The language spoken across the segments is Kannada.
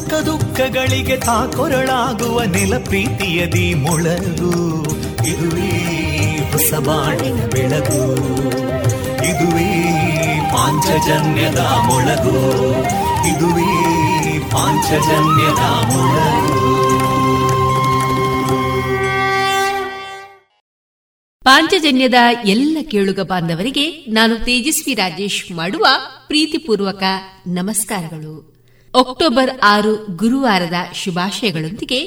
ಸುಖ ದುಃಖಗಳಿಗೆ ತಾಕೊರಳಾಗುವ ನೆಲ ಪ್ರೀತಿಯದಿ ಮೊಳಗು. ಇದುವೇ ಹೊಸ ಬಾಣಿನ ಬೆಳಗು. ಇದುವೇ ಪಾಂಚಜನ್ಯದ ಮೊಳಗು. ಇದುವೇ ಪಾಂಚಜನ್ಯದ ಮೊಳಗು. ಪಾಂಚಜನ್ಯದ ಎಲ್ಲ ಕೇಳುಗ ಬಾಂಧವರಿಗೆ ನಾನು ತೇಜಸ್ವಿ ರಾಜೇಶ್ ಮಾಡುವ ಪ್ರೀತಿಪೂರ್ವಕ ನಮಸ್ಕಾರಗಳು. ಅಕ್ಟೋಬರ್ ಆರು ಗುರುವಾರದ ಶುಭಾಶಯಗಳೊಂದಿಗೆ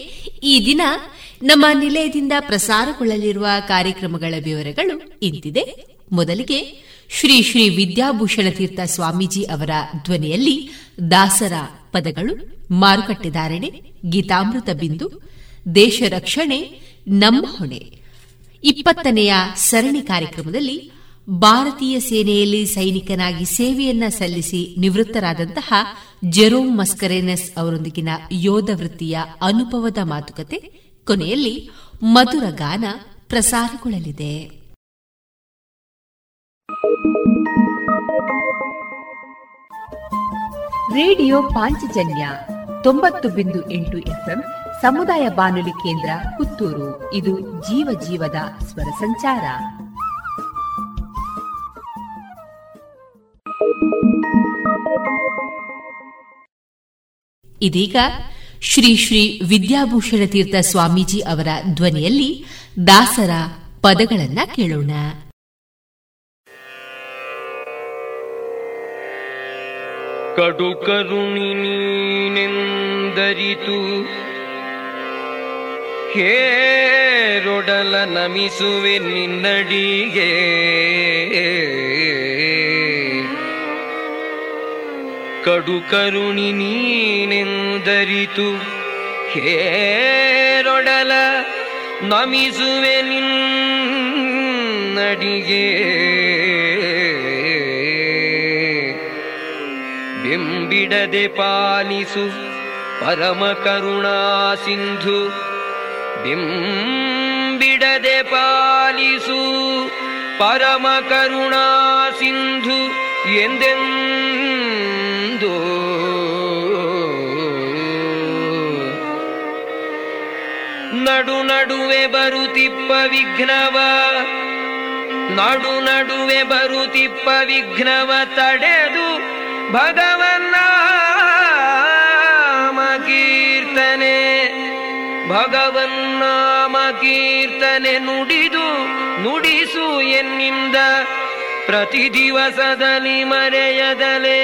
ಈ ದಿನ ನಮ್ಮ ನಿಲಯದಿಂದ ಪ್ರಸಾರಗೊಳ್ಳಲಿರುವ ಕಾರ್ಯಕ್ರಮಗಳ ವಿವರಗಳು ಇಂತಿದೆ. ಮೊದಲಿಗೆ ಶ್ರೀ ಶ್ರೀ ವಿದ್ಯಾಭೂಷಣ ತೀರ್ಥ ಸ್ವಾಮೀಜಿ ಅವರ ಧ್ವನಿಯಲ್ಲಿ ದಾಸರ ಪದಗಳು ಮಾರುಕಟ್ಟೆದಾರಣೆ ಗೀತಾಮೃತ ಬಿಂದು, ದೇಶ ರಕ್ಷಣೆ, ನಮ್ಮ ಹೊಣೆ. ಇಪ್ಪತ್ತನೆಯ ಸರಣಿ ಕಾರ್ಯಕ್ರಮದಲ್ಲಿ ಭಾರತೀಯ ಸೇನೆಯಲ್ಲಿ ಸೈನಿಕನಾಗಿ ಸೇವೆಯನ್ನ ಸಲ್ಲಿಸಿ ನಿವೃತ್ತರಾದಂತಹ ಜೆರೋಮ್ ಮಸ್ಕರೇನಸ್ ಅವರೊಂದಿಗಿನ ಯೋಧ ವೃತ್ತಿಯ ಅನುಭವದ ಮಾತುಕತೆ. ಕೊನೆಯಲ್ಲಿ ಮಧುರ ಗಾನ ಪ್ರಸಾರಗೊಳ್ಳಲಿದೆ. ರೇಡಿಯೋ ಪಾಂಚಜನ್ಯ ತೊಂಬತ್ತು ಬಿಂದು ಎಂಟು ಎಫ್ಎಂ ಸಮುದಾಯ ಬಾನುಲಿ ಕೇಂದ್ರ ಪುತ್ತೂರು. ಇದು ಜೀವ ಜೀವದ ಸ್ವರ ಸಂಚಾರ. ಇದೀಗ ಶ್ರೀ ಶ್ರೀ ವಿದ್ಯಾಭೂಷಣ ತೀರ್ಥ ಸ್ವಾಮೀಜಿ ಅವರ ಧ್ವನಿಯಲ್ಲಿ ದಾಸರ ಪದಗಳನ್ನ ಕೇಳೋಣ. ಕಡು ಕರುಣಿ ನೀನೆಂದರಿತು. ಹೇರೊಡಲ ನಮಿಸುವೆ ನಿನ್ನಡಿಗೆ. ಕಡು ಕರುಣಿ ನೀನೆಂದರಿತು. ಹೇರೊಡಲ ನಮಿಸುವೆ ನಿನ್ನಡಿಗೆ. ಬಿಂಬಿಡದೆ ಪಾಲಿಸು ಪರಮ ಕರುಣಾ ಸಿಂಧು. ಬಿಂಬಿಡದೆ ಪಾಲಿಸು ಪರಮ ಕರುಣಾ ಸಿಂಧು. ಎಂದೆಂದು? ನಡು ನಡುವೆ ಬರುತ್ತಿಪ್ಪ ವಿಘ್ನವ, ನಡು ನಡುವೆ ಬರುತ್ತಿಪ್ಪ ವಿಘ್ನವ ತಡೆದು ಭಗವನ್ನ ಕೀರ್ತನೆ ಭಗವನ್ನಾಮ ಕೀರ್ತನೆ ನುಡಿದು ನುಡಿಸು ಎನ್ನಿಂದ ಪ್ರತಿ ದಿವಸದಲ್ಲಿ ಮರೆಯದಲೇ.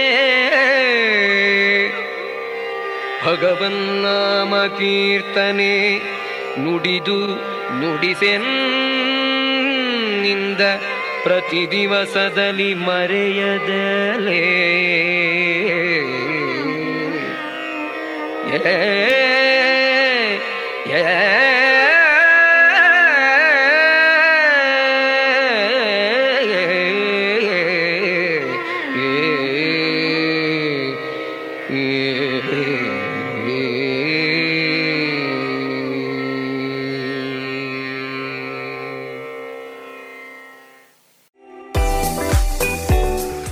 ಭಗವನ್ನಾಮ ಕೀರ್ತನೆ ನುಡಿದು ನುಡಿಸೆನ್ನಿಂದ ಪ್ರತಿ ದಿವಸದಲ್ಲಿ ಮರೆಯದಲೇ.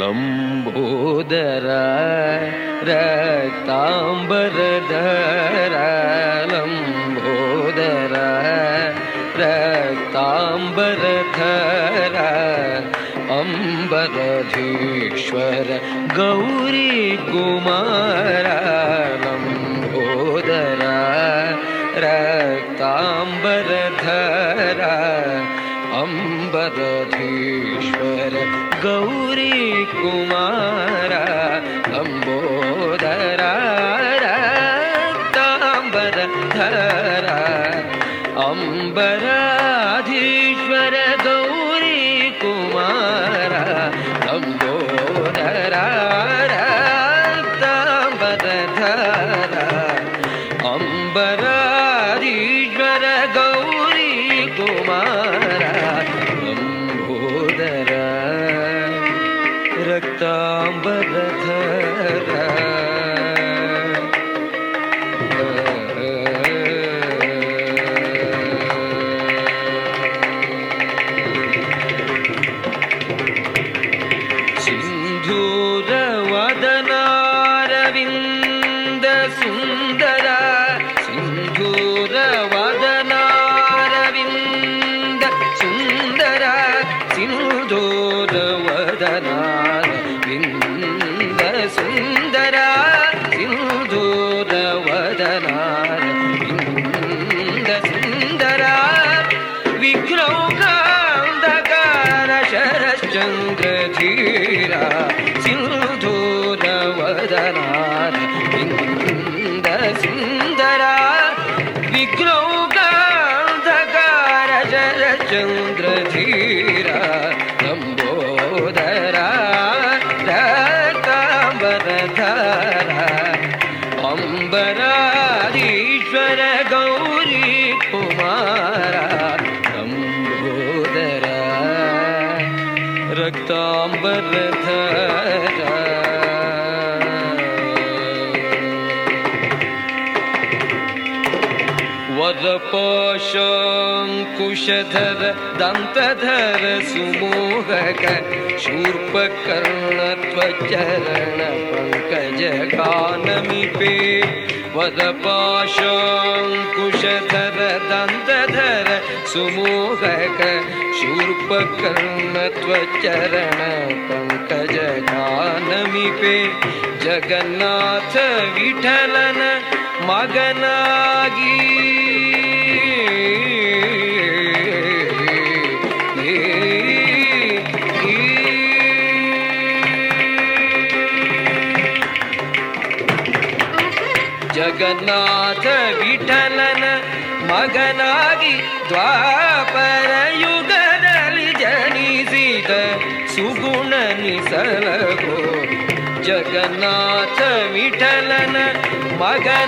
लम्बोदर रक्ताम्बरधर लम्बोदर रक्ताम्बरधर अम्बरधीश्वर गौरी कुमार लम्बोदर रक्ताम्बरधर अम्बर जयचन्द्रीरा कान्तधर सुमोहक शूर्पकर्णत्वचरण पङ्कजगानमिपे वदपाशाङ्कुशधर कर्ण सुमोहक शूर्पकर्णत्वचरण पङ्कजगानमिपे जगन्नाथ विठलन मगनागी। ಜಗನ್ನಾಥ ವಿಠಲನ ಮಗನಾಗಿ ದ್ವಾಪರ ಯುಗದಲ್ಲಿ ಜನಿಸಿದ ಸುಗುಣ ನಿಸಲಗೋ ಜಗನ್ನಾಥ ವಿಠಲನ ಮಗನಾಗಿ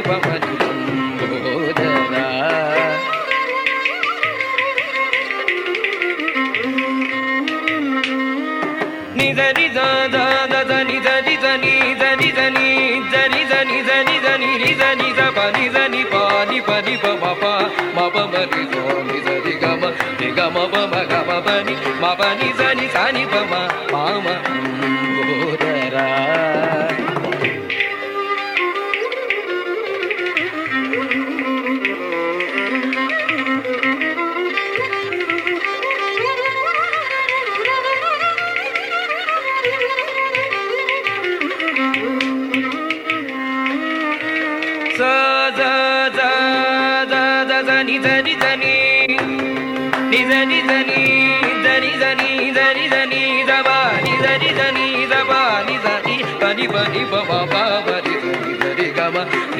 ಮರಿ ಲಂಬೋದರ ನಿಜ ನಿಜ ದ ನಜ ನಿಜ ನಿಜ ನಿಜ ನಿಜ ನಿಜ ನಿಜ ನಿಜ ನಿಜ ನಿಜ ಪ ನಿಜ ನಿ ಪ ನಿ ನಿ ಪ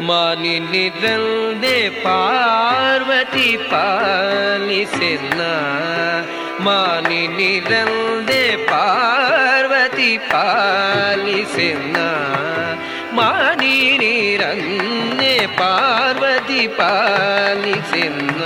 ಮಾನಿನಿದಂದೆ ಪಾರ್ವತಿ ಪಾಲಿಸೆನ್ನ. ಮಾನಿನಿದಂದೆ ಪಾರ್ವತಿ ಪಾಲಿಸೆನ್ನ. ಮಾನಿನಿರಂದೆ ಪಾರ್ವತಿ ಪಾಲಿಸೆನ್ನ.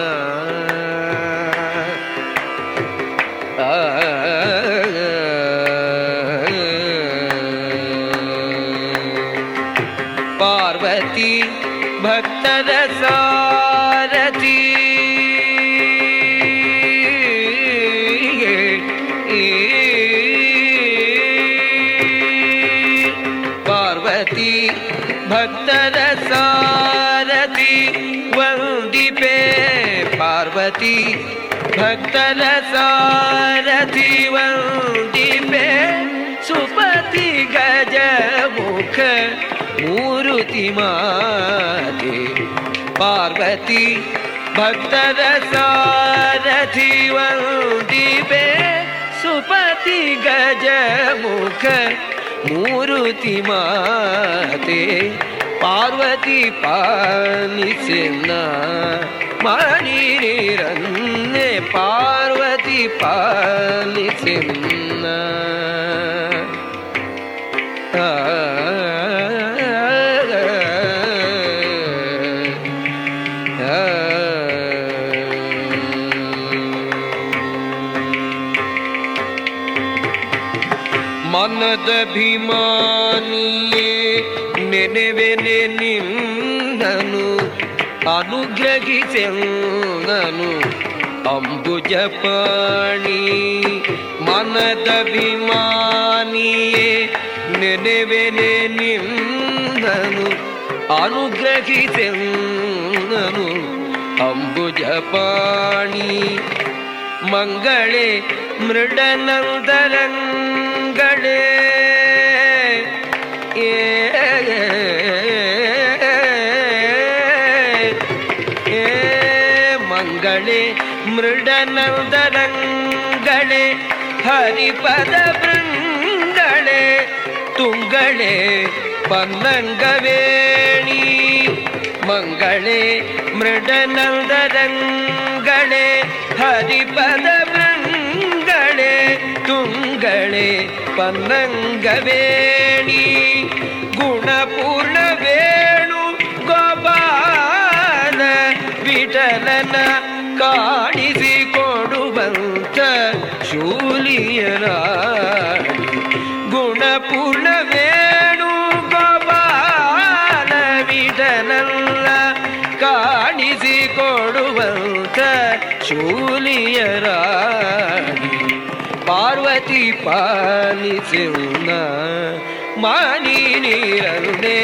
ಮೂರುತಿ ಮಾತೆ ಪಾರ್ವತಿ ಭಕ್ತರ ಸಾರಥಿ ವಂದಿಪೆ ಸುಪತಿ ಗಜ ಮುಖ ಮೂರುತಿ ಮಾತೆ ಪಾರ್ವತಿ ಪಾಲಿಸಿನ ಮಣಿರನ್ನೆ ಪಾರ್ವತಿ ನೆನೆವೆನೆ ನಿಂದನು ಅನುಗ್ರಹಿಸೆಂದನು ಅಂಬುಜಪಾಣಿ ಮನದಭಿಮಾನಿಯೇ ನೆನೆವೆನೆ ನಿಂದನು ಅನುಗ್ರಹಿಸೆಂದನು ಅಂಬುಜಪಾಣಿ ಮಂಗಳೇ ಮೃಡನಂದರಂಗಳೇ പദവൃങ്ങളെ തുങ്കളെ പന്നങ്കവേണി. മംഗളെ മൃഡനന്ദരങ്ങളെ ഹരിപദവൃങ്ങളെ തുങ്കളെ പന്നങ്കവേണി. ಗುಣಪೂರ್ಣ ವೇಣು ಕಾಣಿಸಿಕೊಡುವಂತ ವಿಠಲನ ಕಾಣಿಸಿ ಕೊಡುವಂತ ಶೂಲಿಯರ ಪಾರ್ವತಿ ಪಾಲಿಸುನ ಮಾನಿ ನೀರನ್ನೇ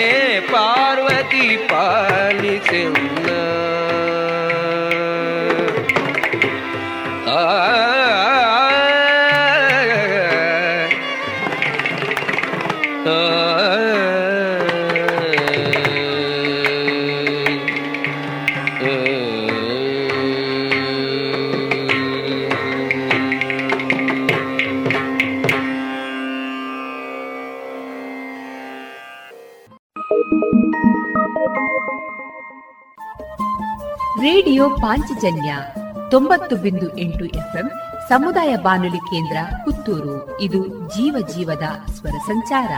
ಪಾರ್ವತಿ ಪಾಲಿಸುನ ಪಾಂಚಜನ್ಯ ತೊಂಬತ್ತು ಬಿಂದು ಎಂಟು ಎಫ್ಎಂ ಸಮುದಾಯ ಬಾನುಲಿ ಕೇಂದ್ರ ಪುತ್ತೂರು. ಇದು ಜೀವ ಜೀವದ ಸ್ವರ ಸಂಚಾರ.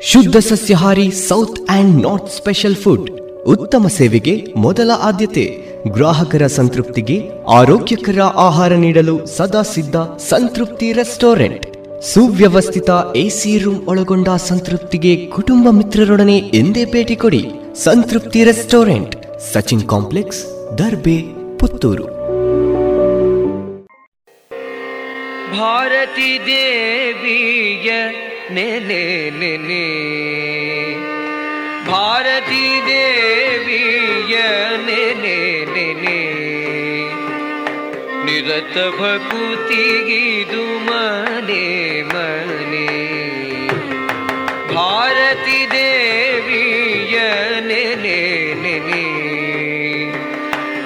ಶುದ್ಧ ಸಸ್ಯಹಾರಿ south and north special food ಉತ್ತಮ ಸೇವೆಗೆ ಮೊದಲ ಆದ್ಯತೆ. ಗ್ರಾಹಕರ ಸಂತೃಪ್ತಿಗೆ ಆರೋಗ್ಯಕರ ಆಹಾರ ನೀಡಲು ಸದಾ ಸಿದ್ಧ ಸಂತೃಪ್ತಿ ರೆಸ್ಟೋರೆಂಟ್. ಸುವ್ಯವಸ್ಥಿತ ಎಸಿ ರೂಮ್ ಒಳಗೊಂಡ ಸಂತೃಪ್ತಿಗೆ ಕುಟುಂಬ ಮಿತ್ರರೊಡನೆ ಎಂದೇ ಭೇಟಿ ಕೊಡಿ ಸಂತೃಪ್ತಿ ರೆಸ್ಟೋರೆಂಟ್, ಸಚಿನ್ ಕಾಂಪ್ಲೆಕ್ಸ್, ದರ್ಬೆ, ಪುತ್ತೂರು. ಭಾರತಿ ದೇವಿಯ ನೆಲೆ ನೆನೆ ಭಾರತಿ ದೇವಿಯ ನೆನೆ ನೆನೆ ನಿರತ ಭಕುತಿಗಿದು ಮನೆ ಮನೆ. ಭಾರತಿ ದೇವಿಯ ನೆನೆ ನೆನೆ.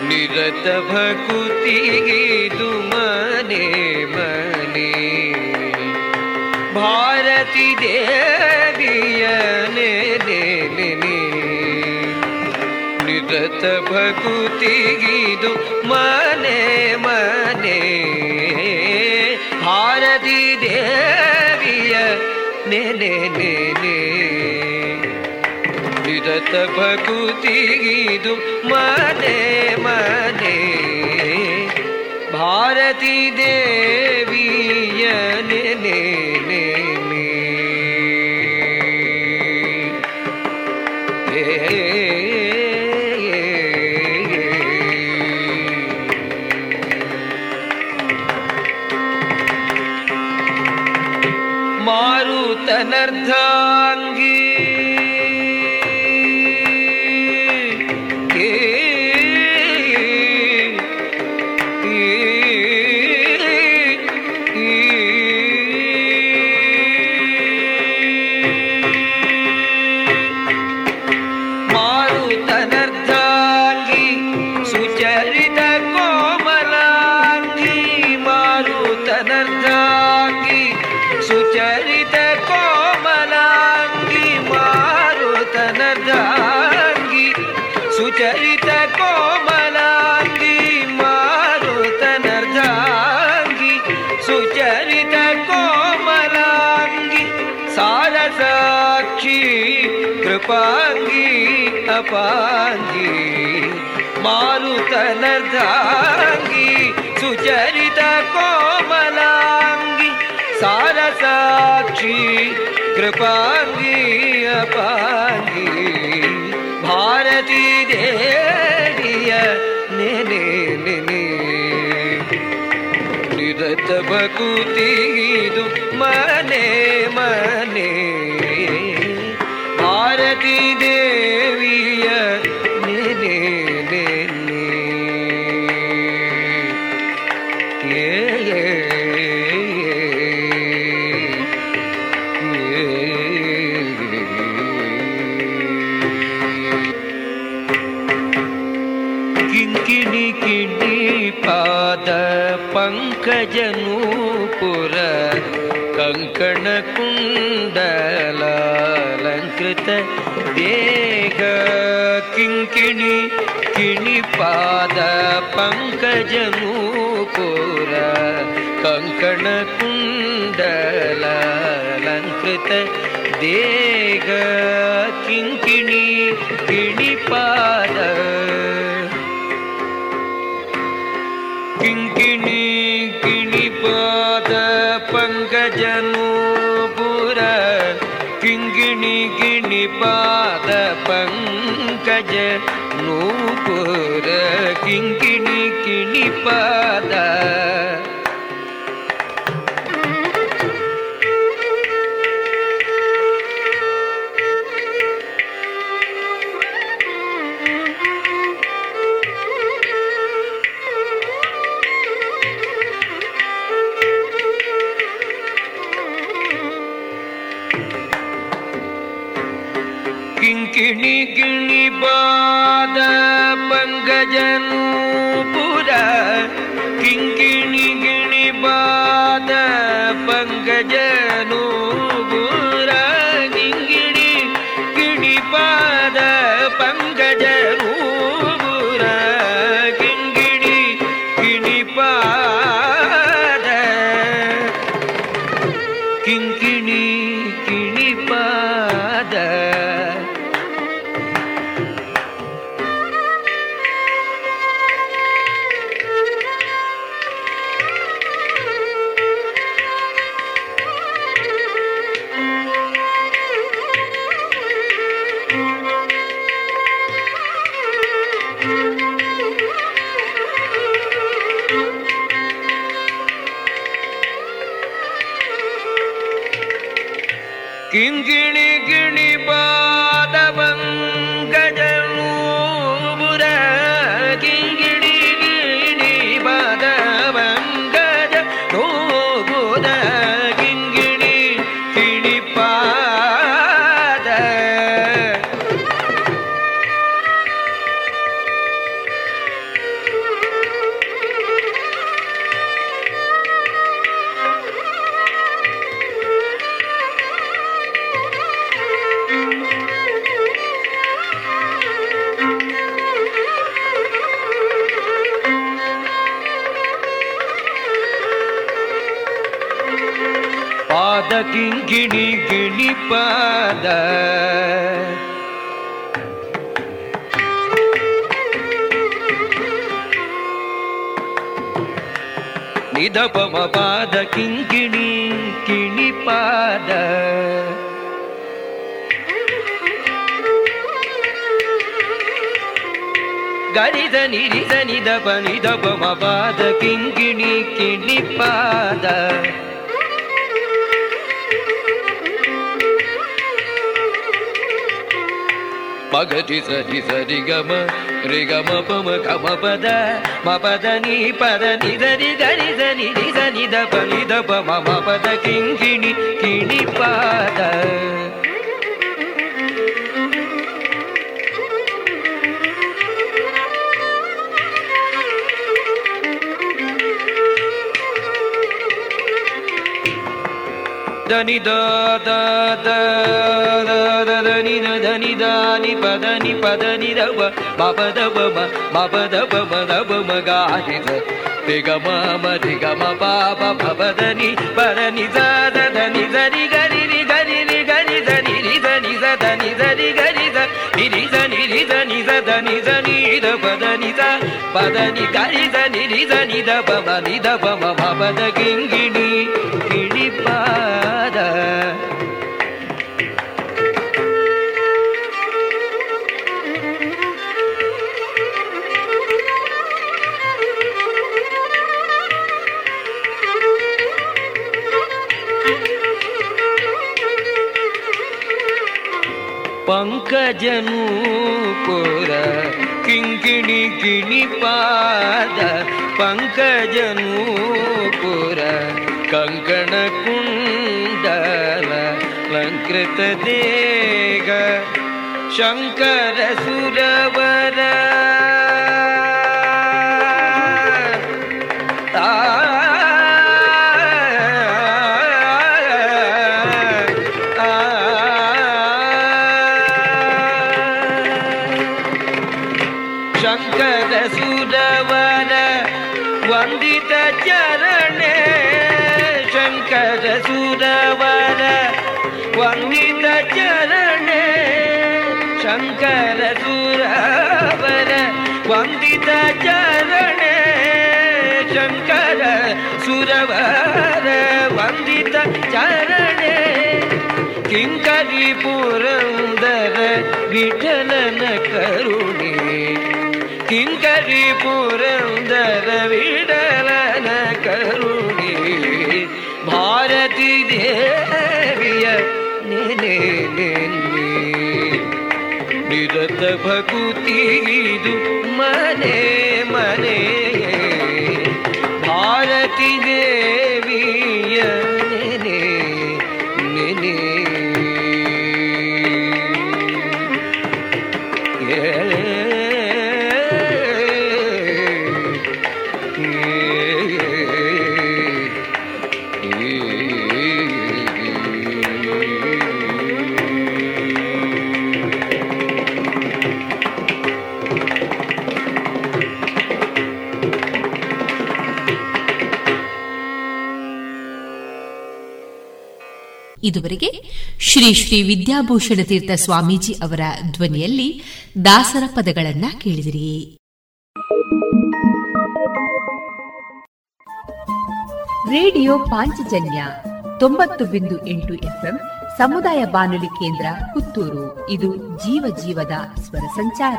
ನಿರತ ಭಕುತಿಗಿದು ಮನೆ ಮನೆ. ಭಾರತಿ ದೇವಿಯ ನೆನೆ ನೆನೆ. ನಿರತ ಭಕು ಗೀದು ಮನೆ ಮನೆ. ಭಾರತಿ ದೇವಿಯ ನೆನೆ ನೆನೆ. ನಿರತ ಭಕುತಿಗಿದು ಮನೆ ಮನೆ. ಭಾರತಿ ದೇವಿಯ ನೆನೆ. ಸಾರಸಾಕ್ಷಿ ಕೃಪಾಂಗಿ ಅಪಾಂಗಿ ಮಾರುತನರ್ಧಾಂಗಿ ಸುಚರಿತ ಕೋಮಲಾಂಗಿ ಸಾರಸಾಕ್ಷಿ ಕೃಪಾಂಗಿ ಅಪಾಂಗಿ ಭಾರತೀ ದೇವಿಯ ನೆನೆ ನೆನೆ ಕಿಂಕಿಣಿ ಕಿಣಿ ಪಾದ ಪಂಕಜನೂಪುರ ಕಂಕಣ ಕುಂಡಲಾಲಂಕೃತ ದೇಹ ಪಂಕಜ ನೂಪುರ ಕಿಂಕಿಣಿ ಕಿಣಿಪಾದ ಕಿಂಗಿಣಿ ಗಿಣಿಪಾದ. ನಿಧಪಮ ಪಾದ ಕಿಂಗಿಣಿ ಕಿಣಿಪಾದ. ಗರಿದ ನಿರಿದ ನಿಧಪ ನಿಧಪಮ ಪಾದ ಕಿಂಗಿಣಿ ಕಿಣಿಪಾದ ಮಗಟಿ ಸರಿ ಸರಿ ಗಮ ರಿ ಗಮ ಪಮ ಗಮ ಪದ ಮ ಪದ ನೀ ಪದ ನಿಧರಿ ಗರಿ ಧನಿ ನಿಧ ನಿಧ ಪ ನಿಧ ಪ ಮಮ ಪದ ಕಿಂಕಿಣಿ ಕಿಣಿ ಪಾದ దని 尼达尼巴达尼巴达尼达沃玛巴达沃玛巴巴达沃玛达沃玛嘎吉达，迪嘎玛玛迪嘎玛巴巴巴达尼巴达尼扎达尼扎尼嘎尼尼嘎尼尼嘎尼扎尼尼扎尼扎达尼扎尼嘎尼扎尼扎尼扎尼扎达尼扎尼扎巴达尼扎巴达尼嘎尼扎尼尼扎尼达沃玛尼达沃玛巴达金金尼尼巴达。ಪಂಕಜನೂಪುರ ಕಿಂಕಿಣಿ ಗಿಣಿಪಾದ ಪಂಕಜನೂಪುರ ಕಂಕಣ ಕುಂಡಲ ಲಂಕೃತ ದೇಗ ಶಂಕರ ಸುರವರ ಇದುವರೆಗೆ ಶ್ರೀ ಶ್ರೀ ವಿದ್ಯಾಭೂಷಣ ತೀರ್ಥ ಸ್ವಾಮೀಜಿ ಅವರ ಧ್ವನಿಯಲ್ಲಿ ದಾಸರ ಪದಗಳನ್ನ ಕೇಳಿದಿರಿ. ರೇಡಿಯೋ ಪಾಂಚಜನ್ಯ ತೊಂಬತ್ತು ಬಿಂದು ಎಂಟು ಎಫ್ಎಂ ಸಮುದಾಯ ಬಾನುಲಿ ಕೇಂದ್ರ ಪುತ್ತೂರು. ಇದು ಜೀವ ಜೀವದ ಸ್ವರ ಸಂಚಾರ.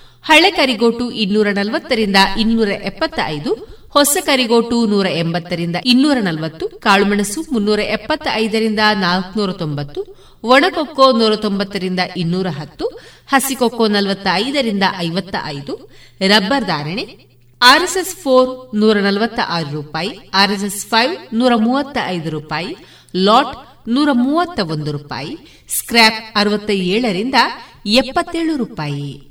ಹಳೆ ಕರಿಗೋಟು ಇನ್ನೂರ ನಲವತ್ತರಿಂದ ಇನ್ನೂರ ಎಪ್ಪತ್ತ ಐದು ಹೊಸ ಕರಿಗೋಟು ನೂರ ಎಂಬತ್ತರಿಂದ ಇನ್ನೂರ ನಲವತ್ತು, ಕಾಳುಮೆಣಸು ಮುನ್ನೂರ ಎಪ್ಪತ್ತ ಐದರಿಂದ ನಾಲ್ಕುನೂರ ತೊಂಬತ್ತು, ಒಣಕೊಕ್ಕೋ ನೂರ ತೊಂಬತ್ತರಿಂದ ಇನ್ನೂರ ಹತ್ತು, ಹಸಿಕೊಕ್ಕೋ ನಲವತ್ತ ಐದರಿಂದ ಐವತ್ತ ಐದು ರಬ್ಬರ್ ಧಾರಣೆ, ಆರ್ಎಸ್ಎಸ್ ಫೋರ್ ನೂರ ನಲವತ್ತ ಆರು ರೂಪಾಯಿ, ಆರ್ಎಸ್ಎಸ್ ಫೈವ್ ನೂರ ಮೂವತ್ತ ಐದು ರೂಪಾಯಿ, ಲಾಟ್ ನೂರ ಮೂವತ್ತ ಒಂದು ರೂಪಾಯಿ, ಸ್ಕ್ರ್ಯಾಪ್ ಅರವತ್ತ ಏಳರಿಂದ ಎಪ್ಪತ್ತೇಳು ರೂಪಾಯಿ.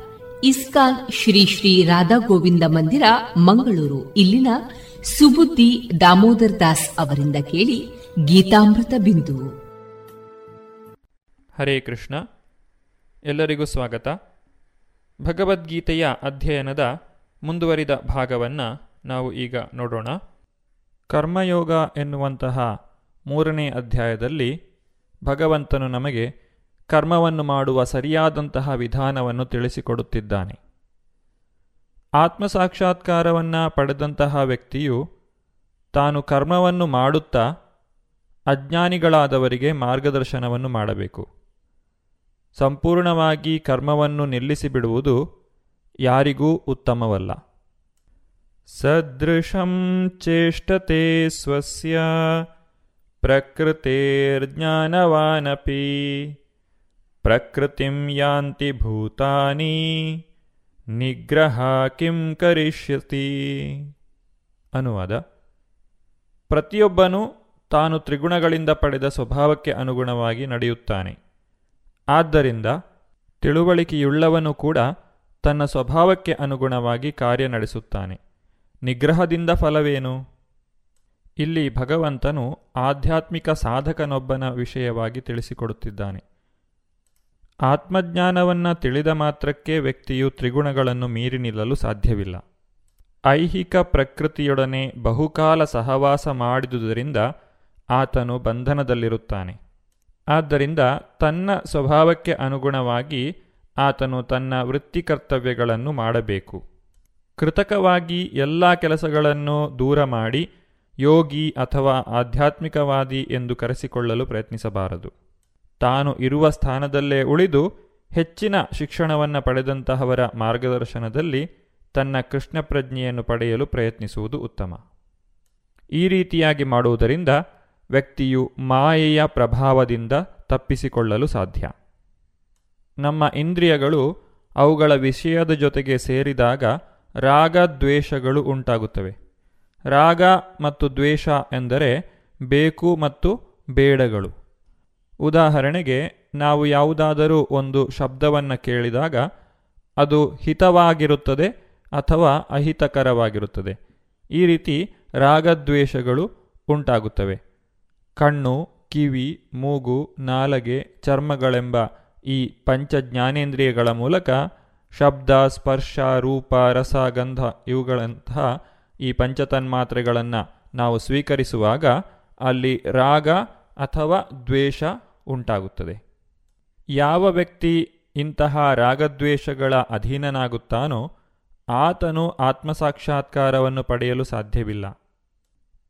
ಇಸ್ಕಾನ್ ಶ್ರೀ ಶ್ರೀ ರಾಧಾ ಗೋವಿಂದ ಮಂದಿರ, ಮಂಗಳೂರು. ಇಲ್ಲಿನ ಸುಬುದ್ದಿ ದಾಮೋದರ್ ದಾಸ್ ಅವರಿಂದ ಕೇಳಿ ಗೀತಾಮೃತ ಬಿಂದು. ಹರೇ ಕೃಷ್ಣ. ಎಲ್ಲರಿಗೂ ಸ್ವಾಗತ. ಭಗವದ್ಗೀತೆಯ ಅಧ್ಯಯನದ ಮುಂದುವರಿದ ಭಾಗವನ್ನು ನಾವು ಈಗ ನೋಡೋಣ. ಕರ್ಮಯೋಗ ಎನ್ನುವಂತಹ ಮೂರನೇ ಅಧ್ಯಾಯದಲ್ಲಿ ಭಗವಂತನು ನಮಗೆ ಕರ್ಮವನ್ನು ಮಾಡುವ ಸರಿಯಾದಂತಹ ವಿಧಾನವನ್ನು ತಿಳಿಸಿಕೊಡುತ್ತಿದ್ದಾನೆ. ಆತ್ಮಸಾಕ್ಷಾತ್ಕಾರವನ್ನು ಪಡೆದಂತಹ ವ್ಯಕ್ತಿಯು ತಾನು ಕರ್ಮವನ್ನು ಮಾಡುತ್ತಾ ಅಜ್ಞಾನಿಗಳಾದವರಿಗೆ ಮಾರ್ಗದರ್ಶನವನ್ನು ಮಾಡಬೇಕು. ಸಂಪೂರ್ಣವಾಗಿ ಕರ್ಮವನ್ನು ನಿಲ್ಲಿಸಿಬಿಡುವುದು ಯಾರಿಗೂ ಉತ್ತಮವಲ್ಲ. ಸದೃಶಂ ಚೇಷ್ಟತೆ ಸ್ವಸ್ಯ ಪ್ರಕೃತಿರ್ಜ್ಞಾನವಾನಪಿ. ಪ್ರಕೃತಿಂ ಯಾಂತಿ ಭೂತಾನಿ ನಿಗ್ರಹ ಕಿಂ ಕರಿಷ್ಯತಿ ಅನುವಾದ ಪ್ರತಿಯೊಬ್ಬನೂ ತಾನು ತ್ರಿಗುಣಗಳಿಂದ ಪಡೆದ ಸ್ವಭಾವಕ್ಕೆ ಅನುಗುಣವಾಗಿ ನಡೆಯುತ್ತಾನೆ. ಆದ್ದರಿಂದ ತಿಳುವಳಿಕೆಯುಳ್ಳವನು ಕೂಡ ತನ್ನ ಸ್ವಭಾವಕ್ಕೆ ಅನುಗುಣವಾಗಿ ಕಾರ್ಯ ನಡೆಸುತ್ತಾನೆ. ನಿಗ್ರಹದಿಂದ ಫಲವೇನು? ಇಲ್ಲಿ ಭಗವಂತನು ಆಧ್ಯಾತ್ಮಿಕ ಸಾಧಕನೊಬ್ಬನ ವಿಷಯವಾಗಿ ತಿಳಿಸಿಕೊಡುತ್ತಿದ್ದಾನೆ. ಆತ್ಮಜ್ಞಾನವನ್ನು ತಿಳಿದ ಮಾತ್ರಕ್ಕೆ ವ್ಯಕ್ತಿಯು ತ್ರಿಗುಣಗಳನ್ನು ಮೀರಿ ನಿಲ್ಲಲು ಸಾಧ್ಯವಿಲ್ಲ. ಐಹಿಕ ಪ್ರಕೃತಿಯೊಡನೆ ಬಹುಕಾಲ ಸಹವಾಸ ಮಾಡಿದುದರಿಂದ ಆತನು ಬಂಧನದಲ್ಲಿರುತ್ತಾನೆ. ಆದ್ದರಿಂದ ತನ್ನ ಸ್ವಭಾವಕ್ಕೆ ಅನುಗುಣವಾಗಿ ಆತನು ತನ್ನ ವೃತ್ತಿಕರ್ತವ್ಯಗಳನ್ನು ಮಾಡಬೇಕು. ಕೃತಕವಾಗಿ ಎಲ್ಲ ಕೆಲಸಗಳನ್ನು ದೂರ ಮಾಡಿ ಯೋಗಿ ಅಥವಾ ಆಧ್ಯಾತ್ಮಿಕವಾದಿ ಎಂದು ಕರೆಸಿಕೊಳ್ಳಲು ಪ್ರಯತ್ನಿಸಬಾರದು. ತಾನು ಇರುವ ಸ್ಥಾನದಲ್ಲೇ ಉಳಿದು ಹೆಚ್ಚಿನ ಶಿಕ್ಷಣವನ್ನು ಪಡೆದಂತಹವರ ಮಾರ್ಗದರ್ಶನದಲ್ಲಿ ತನ್ನ ಕೃಷ್ಣ ಪ್ರಜ್ಞೆಯನ್ನು ಪಡೆಯಲು ಪ್ರಯತ್ನಿಸುವುದು ಉತ್ತಮ. ಈ ರೀತಿಯಾಗಿ ಮಾಡುವುದರಿಂದ ವ್ಯಕ್ತಿಯು ಮಾಯೆಯ ಪ್ರಭಾವದಿಂದ ತಪ್ಪಿಸಿಕೊಳ್ಳಲು ಸಾಧ್ಯ. ನಮ್ಮ ಇಂದ್ರಿಯಗಳು ಅವುಗಳ ವಿಷಯದ ಜೊತೆಗೆ ಸೇರಿದಾಗ ರಾಗ ದ್ವೇಷಗಳು ಉಂಟಾಗುತ್ತವೆ. ರಾಗ ಮತ್ತು ದ್ವೇಷ ಎಂದರೆ ಬೇಕು ಮತ್ತು ಬೇಡಗಳು. ಉದಾಹರಣೆಗೆ, ನಾವು ಯಾವುದಾದರೂ ಒಂದು ಶಬ್ದವನ್ನು ಕೇಳಿದಾಗ, ಅದು ಹಿತವಾಗಿರುತ್ತದೆ ಅಥವಾ ಅಹಿತಕರವಾಗಿರುತ್ತದೆ. ಈ ರೀತಿ ರಾಗದ್ವೇಷಗಳು ಉಂಟಾಗುತ್ತವೆ. ಕಣ್ಣು, ಕಿವಿ, ಮೂಗು, ನಾಲಗೆ, ಚರ್ಮಗಳೆಂಬ ಈ ಪಂಚ ಜ್ಞಾನೇಂದ್ರಿಯಗಳ ಮೂಲಕ ಶಬ್ದ, ಸ್ಪರ್ಶ, ರೂಪ, ರಸ, ಗಂಧ ಇವುಗಳಂತಹ ಈ ಪಂಚತನ್ಮಾತ್ರೆಗಳನ್ನು ನಾವು ಸ್ವೀಕರಿಸುವಾಗ ಅಲ್ಲಿ ರಾಗ ಅಥವಾ ದ್ವೇಷ ಉಂಟಾಗುತ್ತದೆ. ಯಾವ ವ್ಯಕ್ತಿ ಇಂತಹ ರಾಗದ್ವೇಷಗಳ ಅಧೀನನಾಗುತ್ತಾನೋ ಆತನು ಆತ್ಮಸಾಕ್ಷಾತ್ಕಾರವನ್ನು ಪಡೆಯಲು ಸಾಧ್ಯವಿಲ್ಲ.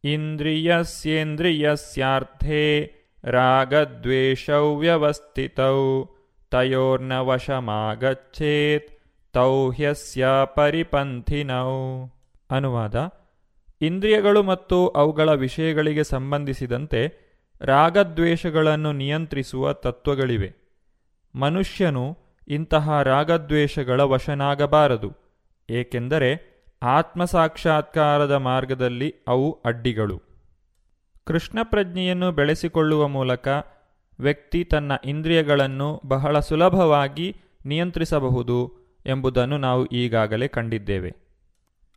ಇಂದ್ರಿಯಸ್ಯೇಂದ್ರಿಯಸ್ಯಾರ್ಥೇ ರಾಗದ್ವೇಷೌ ವ್ಯವಸ್ಥಿತೌ ತಯೋರ್ನ ವಶಮಾಗಚ್ಚೇತ್ ತೌ ಪರಿಪಂಥಿನೌ. ಅನುವಾದ, ಇಂದ್ರಿಯಗಳು ಮತ್ತು ಅವುಗಳ ವಿಷಯಗಳಿಗೆ ಸಂಬಂಧಿಸಿದಂತೆ ರಾಗದ್ವೇಷಗಳನ್ನು ನಿಯಂತ್ರಿಸುವ ತತ್ವಗಳಿವೆ. ಮನುಷ್ಯನು ಇಂತಹ ರಾಗದ್ವೇಷಗಳ ವಶನಾಗಬಾರದು, ಏಕೆಂದರೆ ಆತ್ಮಸಾಕ್ಷಾತ್ಕಾರದ ಮಾರ್ಗದಲ್ಲಿ ಅವು ಅಡ್ಡಿಗಳು. ಕೃಷ್ಣ ಪ್ರಜ್ಞೆಯನ್ನು ಬೆಳೆಸಿಕೊಳ್ಳುವ ಮೂಲಕ ವ್ಯಕ್ತಿ ತನ್ನ ಇಂದ್ರಿಯಗಳನ್ನು ಬಹಳ ಸುಲಭವಾಗಿ ನಿಯಂತ್ರಿಸಬಹುದು ಎಂಬುದನ್ನು ನಾವು ಈಗಾಗಲೇ ಕಂಡಿದ್ದೇವೆ.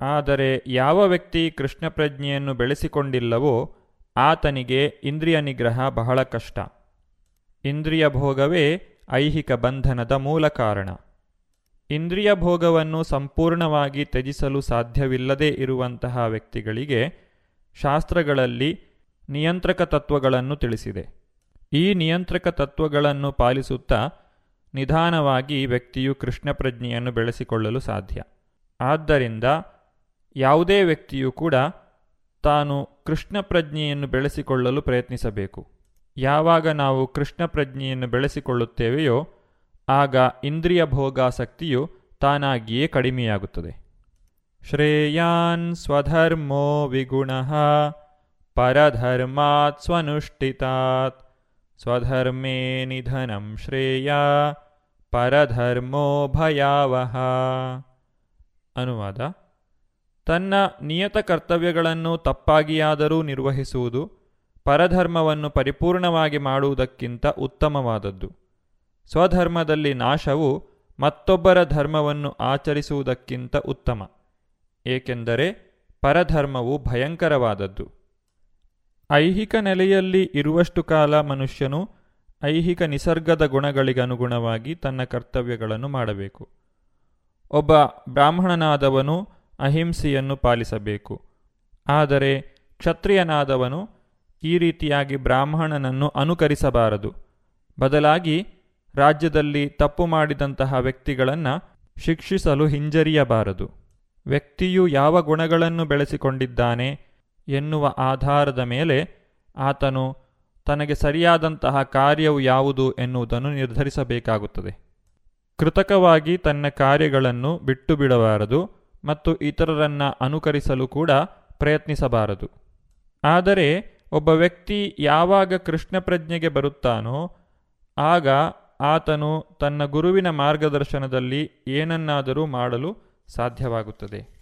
ಆದರೆ ಯಾವ ವ್ಯಕ್ತಿ ಕೃಷ್ಣ ಪ್ರಜ್ಞೆಯನ್ನು ಬೆಳೆಸಿಕೊಂಡಿಲ್ಲವೋ ಆತನಿಗೆ ಇಂದ್ರಿಯ ನಿಗ್ರಹ ಬಹಳ ಕಷ್ಟ. ಇಂದ್ರಿಯ ಭೋಗವೇ ಐಹಿಕ ಬಂಧನದ ಮೂಲ ಕಾರಣ. ಇಂದ್ರಿಯ ಭೋಗವನ್ನು ಸಂಪೂರ್ಣವಾಗಿ ತ್ಯಜಿಸಲು ಸಾಧ್ಯವಿಲ್ಲದೇ ಇರುವಂತಹ ವ್ಯಕ್ತಿಗಳಿಗೆ ಶಾಸ್ತ್ರಗಳಲ್ಲಿ ನಿಯಂತ್ರಕ ತತ್ವಗಳನ್ನು ತಿಳಿಸಿದೆ. ಈ ನಿಯಂತ್ರಕ ತತ್ವಗಳನ್ನು ಪಾಲಿಸುತ್ತಾ ನಿಧಾನವಾಗಿ ವ್ಯಕ್ತಿಯು ಕೃಷ್ಣ ಪ್ರಜ್ಞೆಯನ್ನು ಬೆಳೆಸಿಕೊಳ್ಳಲು ಸಾಧ್ಯ. ಆದ್ದರಿಂದ ಯಾವುದೇ ವ್ಯಕ್ತಿಯೂ ಕೂಡ ತಾನು ಕೃಷ್ಣ ಪ್ರಜ್ಞೆಯನ್ನು ಬೆಳೆಸಿಕೊಳ್ಳಲು ಪ್ರಯತ್ನಿಸಬೇಕು. ಯಾವಾಗ ನಾವು ಕೃಷ್ಣ ಪ್ರಜ್ಞೆಯನ್ನು ಬೆಳೆಸಿಕೊಳ್ಳುತ್ತೇವೆಯೋ, ಆಗ ಇಂದ್ರಿಯ ಭೋಗಾಸಕ್ತಿಯು ತಾನಾಗಿಯೇ ಕಡಿಮೆಯಾಗುತ್ತದೆ. ಶ್ರೇಯಾನ್ ಸ್ವಧರ್ಮೋ ವಿಗುಣ, ಪರಧರ್ಮಾತ್ ಸ್ವನುಷ್ಠಿತಾತ್. ಸ್ವಧರ್ಮೇ ನಿಧನಂ ಶ್ರೇಯ, ಪರಧರ್ಮೋ ಭಯಾವಹ. ಅನುವಾದ ತನ್ನ ನಿಯತ ಕರ್ತವ್ಯಗಳನ್ನು ತಪ್ಪಾಗಿಯಾದರೂ ನಿರ್ವಹಿಸುವುದು, ಪರಧರ್ಮವನ್ನು ಪರಿಪೂರ್ಣವಾಗಿ ಮಾಡುವುದಕ್ಕಿಂತ ಉತ್ತಮವಾದದ್ದು. ಸ್ವಧರ್ಮದಲ್ಲಿ ನಾಶವು ಮತ್ತೊಬ್ಬರ ಧರ್ಮವನ್ನು ಆಚರಿಸುವುದಕ್ಕಿಂತ ಉತ್ತಮ, ಏಕೆಂದರೆ ಪರಧರ್ಮವು ಭಯಂಕರವಾದದ್ದು. ಐಹಿಕ ನೆಲೆಯಲ್ಲಿ ಇರುವಷ್ಟು ಕಾಲ ಮನುಷ್ಯನು ಐಹಿಕ ನಿಸರ್ಗದ ಗುಣಗಳಿಗನುಗುಣವಾಗಿ ತನ್ನ ಕರ್ತವ್ಯಗಳನ್ನು ಮಾಡಬೇಕು. ಒಬ್ಬ ಬ್ರಾಹ್ಮಣನಾದವನು ಅಹಿಂಸೆಯನ್ನು ಪಾಲಿಸಬೇಕು. ಆದರೆ ಕ್ಷತ್ರಿಯನಾದವನು ಈ ರೀತಿಯಾಗಿ ಬ್ರಾಹ್ಮಣನನ್ನು ಅನುಕರಿಸಬಾರದು. ಬದಲಾಗಿ ರಾಜ್ಯದಲ್ಲಿ ತಪ್ಪು ಮಾಡಿದಂತಹ ವ್ಯಕ್ತಿಗಳನ್ನು ಶಿಕ್ಷಿಸಲು ಹಿಂಜರಿಯಬಾರದು. ವ್ಯಕ್ತಿಯು ಯಾವ ಗುಣಗಳನ್ನು ಬೆಳೆಸಿಕೊಂಡಿದ್ದಾನೆ ಎನ್ನುವ ಆಧಾರದ ಮೇಲೆ ಆತನು ತನಗೆ ಸರಿಯಾದಂತಹ ಕಾರ್ಯವು ಯಾವುದು ಎನ್ನುವುದನ್ನು ನಿರ್ಧರಿಸಬೇಕಾಗುತ್ತದೆ. ಕೃತಕವಾಗಿ ತನ್ನ ಕಾರ್ಯಗಳನ್ನು ಬಿಟ್ಟು ಬಿಡಬಾರದು. ಮತ್ತು ಇತರರನ್ನ ಅನುಕರಿಸಲು ಕೂಡ ಪ್ರಯತ್ನಿಸಬಾರದು. ಆದರೆ ಒಬ್ಬ ವ್ಯಕ್ತಿ ಯಾವಾಗ ಕೃಷ್ಣ ಪ್ರಜ್ಞೆಗೆ ಬರುತ್ತಾನೋ, ಆಗ ಆತನು ತನ್ನ ಗುರುವಿನ ಮಾರ್ಗದರ್ಶನದಲ್ಲಿ ಏನನ್ನಾದರೂ ಮಾಡಲು ಸಾಧ್ಯವಾಗುತ್ತದೆ.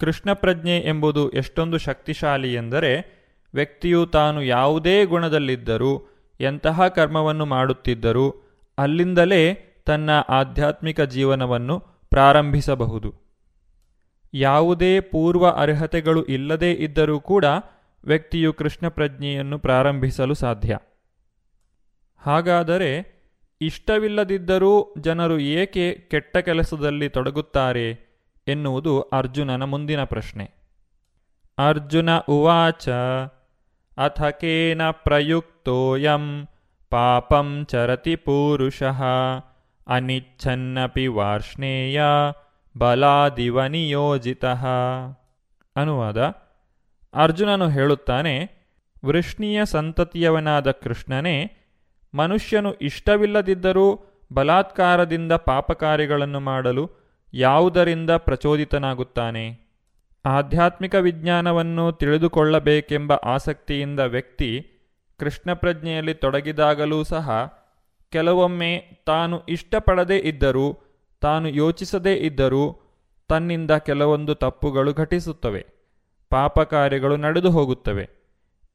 ಕೃಷ್ಣ ಪ್ರಜ್ಞೆ ಎಂಬುದು ಎಷ್ಟೊಂದು ಶಕ್ತಿಶಾಲಿ ಎಂದರೆ, ವ್ಯಕ್ತಿಯು ತಾನು ಯಾವುದೇ ಗುಣದಲ್ಲಿದ್ದರೂ, ಎಂತಹ ಕರ್ಮವನ್ನು ಮಾಡುತ್ತಿದ್ದರೂ, ಅಲ್ಲಿಂದಲೇ ತನ್ನ ಆಧ್ಯಾತ್ಮಿಕ ಜೀವನವನ್ನು ಪ್ರಾರಂಭಿಸಬಹುದು. ಯಾವುದೇ ಪೂರ್ವ ಅರ್ಹತೆಗಳು ಇಲ್ಲದೇ ಇದ್ದರೂ ಕೂಡ ವ್ಯಕ್ತಿಯು ಕೃಷ್ಣ ಪ್ರಜ್ಞೆಯನ್ನು ಪ್ರಾರಂಭಿಸಲು ಸಾಧ್ಯ. ಹಾಗಾದರೆ ಇಷ್ಟವಿಲ್ಲದಿದ್ದರೂ ಜನರು ಏಕೆ ಕೆಟ್ಟ ಕೆಲಸದಲ್ಲಿ ತೊಡಗುತ್ತಾರೆ ಎನ್ನುವುದು ಅರ್ಜುನನ ಮುಂದಿನ ಪ್ರಶ್ನೆ. ಅರ್ಜುನ ಉವಾಚ, ಅಥ ಕೇನ ಪ್ರಯುಕ್ತೋಯಂ ಪಾಪಂ ಚರತಿ ಪೂರುಷಃ, ಅನಿಚ್ಛನ್ನಪಿ ವಾರ್ಷ್ಣೇಯ ಬಲಾದಿವ ನಿಯೋಜಿತ ಅನುವಾದ. ಅರ್ಜುನನು ಹೇಳುತ್ತಾನೆ, ವೃಷ್ಣೀಯ ಸಂತತಿಯವನಾದ ಕೃಷ್ಣನೇ, ಮನುಷ್ಯನು ಇಷ್ಟವಿಲ್ಲದಿದ್ದರೂ ಬಲಾತ್ಕಾರದಿಂದ ಪಾಪಕಾರ್ಯಗಳನ್ನು ಮಾಡಲು ಯಾವುದರಿಂದ ಪ್ರಚೋದಿತನಾಗುತ್ತಾನೆ? ಆಧ್ಯಾತ್ಮಿಕ ವಿಜ್ಞಾನವನ್ನು ತಿಳಿದುಕೊಳ್ಳಬೇಕೆಂಬ ಆಸಕ್ತಿಯಿಂದ ವ್ಯಕ್ತಿ ಕೃಷ್ಣ ಪ್ರಜ್ಞೆಯಲ್ಲಿ ತೊಡಗಿದಾಗಲೂ ಸಹ ಕೆಲವೊಮ್ಮೆ ತಾನು ಇಷ್ಟಪಡದೇ ಇದ್ದರೂ ತಾನು ಯೋಚಿಸದೇ ಇದ್ದರೂ ತನ್ನಿಂದ ಕೆಲವೊಂದು ತಪ್ಪುಗಳು ಘಟಿಸುತ್ತವೆ ಪಾಪ ಕಾರ್ಯಗಳು ನಡೆದು ಹೋಗುತ್ತವೆ.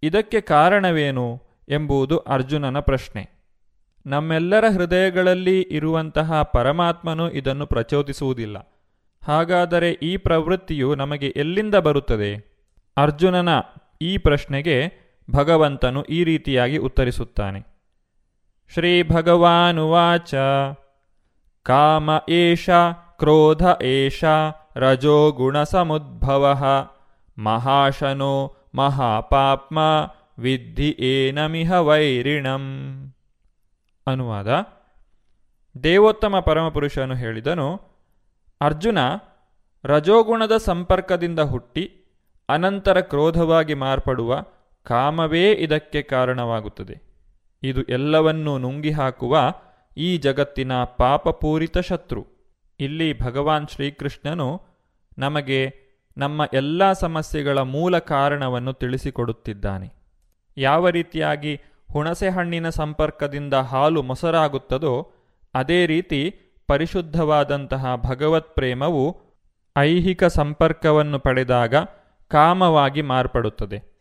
ಇದಕ್ಕೆ ಕಾರಣವೇನು ಎಂಬುದು ಅರ್ಜುನನ ಪ್ರಶ್ನೆ. ನಮ್ಮೆಲ್ಲರ ಹೃದಯಗಳಲ್ಲಿ ಇರುವಂತಹ ಪರಮಾತ್ಮನು ಇದನ್ನು ಪ್ರಚೋದಿಸುವುದಿಲ್ಲ. ಹಾಗಾದರೆ ಈ ಪ್ರವೃತ್ತಿಯು ನಮಗೆ ಎಲ್ಲಿಂದ ಬರುತ್ತದೆ? ಅರ್ಜುನನ ಈ ಪ್ರಶ್ನೆಗೆ ಭಗವಂತನು ಈ ರೀತಿಯಾಗಿ ಉತ್ತರಿಸುತ್ತಾನೆ. ಶ್ರೀ ಭಗವಾನುವಾಚ ಕಾಮ ಏಷ, ಕ್ರೋಧ ಏಷ, ರಜೋ ಸಮುದ್ಭವ. ಮಹಾಶನೋ, ಮಹಾಪಾಪ್ಮ, ವಿದ್ಧಿ ಏನಮಿಹ ವೈರಿಣಂ. ಅನುವಾದ. ದೇವೋತ್ತಮ ಪರಮಪುರುಷನು ಹೇಳಿದನು, ಅರ್ಜುನ ರಜೋಗುಣದ ಸಂಪರ್ಕದಿಂದ ಹುಟ್ಟಿ ಅನಂತರ ಕ್ರೋಧವಾಗಿ ಮಾರ್ಪಡುವ ಕಾಮವೇ ಇದಕ್ಕೆ ಕಾರಣವಾಗುತ್ತದೆ. ಇದು ಎಲ್ಲವನ್ನೂ ನುಂಗಿ ಹಾಕುವ ಈ ಜಗತ್ತಿನ ಪಾಪಪೂರಿತ ಶತ್ರು. ಇಲ್ಲಿ ಭಗವಾನ್ ಶ್ರೀಕೃಷ್ಣನು ನಮಗೆ ನಮ್ಮ ಎಲ್ಲ ಸಮಸ್ಯೆಗಳ ಮೂಲ ಕಾರಣವನ್ನು ತಿಳಿಸಿಕೊಡುತ್ತಿದ್ದಾನೆ. ಯಾವ ರೀತಿಯಾಗಿ ಹುಣಸೆಹಣ್ಣಿನ ಸಂಪರ್ಕದಿಂದ ಹಾಲು ಮೊಸರಾಗುತ್ತದೋ, ಅದೇ ರೀತಿ ಪರಿಶುದ್ಧವಾದಂತಹ ಭಗವತ್ ಪ್ರೇಮವು ಐಹಿಕ ಸಂಪರ್ಕವನ್ನು ಪಡೆದಾಗ ಕಾಮವಾಗಿ ಮಾರ್ಪಡುತ್ತದೆ.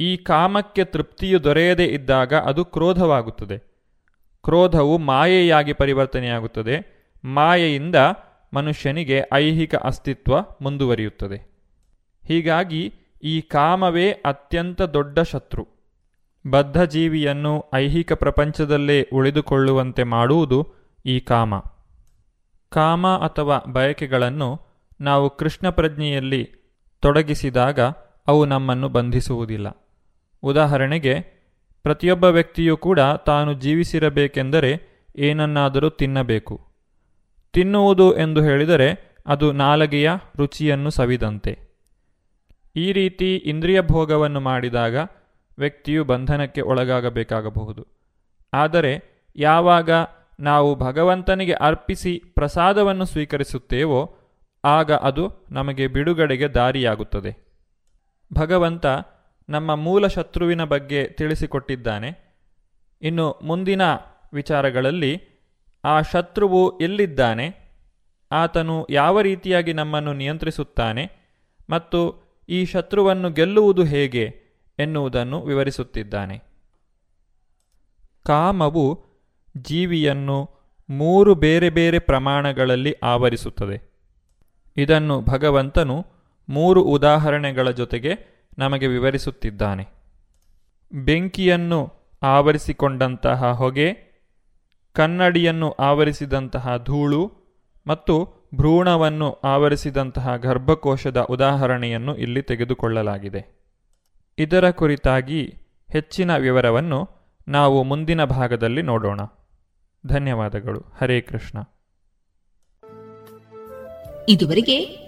ಈ ಕಾಮಕ್ಕೆ ತೃಪ್ತಿಯು ದೊರೆಯದೇ ಇದ್ದಾಗ ಅದು ಕ್ರೋಧವಾಗುತ್ತದೆ. ಕ್ರೋಧವು ಮಾಯೆಯಾಗಿ ಪರಿವರ್ತನೆಯಾಗುತ್ತದೆ. ಮಾಯೆಯಿಂದ ಮನುಷ್ಯನಿಗೆ ಐಹಿಕ ಅಸ್ತಿತ್ವ ಮುಂದುವರಿಯುತ್ತದೆ. ಹೀಗಾಗಿ ಈ ಕಾಮವೇ ಅತ್ಯಂತ ದೊಡ್ಡ ಶತ್ರು. ಬದ್ಧ ಜೀವಿಯನ್ನು ಐಹಿಕ ಪ್ರಪಂಚದಲ್ಲೇ ಉಳಿದುಕೊಳ್ಳುವಂತೆ ಮಾಡುವುದು ಈ ಕಾಮ. ಕಾಮ ಅಥವಾ ಬಯಕೆಗಳನ್ನು ನಾವು ಕೃಷ್ಣ ಪ್ರಜ್ಞೆಯಲ್ಲಿ ತೊಡಗಿಸಿದಾಗ ಅವು ನಮ್ಮನ್ನು ಬಂಧಿಸುವುದಿಲ್ಲ. ಉದಾಹರಣೆಗೆ ಪ್ರತಿಯೊಬ್ಬ ವ್ಯಕ್ತಿಯೂ ಕೂಡ ತಾನು ಜೀವಿಸಿರಬೇಕೆಂದರೆ ಏನನ್ನಾದರೂ ತಿನ್ನಬೇಕು. ತಿನ್ನುವುದು ಎಂದು ಹೇಳಿದರೆ ಅದು ನಾಲಗೆಯ ರುಚಿಯನ್ನು ಸವಿದಂತೆ. ಈ ರೀತಿ ಇಂದ್ರಿಯ ಭೋಗವನ್ನು ಮಾಡಿದಾಗ ವ್ಯಕ್ತಿಯು ಬಂಧನಕ್ಕೆ ಒಳಗಾಗಬೇಕಾಗಬಹುದು. ಆದರೆ ಯಾವಾಗ ನಾವು ಭಗವಂತನಿಗೆ ಅರ್ಪಿಸಿ ಪ್ರಸಾದವನ್ನು ಸ್ವೀಕರಿಸುತ್ತೇವೋ ಆಗ ಅದು ನಮಗೆ ಬಿಡುಗಡೆಗೆ ದಾರಿಯಾಗುತ್ತದೆ. ಭಗವಂತ ನಮ್ಮ ಮೂಲ ಶತ್ರುವಿನ ಬಗ್ಗೆ ತಿಳಿಸಿಕೊಟ್ಟಿದ್ದಾನೆ. ಇನ್ನು ಮುಂದಿನ ವಿಚಾರಗಳಲ್ಲಿ ಆ ಶತ್ರುವು ಎಲ್ಲಿದ್ದಾನೆ? ಆತನು ಯಾವ ರೀತಿಯಾಗಿ ನಮ್ಮನ್ನು ನಿಯಂತ್ರಿಸುತ್ತಾನೆ ಮತ್ತು ಈ ಶತ್ರುವನ್ನು ಗೆಲ್ಲುವುದು ಹೇಗೆ ಎನ್ನುವುದನ್ನು ವಿವರಿಸುತ್ತಿದ್ದಾನೆ. ಕಾಮವು ಜೀವಿಯನ್ನು ಮೂರು ಬೇರೆ ಬೇರೆ ಪ್ರಮಾಣಗಳಲ್ಲಿ ಆವರಿಸುತ್ತದೆ. ಇದನ್ನು ಭಗವಂತನು ಮೂರು ಉದಾಹರಣೆಗಳ ಜೊತೆಗೆ ನಮಗೆ ವಿವರಿಸುತ್ತಿದ್ದಾನೆ. ಬೆಂಕಿಯನ್ನು ಆವರಿಸಿಕೊಂಡಂತಹ ಹೊಗೆ, ಕನ್ನಡಿಯನ್ನು ಆವರಿಸಿದಂತಹ ಧೂಳು ಮತ್ತು ಭ್ರೂಣವನ್ನು ಆವರಿಸಿದಂತಹ ಗರ್ಭಕೋಶದ ಉದಾಹರಣೆಯನ್ನು ಇಲ್ಲಿ ತೆಗೆದುಕೊಳ್ಳಲಾಗಿದೆ. ಇದರ ಕುರಿತಾಗಿ ಹೆಚ್ಚಿನ ವಿವರವನ್ನು ನಾವು ಮುಂದಿನ ಭಾಗದಲ್ಲಿ ನೋಡೋಣ. ಧನ್ಯವಾದಗಳು. ಹರೇ ಕೃಷ್ಣ. ಇದುವರೆಗೆ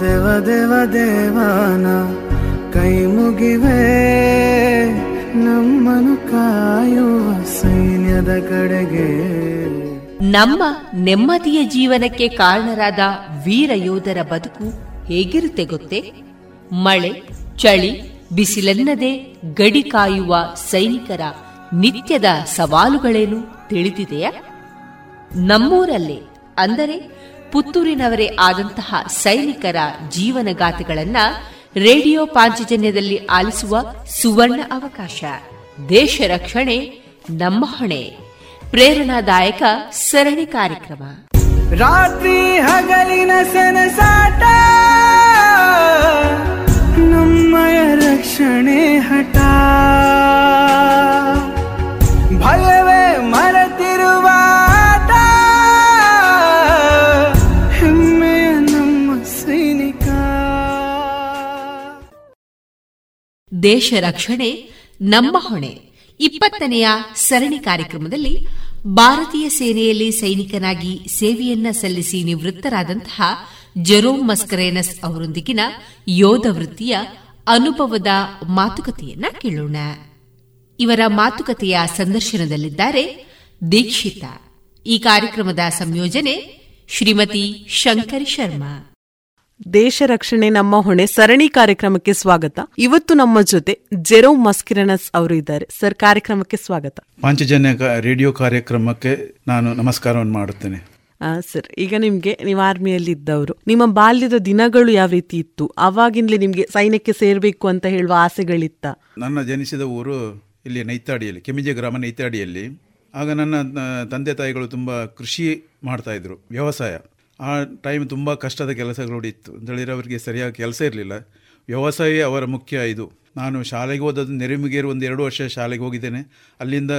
ದೇವ ದೇವ, ದೇವಾನ, ಕೈ ಮುಗಿವೆ. ನಮ್ಮನು ಕಾಯುವ ಸೈನ್ಯದ ಕಡೆಗೆ. ನಮ್ಮ ನೆಮ್ಮದಿಯ ಜೀವನಕ್ಕೆ ಕಾರಣರಾದ ವೀರ ಯೋಧರ ಬದುಕು ಹೇಗಿರುತ್ತೆ ಗೊತ್ತೇ? ಮಳೆ, ಚಳಿ ಬಿಸಿಲೆನ್ನದೆ ಗಡಿ ಕಾಯುವ ಸೈನಿಕರ ನಿತ್ಯದ ಸವಾಲುಗಳೇನು ತಿಳಿದಿದೆಯಾ? ನಮ್ಮೂರಲ್ಲೇ, ಅಂದರೆ ಪುತ್ತೂರಿನವರೇ ಆದಂತಹ ಸೈನಿಕರ ಜೀವನಗಾಥೆಗಳನ್ನ ರೇಡಿಯೋ ಪಾಂಚಜನ್ಯದಲ್ಲಿ ಆಲಿಸುವ ಸುವರ್ಣ ಅವಕಾಶ. ದೇಶ ರಕ್ಷಣೆ, ನಮ್ಮ ಹೊಣೆ. ಪ್ರೇರಣಾದಾಯಕ ಸರಣಿ ಕಾರ್ಯಕ್ರಮ. ರಾತ್ರಿ ಹಗಲಿನ ಸೆನಸಾಟ. ನಮ್ಮಯ ರಕ್ಷಣೆ ಹಠ. ಭಯವೇ ಮರೆತಿರುವ ಹೆಮ್ಮೆಯ ನಮ್ಮ ಸೈನಿಕ. ದೇಶ ರಕ್ಷಣೆ, ನಮ್ಮ ಹೊಣೆ. ಇಪ್ಪತ್ತನೆಯ ಸರಣಿ ಕಾರ್ಯಕ್ರಮದಲ್ಲಿ ಭಾರತೀಯ ಸೇನೆಯಲ್ಲಿ ಸೈನಿಕನಾಗಿ ಸೇವೆಯನ್ನ ಸಲ್ಲಿಸಿ ನಿವೃತ್ತರಾದಂತಹ ಜೆರೋಮ್ ಮಸ್ಕರೇನಸ್ ಅವರೊಂದಿಗಿನ ಯೋಧ ವೃತ್ತಿಯ ಅನುಭವದ ಮಾತುಕತೆಯನ್ನ ಕೇಳೋಣ. ಇವರ ಮಾತುಕತೆಯ ಸಂದರ್ಶನದಲ್ಲಿದ್ದಾರೆ ದೀಕ್ಷಿತ. ಈ ಕಾರ್ಯಕ್ರಮದ ಸಂಯೋಜನೆ ಶ್ರೀಮತಿ ಶಂಕರಿ ಶರ್ಮಾ. ದೇಶ ರಕ್ಷಣೆ ನಮ್ಮ ಹೊಣೆ ಸರಣಿ ಕಾರ್ಯಕ್ರಮಕ್ಕೆ ಸ್ವಾಗತ. ಇವತ್ತು ನಮ್ಮ ಜೊತೆ ಜೆರೋ ಮಸ್ಕಿರಣಸ್ ಅವರು ಇದ್ದಾರೆ. ಸರ್ ಕಾರ್ಯಕ್ರಮಕ್ಕೆ ಸ್ವಾಗತ. ಪಾಂಚಜನ್ಯ ರೇಡಿಯೋ ಕಾರ್ಯಕ್ರಮಕ್ಕೆ ನಾನು ನಮಸ್ಕಾರವನ್ನು ಮಾಡುತ್ತೇನೆ. ಸರ್, ಈಗ ನಿಮ್ಗೆ, ನೀವು ಆರ್ಮಿಯಲ್ಲಿ ಇದ್ದವರು, ನಿಮ್ಮ ಬಾಲ್ಯದ ದಿನಗಳು ಯಾವ ರೀತಿ ಇತ್ತು? ಅವಾಗಿಂದಲೇ ನಿಮಗೆ ಸೈನ್ಯಕ್ಕೆ ಸೇರಬೇಕು ಅಂತ ಹೇಳುವ ಆಸೆಗಳಿತ್ತ? ನನ್ನ ಜನಿಸಿದ ಊರು ಇಲ್ಲಿ ನೈತಾಡಿಯಲ್ಲಿ, ಕೆಮಿಜೆ ಗ್ರಾಮ ನೈತಾಡಿಯಲ್ಲಿ. ಆಗ ನನ್ನ ತಂದೆ ತಾಯಿಗಳು ತುಂಬ ಕೃಷಿ ಮಾಡ್ತಾ ಇದ್ರು, ವ್ಯವಸಾಯ. ಆ ಟೈಮ್ ತುಂಬ ಕಷ್ಟದ ಕೆಲಸಗಳು ಇತ್ತು. ಅಂತೇಳಿದರೆ ಅವರಿಗೆ ಸರಿಯಾಗಿ ಕೆಲಸ ಇರಲಿಲ್ಲ. ವ್ಯವಸಾಯ ಅವರ ಮುಖ್ಯ ಇದು. ನಾನು ಶಾಲೆಗೆ ಹೋದದ್ದು ನೆರೆಮುಗೇರು ಒಂದು ಎರಡು ವರ್ಷ ಶಾಲೆಗೆ ಹೋಗಿದ್ದೇನೆ. ಅಲ್ಲಿಂದ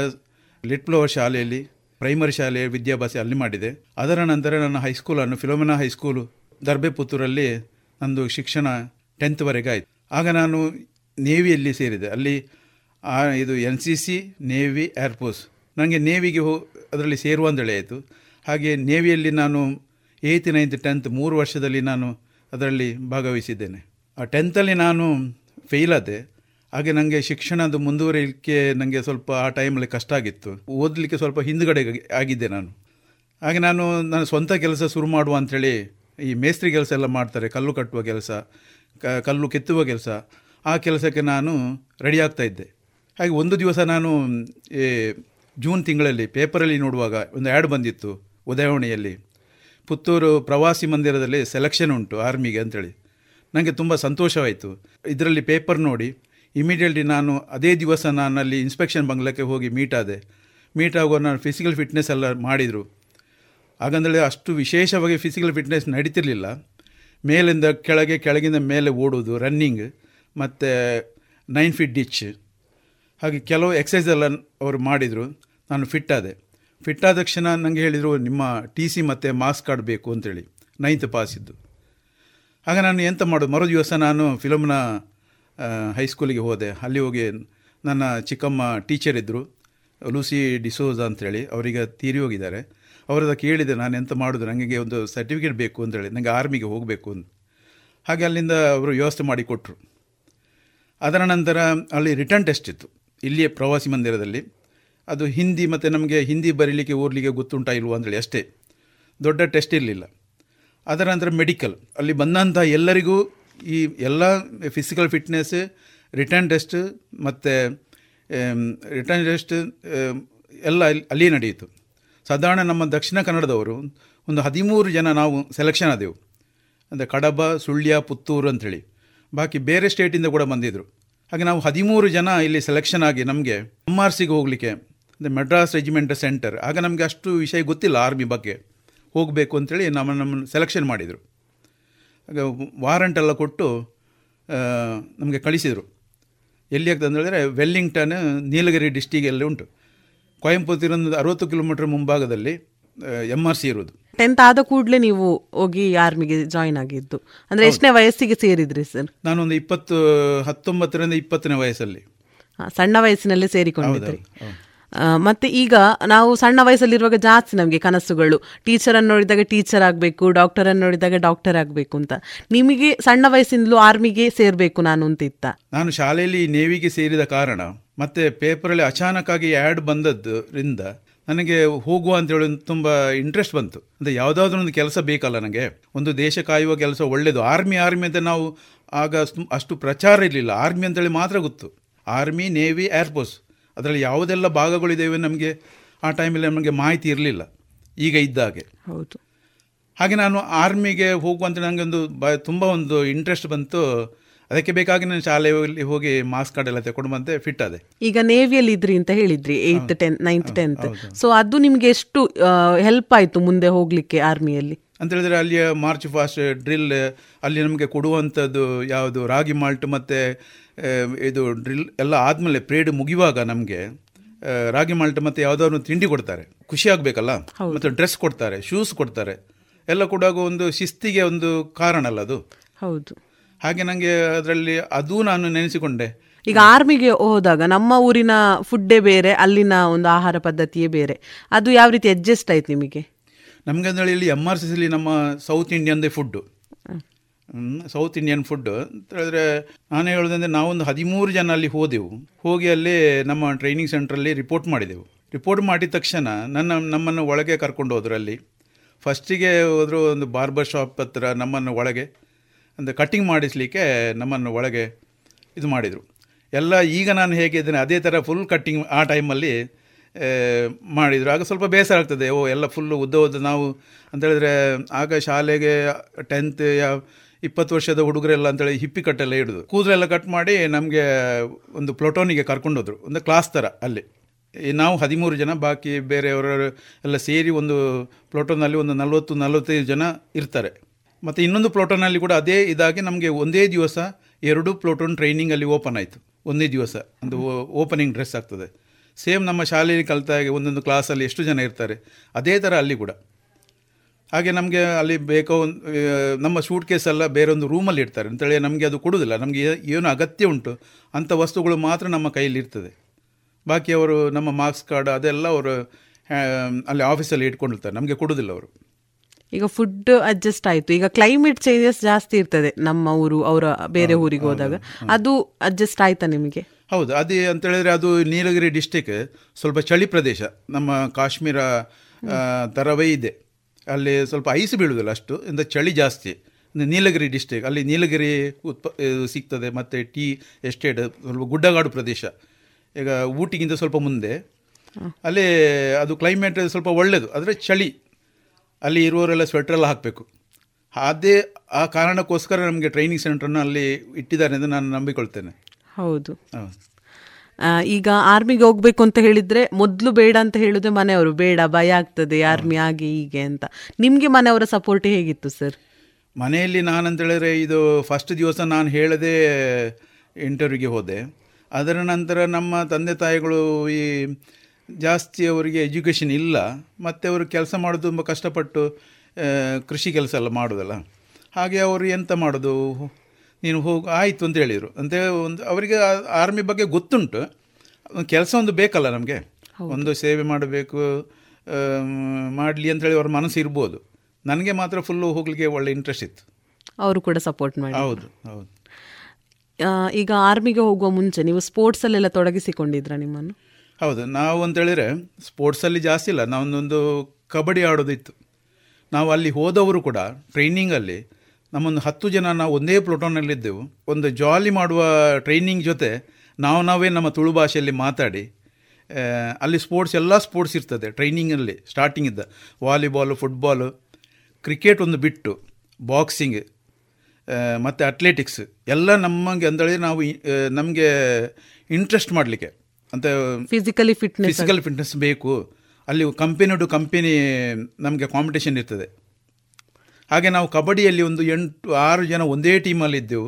ಲಿಟ್ ಫ್ಲವರ್ ಶಾಲೆಯಲ್ಲಿ ಪ್ರೈಮರಿ ಶಾಲೆ ವಿದ್ಯಾಭ್ಯಾಸ ಅಲ್ಲಿ ಮಾಡಿದೆ. ಅದರ ನಂತರ ನನ್ನ ಹೈಸ್ಕೂಲನ್ನು ಫಿಲೋಮಿನಾ ಹೈಸ್ಕೂಲು ದರ್ಬೆ ಪುತ್ತೂರಲ್ಲಿ ನಂದು ಶಿಕ್ಷಣ ಟೆಂತ್ವರೆಗೆ ಆಯಿತು. ಆಗ ನಾನು ನೇವಿಯಲ್ಲಿ ಸೇರಿದೆ. ಅಲ್ಲಿ ಇದು N C C navy air force ನನಗೆ ನೇವಿಗೆ ಹೋ, ಅದರಲ್ಲಿ ಸೇರುವ ಅಂತೇಳಿ ಆಯಿತು. ಹಾಗೆ ನೇವಿಯಲ್ಲಿ ನಾನು ಏಯ್ತ್ ನೈನ್ತ್ ಟೆಂತ್ ಮೂರು ವರ್ಷದಲ್ಲಿ ನಾನು ಅದರಲ್ಲಿ ಭಾಗವಹಿಸಿದ್ದೇನೆ. ಆ ಟೆಂತಲ್ಲಿ ನಾನು ಫೇಲ್ ಆದೆ. ಹಾಗೆ ನನಗೆ ಶಿಕ್ಷಣದ ಮುಂದುವರಿಲಿಕ್ಕೆ ನನಗೆ ಸ್ವಲ್ಪ ಆ ಟೈಮಲ್ಲಿ ಕಷ್ಟ ಆಗಿತ್ತು. ಓದಲಿಕ್ಕೆ ಸ್ವಲ್ಪ ಹಿಂದುಗಡೆ ಆಗಿದ್ದೆ ನಾನು. ಹಾಗೆ ನಾನು ನನ್ನ ಸ್ವಂತ ಕೆಲಸ ಶುರು ಮಾಡುವ ಅಂಥೇಳಿ ಈ ಮೇಸ್ತ್ರಿ ಕೆಲಸ ಎಲ್ಲ ಮಾಡ್ತಾರೆ, ಕಲ್ಲು ಕಟ್ಟುವ ಕೆಲಸ ಕಲ್ಲು ಕೆತ್ತುವ ಕೆಲಸ, ಆ ಕೆಲಸಕ್ಕೆ ನಾನು ರೆಡಿ ಆಗ್ತಾ ಇದ್ದೆ. ಹಾಗೆ ಒಂದು ದಿವಸ ನಾನು, ಈ ಜೂನ್ ತಿಂಗಳಲ್ಲಿ ಪೇಪರಲ್ಲಿ ನೋಡುವಾಗ ಒಂದು ಆ್ಯಡ್ ಬಂದಿತ್ತು ಉದಯವಣಿಯಲ್ಲಿ. ಪುತ್ತೂರು ಪ್ರವಾಸಿ ಮಂದಿರದಲ್ಲಿ ಸೆಲೆಕ್ಷನ್ ಉಂಟು ಆರ್ಮಿಗೆ ಅಂತೇಳಿ ನನಗೆ ತುಂಬ ಸಂತೋಷವಾಯಿತು. ಇದರಲ್ಲಿ ಪೇಪರ್ ನೋಡಿ ಇಮಿಡಿಯೇಟ್ಲಿ ನಾನು ಅದೇ ದಿವಸ ನಾನು ಅಲ್ಲಿ ಇನ್ಸ್ಪೆಕ್ಷನ್ ಬಂಗ್ಲಕ್ಕೆ ಹೋಗಿ ಮೀಟ್ ಆದೆ. ಮೀಟ್ ಆಗುವಾಗ ನಾನು ಫಿಸಿಕಲ್ ಫಿಟ್ನೆಸ್ ಎಲ್ಲ ಮಾಡಿದರು. ಹಾಗಂದರೆ ಅಷ್ಟು ವಿಶೇಷವಾಗಿ ಫಿಸಿಕಲ್ ಫಿಟ್ನೆಸ್ ನಡೀತಿರಲಿಲ್ಲ. ಮೇಲಿಂದ ಕೆಳಗೆ, ಕೆಳಗಿಂದ ಮೇಲೆ ಓಡೋದು ರನ್ನಿಂಗ್ ಮತ್ತು ನೈನ್ ಫೀಟ್ ಡಿಚ್ ಹಾಗೆ ಕೆಲವು ಎಕ್ಸಸೈಸ್ ಎಲ್ಲ ಅವರು ಮಾಡಿದರು. ನಾನು ಫಿಟ್ ಆದೆ. ಫಿಟ್ ಆದ ತಕ್ಷಣ ನನಗೆ ಹೇಳಿದರು, ನಿಮ್ಮ ಟಿ ಸಿ ಮತ್ತು ಮಾಸ್ಕ್ ಕಾರ್ಡ್ ಬೇಕು ಅಂತೇಳಿ. ನೈನ್ತ್ ಪಾಸಿದ್ದು ಆಗ ನಾನು ಎಂತ ಮಾಡೋದು? ಮರು ದಿವಸ ನಾನು ಫಿಲಮ್ನ ಹೈಸ್ಕೂಲಿಗೆ ಹೋದೆ. ಅಲ್ಲಿ ಹೋಗಿ ನನ್ನ ಚಿಕ್ಕಮ್ಮ ಟೀಚರ್ ಇದ್ದರು ಲೂಸಿ ಡಿಸೋಜ್ ಅಂತೇಳಿ ಅವರಿಗೆ ತೀರಿ ಹೋಗಿದ್ದಾರೆ. ಅವರದ ಕೇಳಿದೆ, ನಾನು ಎಂತ ಮಾಡೋದು? ನನಗೆ ಒಂದು ಸರ್ಟಿಫಿಕೇಟ್ ಬೇಕು ಅಂತೇಳಿ. ನನಗೆ ಆರ್ಮಿಗೆ ಹೋಗಬೇಕು ಅಂತ. ಹಾಗೆ ಅಲ್ಲಿಂದ ಅವರು ವ್ಯವಸ್ಥೆ ಮಾಡಿಕೊಟ್ರು ಅದರ ನಂತರ ಅಲ್ಲಿ ರಿಟರ್ನ್ ಟೆಸ್ಟ್ ಇತ್ತು. ಇಲ್ಲಿಯೇ ಪ್ರವಾಸಿ ಮಂದಿರದಲ್ಲಿ. ಅದು ಹಿಂದಿ ಮತ್ತು ನಮಗೆ ಹಿಂದಿ ಬರೀಲಿಕ್ಕೆ, ಓದಲಿಕ್ಕೆ ಗೊತ್ತುಂಟಾ ಇಲ್ವ ಅಂತೇಳಿ ಅಷ್ಟೇ. ದೊಡ್ಡ ಟೆಸ್ಟ್ ಇರಲಿಲ್ಲ. ಅದರ ನಂತರ ಮೆಡಿಕಲ್ ಅಲ್ಲಿ ಬಂದಂಥ ಎಲ್ಲರಿಗೂ ಈ ಎಲ್ಲ ಫಿಸಿಕಲ್ ಫಿಟ್ನೆಸ್ ರಿಟರ್ನ್ ಟೆಸ್ಟ್ ಮತ್ತು ರಿಟರ್ನ್ ಟೆಸ್ಟ್ ಎಲ್ಲ ಅಲ್ಲಿ ನಡೆಯಿತು. ಸಾಧಾರಣ ನಮ್ಮ ದಕ್ಷಿಣ ಕನ್ನಡದವರು ಒಂದು ಹದಿಮೂರು ಜನ ನಾವು ಸೆಲೆಕ್ಷನ್ ಆದೆವು. ಅಂದರೆ ಕಡಬ, ಸುಳ್ಯ, ಪುತ್ತೂರು ಅಂಥೇಳಿ. ಬಾಕಿ ಬೇರೆ ಸ್ಟೇಟಿಂದ ಕೂಡ ಬಂದಿದ್ದರು ಹಾಗೆ ನಾವು ಹದಿಮೂರು ಜನ ಇಲ್ಲಿ ಸೆಲೆಕ್ಷನ್ ಆಗಿ ನಮಗೆ ಎಂ ಆರ್ ಸಿಗೆ ಹೋಗಲಿಕ್ಕೆ, ಅಂದರೆ ಮೆಡ್ರಾಸ್ ರೆಜಿಮೆಂಟ್ ಸೆಂಟರ್ ಆಗ ನಮಗೆ ಅಷ್ಟು ವಿಷಯ ಗೊತ್ತಿಲ್ಲ ಆರ್ಮಿ ಬಗ್ಗೆ. ಹೋಗಬೇಕು ಅಂತೇಳಿ ನಮ್ಮ ನಮ್ಮನ್ನು ಸೆಲೆಕ್ಷನ್ ಮಾಡಿದರು. ವಾರಂಟ್ ಎಲ್ಲ ಕೊಟ್ಟು ನಮಗೆ ಕಳಿಸಿದರು. ಎಲ್ಲಿ ಆಗ್ತದೆ ಅಂತ ಹೇಳಿದ್ರೆ ವೆಲ್ಲಿಂಗ್ಟನ್ ನೀಲಗಿರಿ ಡಿಸ್ಟಿಕಲ್ಲಿ ಉಂಟು. ಕೊಯಂಪತ್ತೂರಿಂದ ಅರವತ್ತು ಕಿಲೋಮೀಟರ್ ಮುಂಭಾಗದಲ್ಲಿ ಎಂ ಆರ್ ಸಿ ಇರೋದು ಟೆಂತ್ ಆದ ಕೂಡಲೇ ನೀವು ಹೋಗಿ ಆರ್ಮಿಗೆ ಜಾಯಿನ್ ಆಗಿದ್ದು. ಅಂದರೆ ಎಷ್ಟನೇ ವಯಸ್ಸಿಗೆ ಸೇರಿದ್ರಿ ಸರ್? ನಾನೊಂದು ಇಪ್ಪತ್ತು ಹತ್ತೊಂಬತ್ತರಿಂದ ಇಪ್ಪತ್ತನೇ ವಯಸ್ಸಲ್ಲಿ. ಸಣ್ಣ ವಯಸ್ಸಿನಲ್ಲೇ ಸೇರಿಕೊಂಡಿದ್ರಿ. ಮತ್ತೆ ಈಗ ನಾವು ಸಣ್ಣ ವಯಸ್ಸಲ್ಲಿರುವಾಗ ಜಾಸ್ತಿ ನಮಗೆ ಕನಸುಗಳು. ಟೀಚರ್ ಅನ್ನು ನೋಡಿದಾಗ ಟೀಚರ್ ಆಗಬೇಕು ಡಾಕ್ಟರ್ ಅನ್ನು ನೋಡಿದಾಗ ಡಾಕ್ಟರ್ ಆಗಬೇಕು ಅಂತ. ನಿಮಗೆ ಸಣ್ಣ ವಯಸ್ಸಿಂದಲೂ ಆರ್ಮಿಗೆ ಸೇರಬೇಕು ನಾನು ಅಂತ ಇತ್ತ? ನಾನು ಶಾಲೆಯಲ್ಲಿ ನೇವಿಗೆ ಸೇರಿದ ಕಾರಣ, ಮತ್ತೆ ಪೇಪರಲ್ಲಿ ಅಚಾನಕ್ಕಾಗಿ ಆ್ಯಡ್ ಬಂದದ್ದರಿಂದ ನನಗೆ ಹೋಗುವ ಅಂತ ಹೇಳಿ ತುಂಬ ಇಂಟ್ರೆಸ್ಟ್ ಬಂತು. ಅಂದರೆ ಯಾವುದಾದ್ರೂ ಒಂದು ಕೆಲಸ ಬೇಕಲ್ಲ ನನಗೆ. ಒಂದು ದೇಶ ಕಾಯುವ ಕೆಲಸ ಒಳ್ಳೆಯದು ಆರ್ಮಿ ಆರ್ಮಿ ಅಂತ ನಾವು ಆಗ ಅಷ್ಟು ಪ್ರಚಾರ ಇರಲಿಲ್ಲ. ಆರ್ಮಿ ಅಂತೇಳಿ ಮಾತ್ರ ಗೊತ್ತು. ಆರ್ಮಿ ನೇವಿ ಏರ್ಫೋರ್ಸ್ ಅದರಲ್ಲಿ ಯಾವುದೆಲ್ಲ ಭಾಗಗಳಿದ್ದೇವೆ ನಮಗೆ ಆ ಟೈಮಲ್ಲಿ ನಮಗೆ ಮಾಹಿತಿ ಇರಲಿಲ್ಲ ಈಗ ಇದ್ದಾಗೆ. ಹೌದು. ಹಾಗೆ ನಾನು ಆರ್ಮಿಗೆ ಹೋಗುವಂತ ನನಗೆ ಒಂದು ಬ ತುಂಬ ಒಂದು ಇಂಟ್ರೆಸ್ಟ್ ಬಂತು. ಅದಕ್ಕೆ ಬೇಕಾಗಿ ನಾನು ಶಾಲೆಯಲ್ಲಿ ಹೋಗಿ ಮಾಸ್ಕ್ ಕಾರ್ಡ್ ಎಲ್ಲ ತಗೊಂಡು ಬಂದೆ ಫಿಟ್ ಅದೇ ಈಗ ನೇವಿಯಲ್ಲಿ ಇದ್ರಿ ಅಂತ ಹೇಳಿದ್ರಿ eight ten ninth tenth so ಅದು ನಿಮಗೆ ಎಷ್ಟು ಹೆಲ್ಪ್ ಆಯಿತು ಮುಂದೆ ಹೋಗಲಿಕ್ಕೆ ಆರ್ಮಿಯಲ್ಲಿ ಅಂತ ಹೇಳಿದ್ರೆ ಅಲ್ಲಿಯ ಮಾರ್ಚ್ ಫಾಸ್ಟ್ ಡ್ರಿಲ್ ಅಲ್ಲಿ ನಮಗೆ ಕೊಡುವಂಥದ್ದು ಯಾವುದು ರಾಗಿ ಮಾಲ್ಟ್ ಮತ್ತು ಇದು ಡ್ರಿಲ್ ಎಲ್ಲ ಆದಮೇಲೆ ಪ್ರೇಡ್ ಮುಗಿಯುವಾಗ ನಮಗೆ ರಾಗಿ ಮಾಲ್ಟ್ ಮತ್ತು ಯಾವುದಾದ್ರು ತಿಂಡಿ ಕೊಡ್ತಾರೆ. ಖುಷಿ ಆಗಬೇಕಲ್ಲ? ಮತ್ತು ಡ್ರೆಸ್ ಕೊಡ್ತಾರೆ ಶೂಸ್ ಕೊಡ್ತಾರೆ. ಎಲ್ಲ ಕೂಡ ಒಂದು ಶಿಸ್ತಿಗೆ ಒಂದು ಕಾರಣ ಅಲ್ಲ ಅದು? ಹೌದು. ಹಾಗೆ ನನಗೆ ಅದರಲ್ಲಿ ಅದು ನಾನು ನೆನೆಸಿಕೊಂಡೆ. ಈಗ ಆರ್ಮಿಗೆ ಹೋದಾಗ ನಮ್ಮ ಊರಿನ ಫುಡ್ಡೇ ಬೇರೆ ಅಲ್ಲಿನ ಒಂದು ಆಹಾರ ಪದ್ಧತಿಯೇ ಬೇರೆ. ಅದು ಯಾವ ರೀತಿ ಅಡ್ಜಸ್ಟ್ ಆಯ್ತು ನಿಮಗೆ? ನಮಗೆ ಅಂದರೆ ಇಲ್ಲಿ ಎಂ ಆರ್ ಸಿ ಸಿಲಿ ನಮ್ಮ ಸೌತ್ ಇಂಡಿಯನ್ದೇ ಫುಡ್ಡು ಸೌತ್ ಇಂಡಿಯನ್ ಫುಡ್ ಅಂತ ಹೇಳಿದ್ರೆ ನಾನು ಹೇಳೋದಂದರೆ ನಾವೊಂದು ಹದಿಮೂರು ಜನ ಅಲ್ಲಿ ಹೋದೆವು. ಹೋಗಿ ಅಲ್ಲಿ ನಮ್ಮ ಟ್ರೈನಿಂಗ್ ಸೆಂಟ್ರಲ್ಲಿ ರಿಪೋರ್ಟ್ ಮಾಡಿದೆವು. ರಿಪೋರ್ಟ್ ಮಾಡಿದ ತಕ್ಷಣ ನನ್ನ, ನಮ್ಮನ್ನು ಒಳಗೆ ಕರ್ಕೊಂಡು ಹೋದ್ರು ಅಲ್ಲಿ. ಫಸ್ಟಿಗೆ ಹೋದರು ಒಂದು ಬಾರ್ಬರ್ ಶಾಪ್ ಹತ್ರ ನಮ್ಮನ್ನು ಒಳಗೆ. ಅಂದರೆ ಕಟ್ಟಿಂಗ್ ಮಾಡಿಸಲಿಕ್ಕೆ ನಮ್ಮನ್ನು ಒಳಗೆ ಇದು ಮಾಡಿದರು. ಎಲ್ಲ ಈಗ ನಾನು ಹೇಗಿದ್ದೇನೆ ಅದೇ ಥರ ಫುಲ್ ಕಟ್ಟಿಂಗ್ ಆ ಟೈಮಲ್ಲಿ ಮಾಡಿದರು. ಆಗ ಸ್ವಲ್ಪ ಬೇಸರ ಆಗ್ತದೆ. ಓ, ಎಲ್ಲ ಫುಲ್ಲು ಉದ್ದ ಉದ್ದ ನಾವು, ಅಂತ ಹೇಳಿದ್ರೆ, ಆಗ ಶಾಲೆಗೆ ಟೆಂತ್ ಯಾವ ಇಪ್ಪತ್ತು ವರ್ಷದ ಹುಡುಗರೆಲ್ಲ ಅಂತೇಳಿ ಹಿಪ್ಪಿ ಕಟ್ಟೆಲ್ಲ ಹಿಡಿದು ಕೂದಲೆಲ್ಲ ಕಟ್ ಮಾಡಿ ನಮಗೆ ಒಂದು ಪ್ಲೊಟೋನಿಗೆ ಕರ್ಕೊಂಡೋದ್ರು ಒಂದು ಕ್ಲಾಸ್ ಥರ ಅಲ್ಲಿ. ನಾವು ಹದಿಮೂರು ಜನ, ಬಾಕಿ ಬೇರೆಯವರು ಎಲ್ಲ ಸೇರಿ ಒಂದು ಪ್ಲೊಟೋನಲ್ಲಿ ಒಂದು ನಲವತ್ತು, ನಲವತ್ತೈದು ಜನ ಇರ್ತಾರೆ. ಮತ್ತು ಇನ್ನೊಂದು ಪ್ಲೊಟೋನಲ್ಲಿ ಕೂಡ ಅದೇ ಇದಾಗಿ ನಮಗೆ ಒಂದೇ ದಿವಸ ಎರಡು ಪ್ಲೊಟೋನ್ ಟ್ರೈನಿಂಗಲ್ಲಿ ಓಪನ್ ಆಯಿತು. ಒಂದೇ ದಿವಸ, ಒಂದು ಓಪನಿಂಗ್ ಡ್ರೆಸ್ ಆಗ್ತದೆ. ಸೇಮ್ ನಮ್ಮ ಶಾಲೆಯಲ್ಲಿ ಹಾಗೆ ಒಂದೊಂದು ಕ್ಲಾಸಲ್ಲಿ ಎಷ್ಟು ಜನ ಇರ್ತಾರೆ, ಅದೇ ಥರ ಅಲ್ಲಿ ಕೂಡ. ಹಾಗೆ ನಮಗೆ ಅಲ್ಲಿ ಬೇಕೋ ಒಂದು ನಮ್ಮ ಕೇಸ್ ಎಲ್ಲ ಬೇರೊಂದು ರೂಮಲ್ಲಿ ಇಡ್ತಾರೆ. ಅಂತೇಳಿ ನಮಗೆ ಅದು ಕೊಡೋದಿಲ್ಲ. ನಮಗೆ ಏನು ಅಗತ್ಯ ಉಂಟು. ಅಂಥ ವಸ್ತುಗಳು ಮಾತ್ರ ನಮ್ಮ ಕೈಯಲ್ಲಿ ಇರ್ತದೆ. ಬಾಕಿ ಅವರು ನಮ್ಮ ಮಾರ್ಕ್ಸ್ ಕಾರ್ಡ್ ಅದೆಲ್ಲ ಅವರು ಅಲ್ಲಿ ಆಫೀಸಲ್ಲಿ ಇಟ್ಕೊಂಡಿರ್ತಾರೆ. ನಮಗೆ ಕೊಡೋದಿಲ್ಲ ಅವರು. ಈಗ ಫುಡ್ ಅಡ್ಜಸ್ಟ್ ಆಯಿತು. ಈಗ ಕ್ಲೈಮೇಟ್ ಚೇಂಜಸ್ ಜಾಸ್ತಿ ಇರ್ತದೆ ನಮ್ಮ ಊರು ಅವರ ಬೇರೆ ಊರಿಗೆ ಹೋದಾಗ. ಅದು ಅಡ್ಜಸ್ಟ್ ಆಯ್ತಾ ನಿಮಗೆ? ಹೌದು ಅದೇ ಅಂತ ಹೇಳಿದ್ರೆ ಅದು ನೀಲಗಿರಿ ಡಿಸ್ಟಿಕ್ ಸ್ವಲ್ಪ ಚಳಿ ಪ್ರದೇಶ. ನಮ್ಮ ಕಾಶ್ಮೀರ ತರವೇ ಇದೆ. ಅಲ್ಲಿ ಸ್ವಲ್ಪ ಐಸ್ ಬೀಳುವುದಿಲ್ಲ ಅಷ್ಟು. ಇಂದ ಚಳಿ ಜಾಸ್ತಿ. ನೀಲಗಿರಿ ಡಿಸ್ಟಿಕ್ ಅಲ್ಲಿ ನೀಲಗಿರಿ ಉತ್ಪ ಸಿಗ್ತದೆ ಮತ್ತು ಟೀ ಎಸ್ಟೇಟ್ ಸ್ವಲ್ಪ ಗುಡ್ಡಗಾಡು ಪ್ರದೇಶ. ಈಗ ಊಟಿಗಿಂತ ಸ್ವಲ್ಪ ಮುಂದೆ. ಅಲ್ಲಿ ಅದು ಕ್ಲೈಮೇಟ್ ಸ್ವಲ್ಪ ಒಳ್ಳೆಯದು ಆದರೆ ಚಳಿ. ಅಲ್ಲಿ ಇರುವವರೆಲ್ಲ ಸ್ವೆಟರ್ ಎಲ್ಲ ಹಾಕಬೇಕು. ಅದೇ ಆ ಕಾರಣಕ್ಕೋಸ್ಕರ ನಮಗೆ ಟ್ರೈನಿಂಗ್ ಸೆಂಟ್ರನ್ನು ಅಲ್ಲಿ ಇಟ್ಟಿದ್ದಾರೆ ಎಂದು ನಾನು ನಂಬಿಕೊಳ್ತೇನೆ. ಹೌದು. ಈಗ ಆರ್ಮಿಗೆ ಹೋಗ್ಬೇಕು ಅಂತ ಹೇಳಿದ್ರೆ ಮೊದಲು ಬೇಡ ಅಂತ ಹೇಳಿದ್ರೆ ಮನೆಯವರು, ಬೇಡ, ಭಯ ಆಗ್ತದೆ ಆರ್ಮಿ ಹಾಗೆ ಹೀಗೆ ಅಂತ. ನಿಮಗೆ ಮನೆಯವರ ಸಪೋರ್ಟ್ ಹೇಗಿತ್ತು ಸರ್ ಮನೆಯಲ್ಲಿ ನಾನಂತ ಹೇಳಿದ್ರೆ ಇದು ಫಸ್ಟ್ ದಿವಸ ನಾನು ಹೇಳದೆ ಇಂಟರ್ವ್ಯೂಗೆ ಹೋದೆ. ಅದರ ನಂತರ ನಮ್ಮ ತಂದೆ ತಾಯಿಗಳು ಈ ಜಾಸ್ತಿ ಅವರಿಗೆ ಎಜುಕೇಷನ್ ಇಲ್ಲ. ಮತ್ತು ಅವರು ಕೆಲಸ ಮಾಡೋದು ತುಂಬ ಕಷ್ಟಪಟ್ಟು ಕೃಷಿ ಕೆಲಸ ಎಲ್ಲ ಮಾಡೋದಲ್ಲ. ಹಾಗೆ ಅವರು ಎಂತ ಮಾಡೋದು? ನೀನು ಹೋಗಿ ಆಯಿತು ಅಂತ ಹೇಳಿದರು. ಅಂತ ಒಂದು ಅವರಿಗೆ ಆರ್ಮಿ ಬಗ್ಗೆ ಗೊತ್ತುಂಟು. ಕೆಲಸ ಒಂದು ಬೇಕಲ್ಲ ನಮಗೆ. ಒಂದು ಸೇವೆ ಮಾಡಬೇಕು ಮಾಡಲಿ ಅಂತೇಳಿ ಅವ್ರ ಮನಸ್ಸು ಇರ್ಬೋದು. ನನಗೆ ಮಾತ್ರ ಫುಲ್ಲು ಹೋಗಲಿಕ್ಕೆ ಒಳ್ಳೆ ಇಂಟ್ರೆಸ್ಟ್ ಇತ್ತು. ಅವರು ಕೂಡ ಸಪೋರ್ಟ್ ಮಾಡಿ ಹೌದು ಹೌದು. ಈಗ ಆರ್ಮಿಗೆ ಹೋಗುವ ಮುಂಚೆ ನೀವು ಸ್ಪೋರ್ಟ್ಸಲ್ಲೆಲ್ಲ ತೊಡಗಿಸಿಕೊಂಡಿದ್ರ ನಿಮ್ಮನ್ನು? ಹೌದು ನಾವು ಅಂತೇಳಿದರೆ ಸ್ಪೋರ್ಟ್ಸಲ್ಲಿ ಜಾಸ್ತಿ ಇಲ್ಲ. ನಾವೊಂದೊಂದು ಕಬಡ್ಡಿ ಆಡೋದಿತ್ತು. ನಾವು ಅಲ್ಲಿ ಹೋದವರು ಕೂಡ ಟ್ರೈನಿಂಗಲ್ಲಿ ನಮ್ಮೊಂದು ಹತ್ತು ಜನ ನಾವು ಒಂದೇ ಪ್ಲೋಟೋನಲ್ಲಿದ್ದೆವು. ಒಂದು ಜಾಲಿ ಮಾಡುವ ಟ್ರೈನಿಂಗ್ ಜೊತೆ ನಾವು ನಾವೇ ನಮ್ಮ ತುಳು ಭಾಷೆಯಲ್ಲಿ ಮಾತಾಡಿ ಅಲ್ಲಿ ಸ್ಪೋರ್ಟ್ಸ್ ಎಲ್ಲ ಸ್ಪೋರ್ಟ್ಸ್ ಇರ್ತದೆ ಟ್ರೈನಿಂಗಲ್ಲಿ ಸ್ಟಾರ್ಟಿಂಗ್ ಇದ್ದ ವಾಲಿಬಾಲು ಫುಟ್ಬಾಲು ಕ್ರಿಕೆಟ್ ಒಂದು ಬಿಟ್ಟು ಬಾಕ್ಸಿಂಗ್ ಮತ್ತು ಅತ್ಲೆಟಿಕ್ಸ್ ಎಲ್ಲ ನಮಗೆ ಅಂದರೆ ನಾವು ನಮಗೆ ಇಂಟ್ರೆಸ್ಟ್ ಮಾಡಲಿಕ್ಕೆ. ಅಂತ ಫಿಸಿಕಲಿ ಫಿಟ್ನೆಸ್ ಫಿಸಿಕಲ್ ಫಿಟ್ನೆಸ್ ಬೇಕು. ಅಲ್ಲಿ ಕಂಪೆನಿ ಟು ಕಂಪೆನಿ ನಮಗೆ ಕಾಂಪಿಟೇಷನ್ ಇರ್ತದೆ. ಹಾಗೆ ನಾವು ಕಬಡ್ಡಿಯಲ್ಲಿ ಒಂದು ಎಂಟು, ಆರು ಜನ ಒಂದೇ ಟೀಮಲ್ಲಿದ್ದೆವು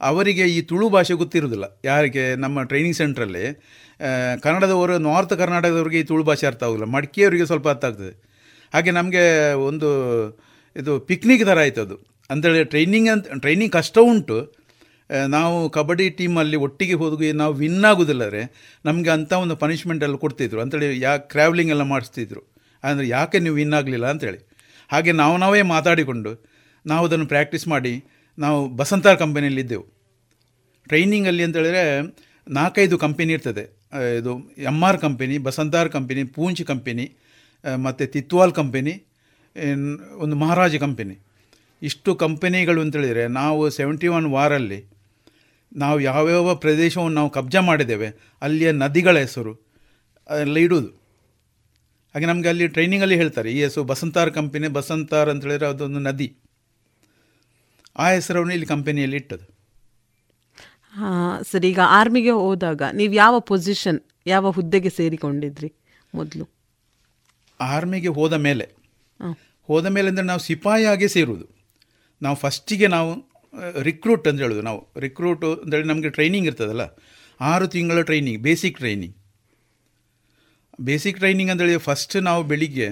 ಅವರಿಗೆ ಈ ತುಳು ಭಾಷೆ ಗೊತ್ತಿರೋದಿಲ್ಲ ಯಾರಿಗೆ? ನಮ್ಮ ಟ್ರೈನಿಂಗ್ ಸೆಂಟ್ರಲ್ಲಿ ಕನ್ನಡದವರು ನಾರ್ತ್ ಕರ್ನಾಟಕದವರಿಗೆ ಈ ತುಳು ಭಾಷೆ ಅರ್ಥ ಆಗೋದಿಲ್ಲ. ಮಡಿಕೆಯವರಿಗೆ ಸ್ವಲ್ಪ ಅರ್ಥ ಆಗ್ತದೆ. ಹಾಗೆ ನಮಗೆ ಒಂದು ಇದು ಪಿಕ್ನಿಕ್ ಥರ ಆಯಿತು ಅದು. ಅಂತೇಳಿ ಟ್ರೈನಿಂಗ್ ಅಂತ ಟ್ರೈನಿಂಗ್ ಕಷ್ಟ ಉಂಟು. ನಾವು ಕಬಡ್ಡಿ ಟೀಮಲ್ಲಿ ಒಟ್ಟಿಗೆ ಹೋದಾಗ ನಾವು ವಿನ್ ಆಗೋದಿಲ್ಲದ್ರೆ ನಮಗೆ ಅಂಥ ಒಂದು ಪನಿಷ್ಮೆಂಟ್ ಎಲ್ಲ ಕೊಡ್ತಿದ್ರು. ಅಂತೇಳಿ ಯಾಕೆ ಟ್ರಾವೆಲಿಂಗ್ ಎಲ್ಲ ಮಾಡಿಸ್ತಿದ್ರು. ಅಂದರೆ ಯಾಕೆ ನೀವು ವಿನ್ ಆಗಲಿಲ್ಲ ಅಂತೇಳಿ. ಹಾಗೆ ನಾವು ನಾವೇ ಮಾತಾಡಿಕೊಂಡು ನಾವು ಅದನ್ನು ಪ್ರಾಕ್ಟೀಸ್ ಮಾಡಿ ನಾವು ಬಸಂತಾರ್ ಕಂಪನಿಯಲ್ಲಿ ಇದ್ದೆವು. ಟ್ರೈನಿಂಗಲ್ಲಿ ಅಂತ ಹೇಳಿದ್ರೆ ನಾಲ್ಕೈದು ಕಂಪನಿ ಇರ್ತದೆ. ಇದು M R company, Basantar company, Poonch company ಮತ್ತು ತಿತ್ವಾಲ್ ಕಂಪನಿ ಒಂದು ಮಹಾರಾಜ ಕಂಪನಿ. ಇಷ್ಟು ಕಂಪನಿಗಳು ಅಂತೇಳಿದರೆ ನಾವು ಸೆವೆಂಟಿ ಒನ್ ವಾರಲ್ಲಿ ನಾವು ಯಾವ್ಯಾವ ಪ್ರದೇಶವನ್ನು ನಾವು ಕಬ್ಜಾ ಮಾಡಿದ್ದೇವೆ ಅಲ್ಲಿಯ ನದಿಗಳ ಹೆಸರು ಎಲ್ಲ ಇಡುವುದು. ಹಾಗೆ ನಮಗೆ ಅಲ್ಲಿ ಟ್ರೈನಿಂಗಲ್ಲಿ ಹೇಳ್ತಾರೆ ಈ ಹೆಸರು ಬಸಂತಾರ್ ಕಂಪನಿ ಬಸಂತಾರ್ ಅಂತ ಹೇಳಿದ್ರೆ ಅದೊಂದು ನದಿ. ಆ ಹೆಸರನ್ನು ಇಲ್ಲಿ ಕಂಪನಿಯಲ್ಲಿ ಇಟ್ಟದು ಸರ್ ಈಗ ಆರ್ಮಿಗೆ ಹೋದಾಗ ನೀವು ಯಾವ ಪೊಸಿಷನ್ ಯಾವ ಹುದ್ದೆಗೆ ಸೇರಿಕೊಂಡಿದ್ರಿ ಮೊದಲು? ಆರ್ಮಿಗೆ ಹೋದ ಮೇಲೆ. ಹೋದ ಮೇಲೆ ಅಂದರೆ ನಾವು ಸಿಪಾಯಿಯಾಗಿ ಸೇರುವುದು. ನಾವು ಫಸ್ಟಿಗೆ ನಾವು ರಿಕ್ರೂಟ್ ಅಂತ ಹೇಳೋದು ನಾವು. ರಿಕ್ರೂಟು ಅಂತೇಳಿ ನಮಗೆ ಟ್ರೈನಿಂಗ್ ಇರ್ತದಲ್ಲ ಆರು ತಿಂಗಳ training basic training basic training ಅಂದರೆ ಫಸ್ಟ್ ನಾವು ಬೆಳಿಗ್ಗೆ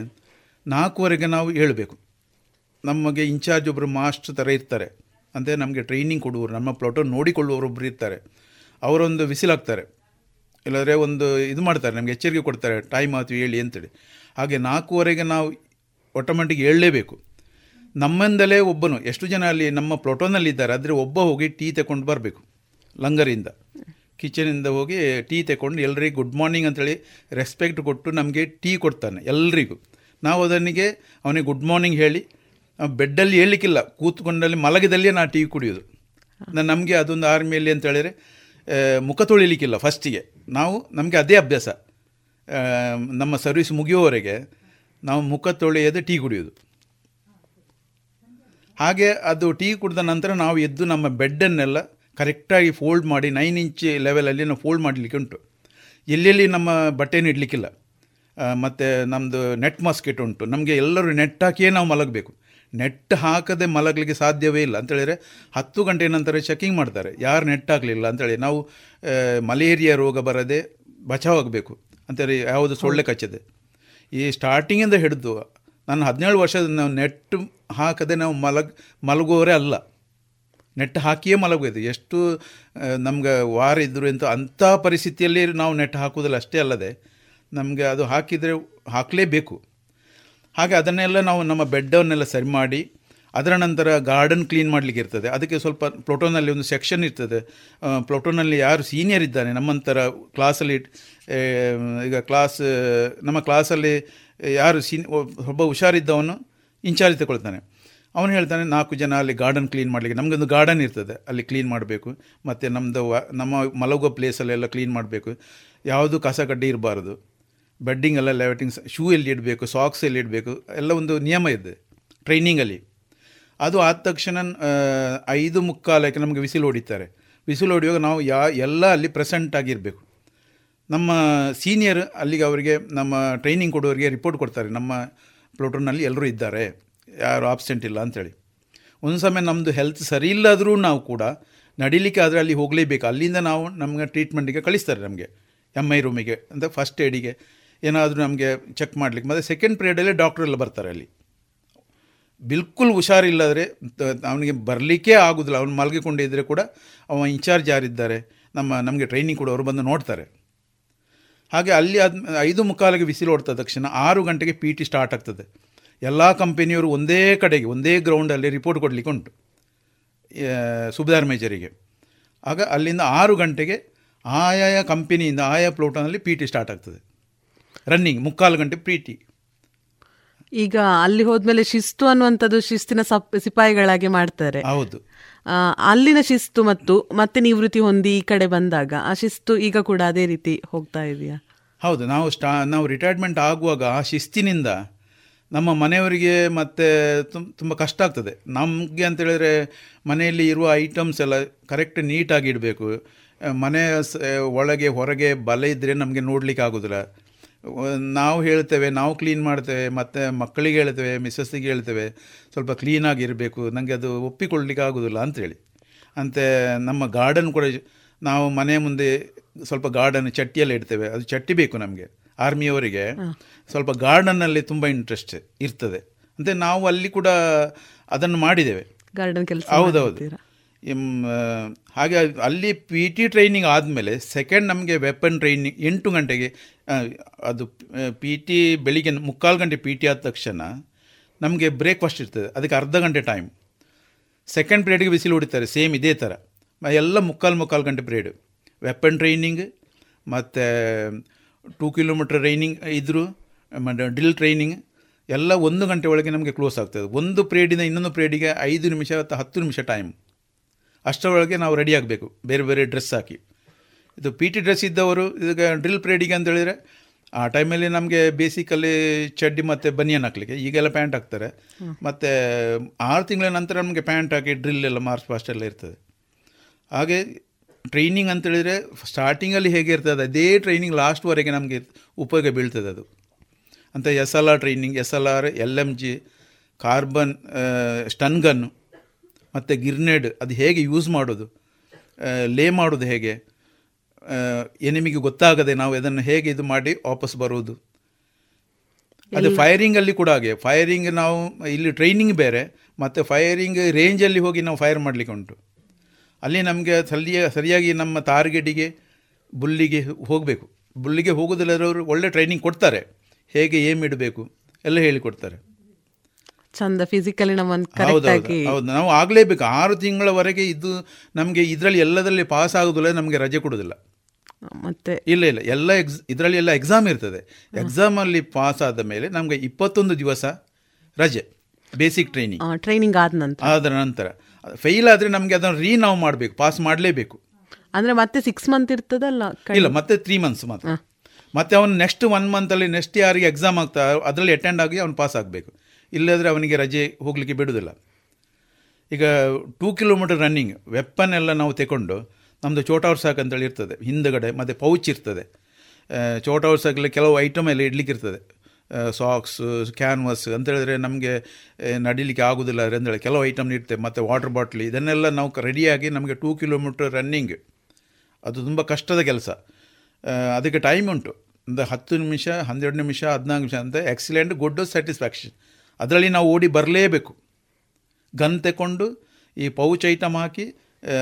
ನಾಲ್ಕುವರೆಗೆ ನಾವು ಹೇಳಬೇಕು. ನಮಗೆ ಇನ್ಚಾರ್ಜ್ ಒಬ್ಬರು ಮಾಸ್ಟರ್ ಥರ ಇರ್ತಾರೆ. ಅಂದರೆ ನಮಗೆ ಟ್ರೈನಿಂಗ್ ಕೊಡುವರು ನಮ್ಮ ಪ್ಲಾಟೋ ನೋಡಿಕೊಳ್ಳುವವರು ಒಬ್ಬರು ಇರ್ತಾರೆ. ಅವರೊಂದು ಹಾಕ್ತಾರೆ ಇಲ್ಲಾಂದರೆ ಒಂದು ಇದು ಮಾಡ್ತಾರೆ, ನಮಗೆ ಎಚ್ಚರಿಕೆ ಕೊಡ್ತಾರೆ ಟೈಮ್ ಆಯ್ತು, ಹೇಳಿ ಅಂತೇಳಿ. ಹಾಗೆ ನಾಲ್ಕೂವರೆಗೆ ನಾವು ಆಟೋಮೆಟಿಕ್ ಹೇಳಲೇಬೇಕು. ನಮ್ಮಿಂದಲೇ ಒಬ್ಬನು, ಎಷ್ಟು ಜನ ಅಲ್ಲಿ ನಮ್ಮ ಪ್ಲೋಟೋನಲ್ಲಿ ಇದ್ದಾರೆ ಆದರೆ ಒಬ್ಬ ಹೋಗಿ ಟೀ ತಗೊಂಡು ಬರಬೇಕು, ಲಂಗರಿಂದ. ಕಿಚನಿಂದ ಹೋಗಿ ಟೀ ತಗೊಂಡು ಎಲ್ರಿಗೂ ಗುಡ್ ಮಾರ್ನಿಂಗ್ ಅಂತೇಳಿ ರೆಸ್ಪೆಕ್ಟ್ ಕೊಟ್ಟು ನಮಗೆ ಟೀ ಕೊಡ್ತಾನೆ ಎಲ್ರಿಗೂ. ನಾವು ಅದನಿಗೆ ಅವನಿಗೆ ಗುಡ್ ಮಾರ್ನಿಂಗ್ ಹೇಳಿ ಬೆಡ್ಡಲ್ಲಿ ಹೇಳಲಿಕ್ಕಿಲ್ಲ ಕೂತ್ಕೊಂಡಲ್ಲಿ ಮಲಗಿದಲ್ಲೇ ನಾ ಟೀ ಕುಡಿಯೋದು. ನಮಗೆ ಅದೊಂದು ಆರ್ಮಿಯಲ್ಲಿ ಅಂತ ಹೇಳಿದರೆ ಮುಖ ತೊಳಿಲಿಕ್ಕಿಲ್ಲ ಫಸ್ಟಿಗೆ ನಾವು ನಮಗೆ ಅದೇ ಅಭ್ಯಾಸ. ನಮ್ಮ ಸರ್ವಿಸ್ ಮುಗಿಯುವವರೆಗೆ ನಾವು ಮುಖ ತೊಳೆಯದೆ ಟೀ ಕುಡಿಯೋದು. ಹಾಗೆ ಅದು ಟೀ ಕುಡಿದ ನಂತರ ನಾವು ಎದ್ದು ನಮ್ಮ ಬೆಡ್ಡನ್ನೆಲ್ಲ ಕರೆಕ್ಟಾಗಿ ಫೋಲ್ಡ್ ಮಾಡಿ ನೈನ್ ಇಂಚ್ ಲೆವೆಲಲ್ಲಿ ನಾವು ಫೋಲ್ಡ್ ಮಾಡಲಿಕ್ಕೆ ಉಂಟು. ಎಲ್ಲೆಲ್ಲಿ ನಮ್ಮ ಬಟ್ಟೆನ ಇಡಲಿಕ್ಕಿಲ್ಲ. ಮತ್ತು ನಮ್ಮದು ನೆಟ್ ಮಾಸ್ಕೆಟ್ ಉಂಟು. ನಮಗೆ ಎಲ್ಲರೂ ನೆಟ್ ಹಾಕಿಯೇ ನಾವು ಮಲಗಬೇಕು. ನೆಟ್ ಹಾಕದೆ ಮಲಗಲಿಕ್ಕೆ ಸಾಧ್ಯವೇ ಇಲ್ಲ. ಅಂತೇಳಿದರೆ ಹತ್ತು ಗಂಟೆ ನಂತರ ಚೆಕಿಂಗ್ ಮಾಡ್ತಾರೆ. ಯಾರು ನೆಟ್ ಹಾಕಲಿಲ್ಲ ಅಂತೇಳಿ ನಾವು ಮಲೇರಿಯಾ ರೋಗ ಬರದೆ ಬಚಾವಾಗಬೇಕು. ಅಂತೇಳಿ ಯಾವುದು ಸೊಳ್ಳೆ ಕಚ್ಚದೆ. ಈ ಸ್ಟಾರ್ಟಿಂಗಿಂದ ಹಿಡಿದು ನಾನು ಹದಿನೇಳು ವರ್ಷದ ನಾವು ನೆಟ್ ಹಾಕದೆ ನಾವು ಮಲಗ್ ಮಲಗುವವರೇ ಅಲ್ಲ. ನೆಟ್ ಹಾಕಿಯೇ ಮಲಗೋದು ಎಷ್ಟು ನಮ್ಗೆ ವಾರ ಇದ್ದರು ಅಂತ ಅಂಥ ಪರಿಸ್ಥಿತಿಯಲ್ಲಿ ನಾವು ನೆಟ್ ಹಾಕೋದಿಲ್ಲ ಅಷ್ಟೇ ಅಲ್ಲದೆ ನಮಗೆ ಅದು ಹಾಕಿದರೆ ಹಾಕಲೇಬೇಕು. ಹಾಗೆ ಅದನ್ನೆಲ್ಲ ನಾವು ನಮ್ಮ ಬೆಡ್ಡವನ್ನೆಲ್ಲ ಸರಿ ಮಾಡಿ, ಅದರ ನಂತರ ಗಾರ್ಡನ್ ಕ್ಲೀನ್ ಮಾಡಲಿಕ್ಕೆ ಇರ್ತದೆ. ಅದಕ್ಕೆ ಸ್ವಲ್ಪ ಪ್ಲೋಟೋನಲ್ಲಿ ಒಂದು ಸೆಕ್ಷನ್ ಇರ್ತದೆ. ಪ್ಲೋಟೋನಲ್ಲಿ ಯಾರು ಸೀನಿಯರ್ ಇದ್ದಾನೆ ನಮ್ಮಂಥರ ಕ್ಲಾಸಲ್ಲಿ ಈಗ ಕ್ಲಾಸ್, ನಮ್ಮ ಕ್ಲಾಸಲ್ಲಿ ಯಾರು ಸೀನ್, ಒಬ್ಬ ಹುಷಾರಿದ್ದವನು ಇನ್ಚಾರ್ಜ್ ತಗೊಳ್ತಾನೆ ಅವನು ಹೇಳ್ತಾನೆ, ನಾಲ್ಕು ಜನ ಅಲ್ಲಿ ಗಾರ್ಡನ್ ಕ್ಲೀನ್ ಮಾಡಲಿಕ್ಕೆ. ನಮಗೊಂದು ಗಾರ್ಡನ್ ಇರ್ತದೆ, ಅಲ್ಲಿ ಕ್ಲೀನ್ ಮಾಡಬೇಕು. ಮತ್ತು ನಮ್ಮದು ನಮ್ಮ ಮಲಗೋ ಪ್ಲೇಸಲ್ಲೆಲ್ಲ ಕ್ಲೀನ್ ಮಾಡಬೇಕು. ಯಾವುದು ಕಸ ಕಡ್ಡಿ ಇರಬಾರ್ದು. ಬೆಡ್ಡಿಂಗ್ ಎಲ್ಲ ಲೆವೆಟಿಂಗ್ಸ್ ಶೂ ಎಲ್ಲಿ ಇಡಬೇಕು ಸಾಕ್ಸ್ ಎಲ್ಲಿ ಇಡಬೇಕು, ಎಲ್ಲ ಒಂದು ನಿಯಮ ಇದೆ ಟ್ರೈನಿಂಗಲ್ಲಿ ಅದು ಆದ ತಕ್ಷಣ ಐದು ಮುಕ್ಕಾಲಕ್ಕೆ ನಮಗೆ ವಿಸಿಲ್ ಹೊಡಿತಾರೆ. ವಿಸಿಲ್ ಹೊಡೆಯುವಾಗ ನಾವು ಯಾ, ಎಲ್ಲ ಅಲ್ಲಿ ಪ್ರೆಸೆಂಟ್ ಆಗಿರಬೇಕು. ನಮ್ಮ ಸೀನಿಯರ್ ಅಲ್ಲಿಗೆ ಅವರಿಗೆ, ನಮ್ಮ ಟ್ರೈನಿಂಗ್ ಕೊಡೋರಿಗೆ ರಿಪೋರ್ಟ್ ಕೊಡ್ತಾರೆ. ನಮ್ಮ ಪ್ಲೋಟೋನಲ್ಲಿ ಎಲ್ಲರೂ ಇದ್ದಾರೆ. ಯಾರು ಆಬ್ಸೆಂಟ್ ಇಲ್ಲ ಅಂಥೇಳಿ ಒಂದು ಸಮಯ ನಮ್ಮದು ಹೆಲ್ತ್ ಸರಿ ಇಲ್ಲದರೂ ನಾವು ಕೂಡ ನಡಿಲಿಕ್ಕೆ ಆದರೆ ಅಲ್ಲಿ ಹೋಗಲೇಬೇಕು. ಅಲ್ಲಿಂದ ನಾವು ನಮಗೆ ಟ್ರೀಟ್ಮೆಂಟಿಗೆ ಕಳಿಸ್ತಾರೆ ನಮಗೆ. ಎಂ ಐ ರೂಮಿಗೆ ಅಂತ ಫಸ್ಟ್ ಏಡಿಗೆ ಏನಾದರೂ ನಮಗೆ ಚೆಕ್ ಮಾಡಲಿಕ್ಕೆ. ಮತ್ತು ಸೆಕೆಂಡ್ ಪೀರಿಯಡಲ್ಲೇ ಡಾಕ್ಟ್ರೆಲ್ಲ ಬರ್ತಾರೆ ಅಲ್ಲಿ. ಬಿಲ್ಕುಲ್ ಹುಷಾರಿಲ್ಲದ್ರೆ ಅವನಿಗೆ ಬರಲಿಕ್ಕೆ ಆಗೋದಿಲ್ಲ. ಅವನು ಮಲಗಿಕೊಂಡಿದ್ದರೆ ಕೂಡ ಅವ ಇನ್ಚಾರ್ಜ್ ಯಾರಿದ್ದಾರೆ, ನಮ್ಮ, ನಮಗೆ ಟ್ರೈನಿಂಗ್ ಕೊಡೋರು ಬಂದು ನೋಡ್ತಾರೆ. ಹಾಗೆ ಅಲ್ಲಿ ಅದು ಐದು ಮುಕ್ಕಾಲಿಗೆ ಬಿಸಿಲು ಹೊಡ್ತ ತಕ್ಷಣ ಆರು ಗಂಟೆಗೆ ಪಿ ಟಿ ಸ್ಟಾರ್ಟ್ ಆಗ್ತದೆ. ಎಲ್ಲ ಕಂಪೆನಿಯವರು ಒಂದೇ ಕಡೆಗೆ ಒಂದೇ ಗ್ರೌಂಡಲ್ಲಿ ರಿಪೋರ್ಟ್ ಕೊಡಲಿಕ್ಕೆ ಉಂಟು ಸುಬೇದಾರ್ ಮೇಜರಿಗೆ. ಆಗ ಅಲ್ಲಿಂದ ಆರು ಗಂಟೆಗೆ ಆಯಾಯ ಕಂಪನಿಯಿಂದ ಆಯಾ ಪ್ಲೋಟನಲ್ಲಿ ಪಿ ಟಿ ಸ್ಟಾರ್ಟ್ ಆಗ್ತದೆ. ರನ್ನಿಂಗ್ ಮುಕ್ಕಾಲು ಗಂಟೆ ಪಿ ಟಿ ಈಗ ಅಲ್ಲಿ ಹೋದ್ಮೇಲೆ ಶಿಸ್ತು ಅನ್ನುವಂಥದ್ದು ಶಿಸ್ತಿನ ಸಪ್ ಸಿಪಾಯಿಗಳಾಗಿ ಮಾಡ್ತಾರೆ. ಹೌದು. ಅಲ್ಲಿನ ಶಿಸ್ತು ಮತ್ತು ಮತ್ತೆ ನಿವೃತ್ತಿ ಹೊಂದಿ ಈ ಕಡೆ ಬಂದಾಗ ಆ ಶಿಸ್ತು ಈಗ ಕೂಡ ಅದೇ ರೀತಿ ಹೋಗ್ತಾ ಇದೆಯಾ? ಹೌದು ನಾವು ಸ್ಟಾ ನಾವು ರಿಟೈರ್ಮೆಂಟ್ ಆಗುವಾಗ ಆ ಶಿಸ್ತಿನಿಂದ ನಮ್ಮ ಮನೆಯವರಿಗೆ ಮತ್ತು ತುಂಬ ತುಂಬ ಕಷ್ಟ ಆಗ್ತದೆ. ನಮಗೆ ಅಂತೇಳಿದರೆ ಮನೆಯಲ್ಲಿ ಇರುವ ಐಟಮ್ಸ್ ಎಲ್ಲ ಕರೆಕ್ಟ್ ನೀಟಾಗಿ ಇಡಬೇಕು. ಮನೆ ಒಳಗೆ, ಹೊರಗೆ ಬಲೆ ಇದ್ದರೆ ನಮಗೆ ನೋಡಲಿಕ್ಕೆ ಆಗೋದಿಲ್ಲ. ನಾವು ಹೇಳ್ತೇವೆ, ನಾವು ಕ್ಲೀನ್ ಮಾಡ್ತೇವೆ, ಮತ್ತು ಮಕ್ಕಳಿಗೆ ಹೇಳ್ತೇವೆ, ಮಿಸ್ಸಸ್ಸಿಗೆ ಹೇಳ್ತೇವೆ. ಸ್ವಲ್ಪ ಕ್ಲೀನಾಗಿರಬೇಕು ನನಗೆ ಅದು ಒಪ್ಪಿಕೊಳ್ಳಲಿಕ್ಕೆ ಆಗೋದಿಲ್ಲ ಅಂಥೇಳಿ ಅಂತೆ ನಮ್ಮ ಗಾರ್ಡನ್ ಕೂಡ ನಾವು ಮನೆ ಮುಂದೆ ಸ್ವಲ್ಪ ಗಾರ್ಡನ್ ಚಟ್ಟಿಯಲ್ಲಿ ಇಡ್ತೇವೆ. ಅದು ಚಟ್ಟಿ ಬೇಕು ನಮಗೆ. ಆರ್ಮಿಯವರಿಗೆ ಸ್ವಲ್ಪ ಗಾರ್ಡನ್ನಲ್ಲಿ ತುಂಬ ಇಂಟ್ರೆಸ್ಟ್ ಇರ್ತದೆ. ಅಂದರೆ ನಾವು ಅಲ್ಲಿ ಕೂಡ ಅದನ್ನು ಮಾಡಿದ್ದೇವೆ. ಗಾರ್ಡನ್ ಕೆಲಸ ಹೌದೌದು. ಹಾಗೆ ಅಲ್ಲಿ ಪಿ ಟಿ ಟ್ರೈನಿಂಗ್ ಆದಮೇಲೆ ಸೆಕೆಂಡ್ ನಮಗೆ ವೆಪನ್ ಟ್ರೈನಿಂಗ್ ಎಂಟು ಗಂಟೆಗೆ ಅದು ಪಿ ಟಿ ಬೆಳಿಗ್ಗೆ ಮುಕ್ಕಾಲು ಗಂಟೆ ಪಿ ಟಿ ಆದ ತಕ್ಷಣ ನಮಗೆ ಬ್ರೇಕ್ಫಾಸ್ಟ್ ಇರ್ತದೆ. ಅದಕ್ಕೆ ಅರ್ಧ ಗಂಟೆ ಟೈಮ್ ಸೆಕೆಂಡ್ ಪಿರಿಯಡ್ಗೆ ಬಿಸಿಲು ಹೊಡಿತಾರೆ ಸೇಮ್ ಇದೇ ಥರ ಎಲ್ಲ ಮುಕ್ಕಾಲು ಮುಕ್ಕಾಲು ಗಂಟೆ ಪಿರಿಯಡ್ ವೆಪನ್ ಟ್ರೈನಿಂಗ್ ಮತ್ತು ಟೂ ಕಿಲೋಮೀಟರ್ ರೈನಿಂಗ್ ಇದ್ದರು ಡ್ರಿಲ್ ಟ್ರೈನಿಂಗ್ ಎಲ್ಲ ಒಂದು ಗಂಟೆ ಒಳಗೆ ನಮಗೆ ಕ್ಲೋಸ್ ಆಗ್ತದೆ. ಒಂದು ಪ್ರೇಡಿನ ಇನ್ನೊಂದು ಪ್ರೇಡಿಗೆ ಐದು ನಿಮಿಷ ಅಥವಾ ಹತ್ತು ನಿಮಿಷ ಟೈಮ್ ಅಷ್ಟರೊಳಗೆ ನಾವು ರೆಡಿ ಆಗಬೇಕು. ಬೇರೆ ಬೇರೆ ಡ್ರೆಸ್ ಹಾಕಿ. ಇದು ಪಿ ಟಿ ಡ್ರೆಸ್ ಇದ್ದವರು ಇದಕ್ಕೆ ಡ್ರಿಲ್ ಪ್ರೇಡಿಗೆ ಅಂತ ಹೇಳಿದರೆ ಆ ಟೈಮಲ್ಲಿ ನಮಗೆ ಬೇಸಿಕಲ್ಲಿ ಚಡ್ಡಿ ಮತ್ತು ಬನಿಯನ್ ಹಾಕ್ಲಿಕ್ಕೆ. ಈಗೆಲ್ಲ ಪ್ಯಾಂಟ್ ಹಾಕ್ತಾರೆ. ಮತ್ತು ಆರು ತಿಂಗಳ ನಂತರ ನಮಗೆ ಪ್ಯಾಂಟ್ ಹಾಕಿ ಡ್ರಿಲ್ ಎಲ್ಲ ಮಾರ್ಚ್ ಫಾಸ್ಟ್ ಎಲ್ಲ ಇರ್ತದೆ. ಹಾಗೆ ಟ್ರೈನಿಂಗ್ ಅಂತೇಳಿದರೆ ಸ್ಟಾರ್ಟಿಂಗಲ್ಲಿ ಹೇಗೆ ಇರ್ತದೆ ಅದೇ ಟ್ರೈನಿಂಗ್ ಲಾಸ್ಟ್ವರೆಗೆ ನಮಗೆ ಉಪಯೋಗ ಬೀಳ್ತದೆ ಅದು. ಅಂತ S L R training S L R L M G carbine sten gun ಮತ್ತು ಗಿರ್ನೇಡ್ ಅದು ಹೇಗೆ ಯೂಸ್ ಮಾಡೋದು ಲೇ ಮಾಡೋದು ಹೇಗೆ ಎನಿಮಿಗೆ ಗೊತ್ತಾಗದೆ ನಾವು ಅದನ್ನು ಹೇಗೆ ಇದು ಮಾಡಿ ವಾಪಸ್ ಬರುವುದು ಅದು ಫೈರಿಂಗಲ್ಲಿ ಕೂಡ ಹಾಗೆ ಫೈರಿಂಗ್ ನಾವು ಇಲ್ಲಿ ಟ್ರೈನಿಂಗ್ ಬೇರೆ ಮತ್ತು ಫೈರಿಂಗ್ ರೇಂಜಲ್ಲಿ ಹೋಗಿ ನಾವು ಫೈರ್ ಮಾಡಲಿಕ್ಕೆ ಉಂಟು. ಅಲ್ಲಿ ನಮಗೆ ಸರಿಯ ಸರಿಯಾಗಿ ನಮ್ಮ ಟಾರ್ಗೆಟಿಗೆ ಬುಲ್ಲಿಗೆ ಹೋಗಬೇಕು. ಬುಲ್ಲಿಗೆ ಹೋಗೋದಿಲ್ಲದವರು ಒಳ್ಳೆ ಟ್ರೈನಿಂಗ್ ಕೊಡ್ತಾರೆ. ಹೇಗೆ ಏಮ್ ಇಡಬೇಕು ಎಲ್ಲ ಹೇಳಿಕೊಡ್ತಾರೆ. ಚಂದ ಫಿಸಿಕಲಿ ಹೌದೌದು ಹೌದು. ನಾವು ಆಗಲೇಬೇಕು. ಆರು ತಿಂಗಳವರೆಗೆ ಇದು ನಮಗೆ ಇದರಲ್ಲಿ ಎಲ್ಲದರಲ್ಲಿ ಪಾಸ್ ಆಗೋದಿಲ್ಲ ನಮಗೆ ರಜೆ ಕೊಡೋದಿಲ್ಲ. ಮತ್ತೆ? ಇಲ್ಲ ಇಲ್ಲ. ಎಲ್ಲ ಎಕ್ಸ್ ಇದರಲ್ಲಿ ಎಲ್ಲ ಎಕ್ಸಾಮ್ ಇರ್ತದೆ. ಎಕ್ಸಾಮಲ್ಲಿ ಪಾಸ್ ಆದ ಮೇಲೆ ನಮಗೆ ಇಪ್ಪತ್ತೊಂದು ದಿವಸ ರಜೆ ಬೇಸಿಕ್ ಟ್ರೈನಿಂಗ್ ಟ್ರೈನಿಂಗ್ ಆದ ನಂತರ. ಅದರ ನಂತರ. ಫೇಲ್ ಆದರೆ ನಮಗೆ ಅದನ್ನು ರೀ ನಾವು ಮಾಡಬೇಕು ಪಾಸ್ ಮಾಡಲೇಬೇಕು. ಅಂದ್ರೆ ಮತ್ತೆ ಸಿಕ್ಸ್ ಮಂತ್ ಇರ್ತದಲ್ಲ? ಇಲ್ಲ ಮತ್ತೆ ತ್ರೀ ಮಂತ್ಸ್ ಮಾತ್ರ. ಮತ್ತೆ ಅವನು ನೆಕ್ಸ್ಟ್ ಒನ್ ಮಂತಲ್ಲಿ ನೆಕ್ಸ್ಟ್ ಯಾರಿಗೆ ಎಕ್ಸಾಮ್ ಆಗ್ತಾ, ಅದರಲ್ಲಿ ಅಟೆಂಡ್ ಆಗಿ ಅವನು ಪಾಸ್ ಆಗಬೇಕು. ಇಲ್ಲದ್ರೆ ಅವನಿಗೆ ರಜೆ ಹೋಗಲಿಕ್ಕೆ ಬಿಡೋದಿಲ್ಲ. ಈಗ ಟೂ ಕಿಲೋಮೀಟರ್ ರನ್ನಿಂಗ್ ವೆಪ್ಪನ್ ಎಲ್ಲ ನಾವು ತಗೊಂಡು ನಮ್ಮದು ಚೋಟಾ ಸಾಕು ಅಂತೇಳಿ ಇರ್ತದೆ. ಹಿಂದುಗಡೆ ಮತ್ತು ಪೌಚ್ ಇರ್ತದೆ. ಚೋಟಾ ಸಾಕಲ್ಲಿ ಕೆಲವು ಐಟಮ್ ಎಲ್ಲ ಇಡ್ಲಿಕ್ಕೆ ಇರ್ತದೆ ಸಾಕ್ಸ್ ಕ್ಯಾನ್ವಸ್ ಅಂತ ಹೇಳಿದ್ರೆ ನಮಗೆ ನಡಿಲಿಕ್ಕೆ ಆಗೋದಿಲ್ಲ ಅಂದೇಳಿ ಕೆಲವು ಐಟಮ್ ಇರ್ತದೆ ಮತ್ತು ವಾಟರ್ ಬಾಟ್ಲಿ ಇದನ್ನೆಲ್ಲ ನಾವು ರೆಡಿಯಾಗಿ ನಮಗೆ ಟೂ ಕಿಲೋಮೀಟರ್ ರನ್ನಿಂಗ್ ಅದು ತುಂಬ ಕಷ್ಟದ ಕೆಲಸ. ಅದಕ್ಕೆ ಟೈಮ್ ಉಂಟು. ಒಂದು ಹತ್ತು ನಿಮಿಷ ಹನ್ನೆರಡು ನಿಮಿಷ ಹದಿನಾಲ್ಕು ನಿಮಿಷ ಅಂತ ಎಕ್ಸಲೆಂಟ್ ಗುಡ್ ಸ್ಯಾಟಿಸ್ಫ್ಯಾಕ್ಷನ್ ಅದರಲ್ಲಿ ನಾವು ಓಡಿ ಬರಲೇಬೇಕು. ಗನ್ ತಗೊಂಡು ಈ ಪೌಚ್ ಐಟಮ್ ಹಾಕಿ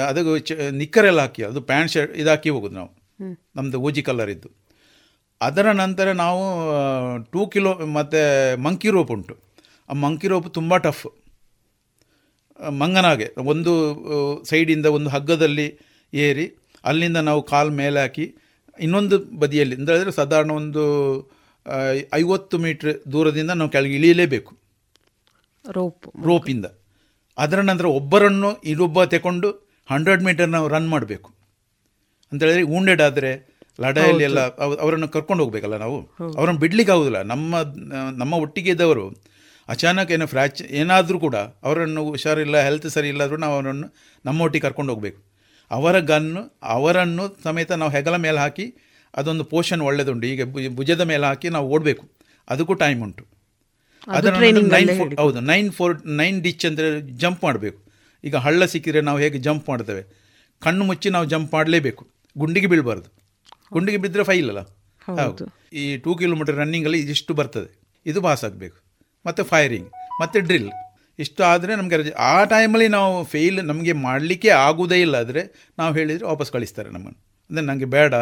ಅದಕ್ಕೆ ಚ ನಿಕ್ಕರೆಲ್ಲ ಹಾಕಿ ಅದು ಪ್ಯಾಂಟ್ ಶರ್ಟ್ ಇದು ಹಾಕಿ ಹೋಗೋದು ನಾವು. ನಮ್ಮದು ಓಜಿ ಕಲರ್ ಇದ್ದು. ಅದರ ನಂತರ ನಾವು ಟೂ ಕಿಲೋ ಮತ್ತು ಮಂಕಿ ರೋಪ್ ಉಂಟು. ಆ ಮಂಕಿ ರೋಪ್ ತುಂಬ ಟಫ್ ಮಂಗನಾಗೆ ಒಂದು ಸೈಡಿಂದ ಒಂದು ಹಗ್ಗದಲ್ಲಿ ಏರಿ ಅಲ್ಲಿಂದ ನಾವು ಕಾಲು ಮೇಲೆ ಹಾಕಿ ಇನ್ನೊಂದು ಬದಿಯಲ್ಲಿ ಅಂತ ಹೇಳಿದ್ರೆ ಸಾಧಾರಣ ಒಂದು ಐವತ್ತು ಮೀಟ್ರ್ ದೂರದಿಂದ ನಾವು ಕೆಳಗೆ ಇಳಿಯಲೇಬೇಕು. ರೋಪ್. ರೋಪಿಂದ. ಅದರ ನಂತರ ಒಬ್ಬರನ್ನು ಇನ್ನೊಬ್ಬ ತಗೊಂಡು ಹಂಡ್ರೆಡ್ ಮೀಟರ್ ನಾವು ರನ್ ಮಾಡಬೇಕು. ಅಂತ ಹೇಳಿದ್ರೆ wounded ಆದರೆ ಲಡಾಯಲ್ಲಿ ಎಲ್ಲ ಅವರನ್ನು ಕರ್ಕೊಂಡು ಹೋಗ್ಬೇಕಲ್ಲ ನಾವು? ಅವರನ್ನು ಬಿಡ್ಲಿಕ್ಕೆ ಆಗೋದಿಲ್ಲ. ನಮ್ಮ ನಮ್ಮ ಒಟ್ಟಿಗೆ ಇದ್ದವರು ಅಚಾನಕ್ ಏನೋ ಫ್ರ್ಯಾಚ್ ಏನಾದರೂ ಕೂಡ ಅವರನ್ನು ಹುಷಾರಿಲ್ಲ ಹೆಲ್ತ್ ಸರಿ ಇಲ್ಲಾದರೂ ನಾವು ಅವರನ್ನು ನಮ್ಮ ಒಟ್ಟಿಗೆ ಕರ್ಕೊಂಡು ಹೋಗಬೇಕು. ಅವರ ಗನ್ನು ಅವರನ್ನು ಸಮೇತ ನಾವು ಹೆಗಲ ಮೇಲೆ ಹಾಕಿ ಅದೊಂದು ಪೋಷನ್ ಒಳ್ಳೆದುಂಟು. ಈಗ ಭುಜದ ಮೇಲೆ ಹಾಕಿ ನಾವು ಓಡಬೇಕು. ಅದಕ್ಕೂ ಟೈಮ್ ಉಂಟು. ಅದನ್ನು ನೈನ್ ಹೌದು ನೈನ್ ಫೋರ್ ನೈನ್ ಡಿಚ್ ಅಂದರೆ ಜಂಪ್ ಮಾಡಬೇಕು. ಈಗ ಹಳ್ಳ ಸಿಕ್ಕಿದ್ರೆ ನಾವು ಹೇಗೆ ಜಂಪ್ ಮಾಡ್ತೇವೆ? ಕಣ್ಣು ಮುಚ್ಚಿ ನಾವು ಜಂಪ್ ಮಾಡಲೇಬೇಕು. ಗುಂಡಿಗೆ ಬೀಳಬಾರ್ದು. ಗುಂಡಿಗೆ ಬಿದ್ದರೆ ಫೈಲ್ ಅಲ್ಲ? ಹೌದು. ಈ ಟೂ ಕಿಲೋಮೀಟರ್ ರನ್ನಿಂಗಲ್ಲಿ ಇದಿಷ್ಟು ಬರ್ತದೆ. ಇದು ಪಾಸ್ ಆಗಬೇಕು. ಮತ್ತು ಫೈರಿಂಗ್ ಮತ್ತು ಡ್ರಿಲ್ ಇಷ್ಟು ಆದರೆ ನಮಗೆ ರಜೆ ಆ ಟೈಮಲ್ಲಿ ನಾವು ಫೇಲ್ ನಮಗೆ ಮಾಡಲಿಕ್ಕೆ ಆಗುವುದೇ ಇಲ್ಲ ಆದರೆ ನಾವು ಹೇಳಿದರೆ ವಾಪಸ್ ಕಳಿಸ್ತಾರೆ ನಮ್ಮನ್ನು. ಅಂದರೆ ನನಗೆ ಬೇಡ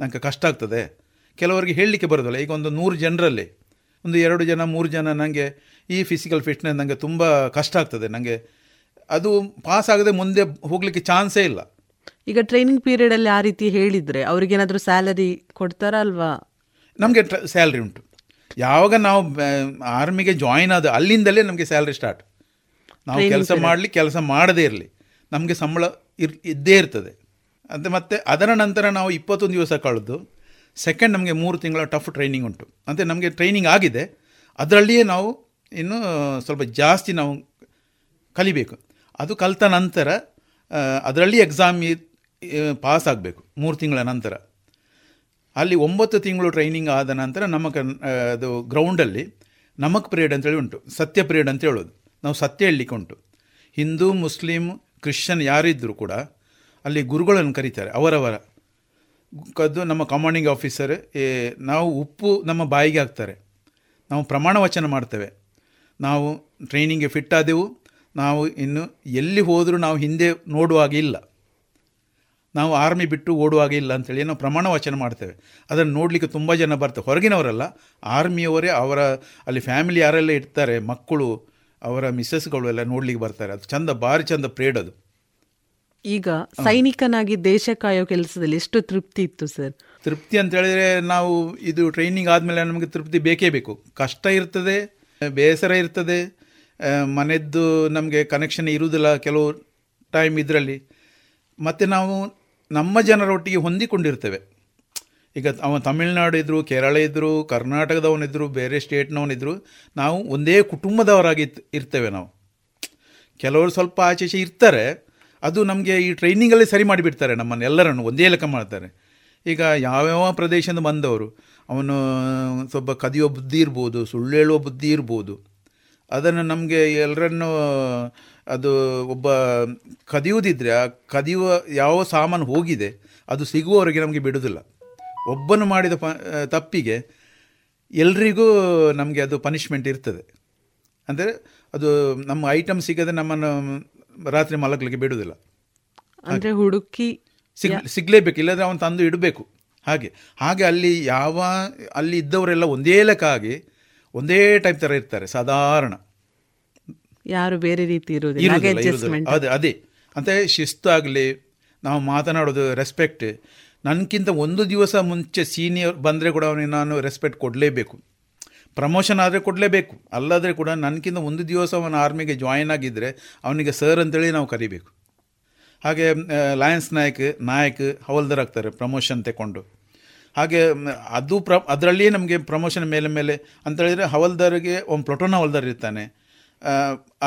ನನಗೆ ಕಷ್ಟ ಆಗ್ತದೆ. ಕೆಲವರಿಗೆ ಹೇಳಲಿಕ್ಕೆ ಬರೋದಿಲ್ಲ. ಈಗ ಒಂದು ನೂರು ಜನರಲ್ಲಿ ಒಂದು ಎರಡು ಜನ ಮೂರು ಜನ ನನಗೆ ಈ ಫಿಸಿಕಲ್ ಫಿಟ್ನೆಸ್ ನನಗೆ ತುಂಬ ಕಷ್ಟ ಆಗ್ತದೆ. ನನಗೆ ಅದು ಪಾಸ್ ಆಗದೆ ಮುಂದೆ ಹೋಗಲಿಕ್ಕೆ ಚಾನ್ಸೇ ಇಲ್ಲ. ಈಗ ಟ್ರೈನಿಂಗ್ ಪೀರಿಯಡಲ್ಲಿ ಆ ರೀತಿ ಹೇಳಿದರೆ ಅವ್ರಿಗೇನಾದರೂ ಸ್ಯಾಲರಿ ಕೊಡ್ತಾರಲ್ವಾ ನಮಗೆ ಸ್ಯಾಲ್ರಿ ಉಂಟು. ಯಾವಾಗ ನಾವು ಆರ್ಮಿಗೆ ಜಾಯಿನ್ ಆದ ಅಲ್ಲಿಂದಲೇ ನಮಗೆ ಸ್ಯಾಲ್ರಿ ಸ್ಟಾರ್ಟ್ ನಾವು ಕೆಲಸ ಮಾಡಲಿ ಕೆಲಸ ಮಾಡದೇ ಇರಲಿ. ನಮಗೆ ಸಂಬಳ ಇರ್ ಇದ್ದೇ ಇರ್ತದೆ. ಅಂತ ಮತ್ತೆ ಅದರ ನಂತರ ನಾವು ಇಪ್ಪತ್ತೊಂದು ದಿವಸ ಕಳೆದು ಸೆಕೆಂಡ್ ನಮಗೆ ಮೂರು ತಿಂಗಳ ಟಫ್ ಟ್ರೈನಿಂಗ್ ಉಂಟು. ಅಂದರೆ ನಮಗೆ ಟ್ರೈನಿಂಗ್ ಆಗಿದೆ. ಅದರಲ್ಲಿಯೇ ನಾವು ಇನ್ನು ಸ್ವಲ್ಪ ಜಾಸ್ತಿ ನಾವು ಕಲಿಬೇಕು. ಅದು ಕಲಿತ ನಂತರ ಅದರಲ್ಲಿ ಎಕ್ಸಾಮ್ ಪಾಸ್ ಆಗಬೇಕು. ಮೂರು ತಿಂಗಳ ನಂತರ. ಅಲ್ಲಿ ಒಂಬತ್ತು ತಿಂಗಳು ಟ್ರೈನಿಂಗ್ ಆದ ನಂತರ ನಮ್ಮ ಅದು ಗ್ರೌಂಡಲ್ಲಿ ನಮಕ್ ಪ್ರೇಡ್ ಅಂತೇಳಿ ಉಂಟು, ಸತ್ಯ ಪ್ರೇಡ್ ಅಂತ ಹೇಳೋದು. ನಾವು ಸತ್ಯ ಹೇಳಲಿಕ್ಕೆ ಉಂಟು. ಹಿಂದೂ, ಮುಸ್ಲಿಂ, ಕ್ರಿಶ್ಚಿಯನ್ ಯಾರಿದ್ದರೂ ಕೂಡ ಅಲ್ಲಿ ಗುರುಗಳನ್ನು ಕರೀತಾರೆ, ಅವರವರ. ಕದ್ದು ನಮ್ಮ ಕಮಾಂಡಿಂಗ್ ಆಫೀಸರ್ ನಾವು ಉಪ್ಪು ನಮ್ಮ ಬಾಯಿಗೆ ಹಾಕ್ತಾರೆ. ನಾವು ಪ್ರಮಾಣ ವಚನ ಮಾಡ್ತೇವೆ. ನಾವು ಟ್ರೈನಿಂಗ್ಗೆ ಫಿಟ್ ಆದೆವು. ನಾವು ಇನ್ನು ಎಲ್ಲಿ ಹೋದರೂ ನಾವು ಹಿಂದೆ ನೋಡುವಾಗೆ ಇಲ್ಲ. ನಾವು ಆರ್ಮಿ ಬಿಟ್ಟು ಓಡುವಾಗ ಇಲ್ಲ ಅಂತೇಳಿ ನಾವು ಪ್ರಮಾಣ ವಚನ ಮಾಡ್ತೇವೆ. ಅದನ್ನು ನೋಡಲಿಕ್ಕೆ ತುಂಬ ಜನ ಬರ್ತಾರೆ. ಹೊರಗಿನವರಲ್ಲ ಆರ್ಮಿಯವರೇ ಅವರ ಅಲ್ಲಿ ಫ್ಯಾಮಿಲಿ ಯಾರೆಲ್ಲ ಇರ್ತಾರೆ ಮಕ್ಕಳು ಅವರ ಮಿಸ್ಸಸ್ಗಳು ಎಲ್ಲ ನೋಡ್ಲಿಕ್ಕೆ ಬರ್ತಾರೆ. ಅದು ಚಂದ ಭಾರಿ ಚಂದ ಪ್ರೇಡ್ ಅದು. ಈಗ ಸೈನಿಕನಾಗಿ ದೇಶ ಕಾಯೋ ಕೆಲಸದಲ್ಲಿ ಎಷ್ಟು ತೃಪ್ತಿ ಇತ್ತು ಸರ್? ತೃಪ್ತಿ ಅಂತ ಹೇಳಿದ್ರೆ ನಾವು ಇದು ಟ್ರೈನಿಂಗ್ ಆದಮೇಲೆ ನಮಗೆ ತೃಪ್ತಿ ಬೇಕೇ ಬೇಕು. ಕಷ್ಟ ಇರ್ತದೆ ಬೇಸರ ಇರ್ತದೆ ಮನೆದ್ದು ನಮಗೆ ಕನೆಕ್ಷನ್ ಇರುವುದಿಲ್ಲ ಕೆಲವು ಟೈಮ್ ಇದರಲ್ಲಿ. ಮತ್ತು ನಾವು ನಮ್ಮ ಜನರೊಟ್ಟಿಗೆ ಹೊಂದಿಕೊಂಡಿರ್ತೇವೆ. ಈಗ ಅವ ತಮಿಳ್ನಾಡು ಇದ್ದರು ಕೇರಳ ಇದ್ದರು ಕರ್ನಾಟಕದವನಿದ್ರು, ಬೇರೆ ಸ್ಟೇಟ್ನವನಿದ್ದರು ನಾವು ಒಂದೇ ಕುಟುಂಬದವರಾಗಿ ಇರ್ತೇವೆ ನಾವು. ಕೆಲವರು ಸ್ವಲ್ಪ ಆಚೆಚೆ ಇರ್ತಾರೆ, ಅದು ನಮಗೆ ಈ ಟ್ರೈನಿಂಗಲ್ಲಿ ಸರಿ ಮಾಡಿಬಿಡ್ತಾರೆ ನಮ್ಮನ್ನು ಎಲ್ಲರನ್ನು, ಒಂದೇ ಲೆಕ್ಕ ಮಾಡ್ತಾರೆ. ಈಗ ಯಾವ್ಯಾವ ಪ್ರದೇಶದಿಂದ ಬಂದವರು, ಅವನು ಸ್ವಲ್ಪ ಕದಿಯೋ ಬುದ್ಧಿ ಇರ್ಬೋದು, ಸುಳ್ಳು ಹೇಳುವ ಬುದ್ಧಿ ಇರ್ಬೋದು, ಅದನ್ನು ನಮಗೆ ಎಲ್ಲರನ್ನು ಅದು ಒಬ್ಬ ಕದಿಯುವುದಿದ್ರೆ ಆ ಕದಿಯುವ ಯಾವ ಸಾಮಾನು ಹೋಗಿದೆ ಅದು ಸಿಗುವವರೆಗೆ ನಮಗೆ ಬಿಡುವುದಿಲ್ಲ. ಒಬ್ಬನು ಮಾಡಿದ ಪ ತಪ್ಪಿಗೆ ಎಲ್ರಿಗೂ ನಮಗೆ ಅದು ಪನಿಷ್ಮೆಂಟ್ ಇರ್ತದೆ. ಅಂದರೆ ಅದು ನಮ್ಮ ಐಟಮ್ ಸಿಗದೆ ನಮ್ಮನ್ನು ರಾತ್ರಿ ಮಲಗಲಿಕ್ಕೆ ಬಿಡುವುದಿಲ್ಲ. ಅಂದರೆ ಹುಡುಕಿ ಸಿಗ್ ಸಿಗಲೇಬೇಕು ಇಲ್ಲದ್ರೆ ಅವನು ತಂದು ಇಡಬೇಕು. ಹಾಗೆ. ಹಾಗೆ ಅಲ್ಲಿ ಯಾವ ಅಲ್ಲಿ ಇದ್ದವರೆಲ್ಲ ಒಂದೇ ಲೆಕ್ಕ ಆಗಿ ಒಂದೇ ಟೈಪ್ ಥರ ಇರ್ತಾರೆ ಸಾಧಾರಣ. ಯಾರು ಬೇರೆ ರೀತಿ. ಅದೇ ಅದೇ. ಅಂತ ಶಿಸ್ತಾಗಲಿ ನಾವು ಮಾತನಾಡೋದು ರೆಸ್ಪೆಕ್ಟ್ ನನಗಿಂತ ಒಂದು ದಿವಸ ಮುಂಚೆ ಸೀನಿಯರ್ ಬಂದರೆ ಕೂಡ ಅವನಿಗೆ ನಾನು ರೆಸ್ಪೆಕ್ಟ್ ಕೊಡಲೇಬೇಕು. ಪ್ರಮೋಷನ್ ಆದರೆ ಕೊಡಲೇಬೇಕು. ಅಲ್ಲಾದರೆ ಕೂಡ ನನಗಿಂತ ಒಂದು ದಿವಸ ಅವನ ಆರ್ಮಿಗೆ ಜಾಯಿನ್ ಆಗಿದ್ದರೆ ಅವನಿಗೆ ಸರ್ ಅಂತೇಳಿ ನಾವು ಕರಿಬೇಕು. ಹಾಗೆ ಲಯನ್ಸ್ ನಾಯಕ್ ನಾಯಕ್ ಹವಲ್ದಾರ್ ಆಗ್ತಾರೆ ಪ್ರಮೋಷನ್ ತಗೊಂಡು ಹಾಗೆ ಅದು ಪ್ರ ಅದರಲ್ಲಿಯೇ ನಮಗೆ ಪ್ರಮೋಷನ್ ಮೇಲೆ ಮೇಲೆ ಅಂತ ಹೇಳಿದರೆ ಹವಲ್ದಾರಿಗೆ ಒಂದು ಪ್ಲೊಟೋನ್ ಹವಲ್ದಾರ್ ಇರ್ತಾನೆ.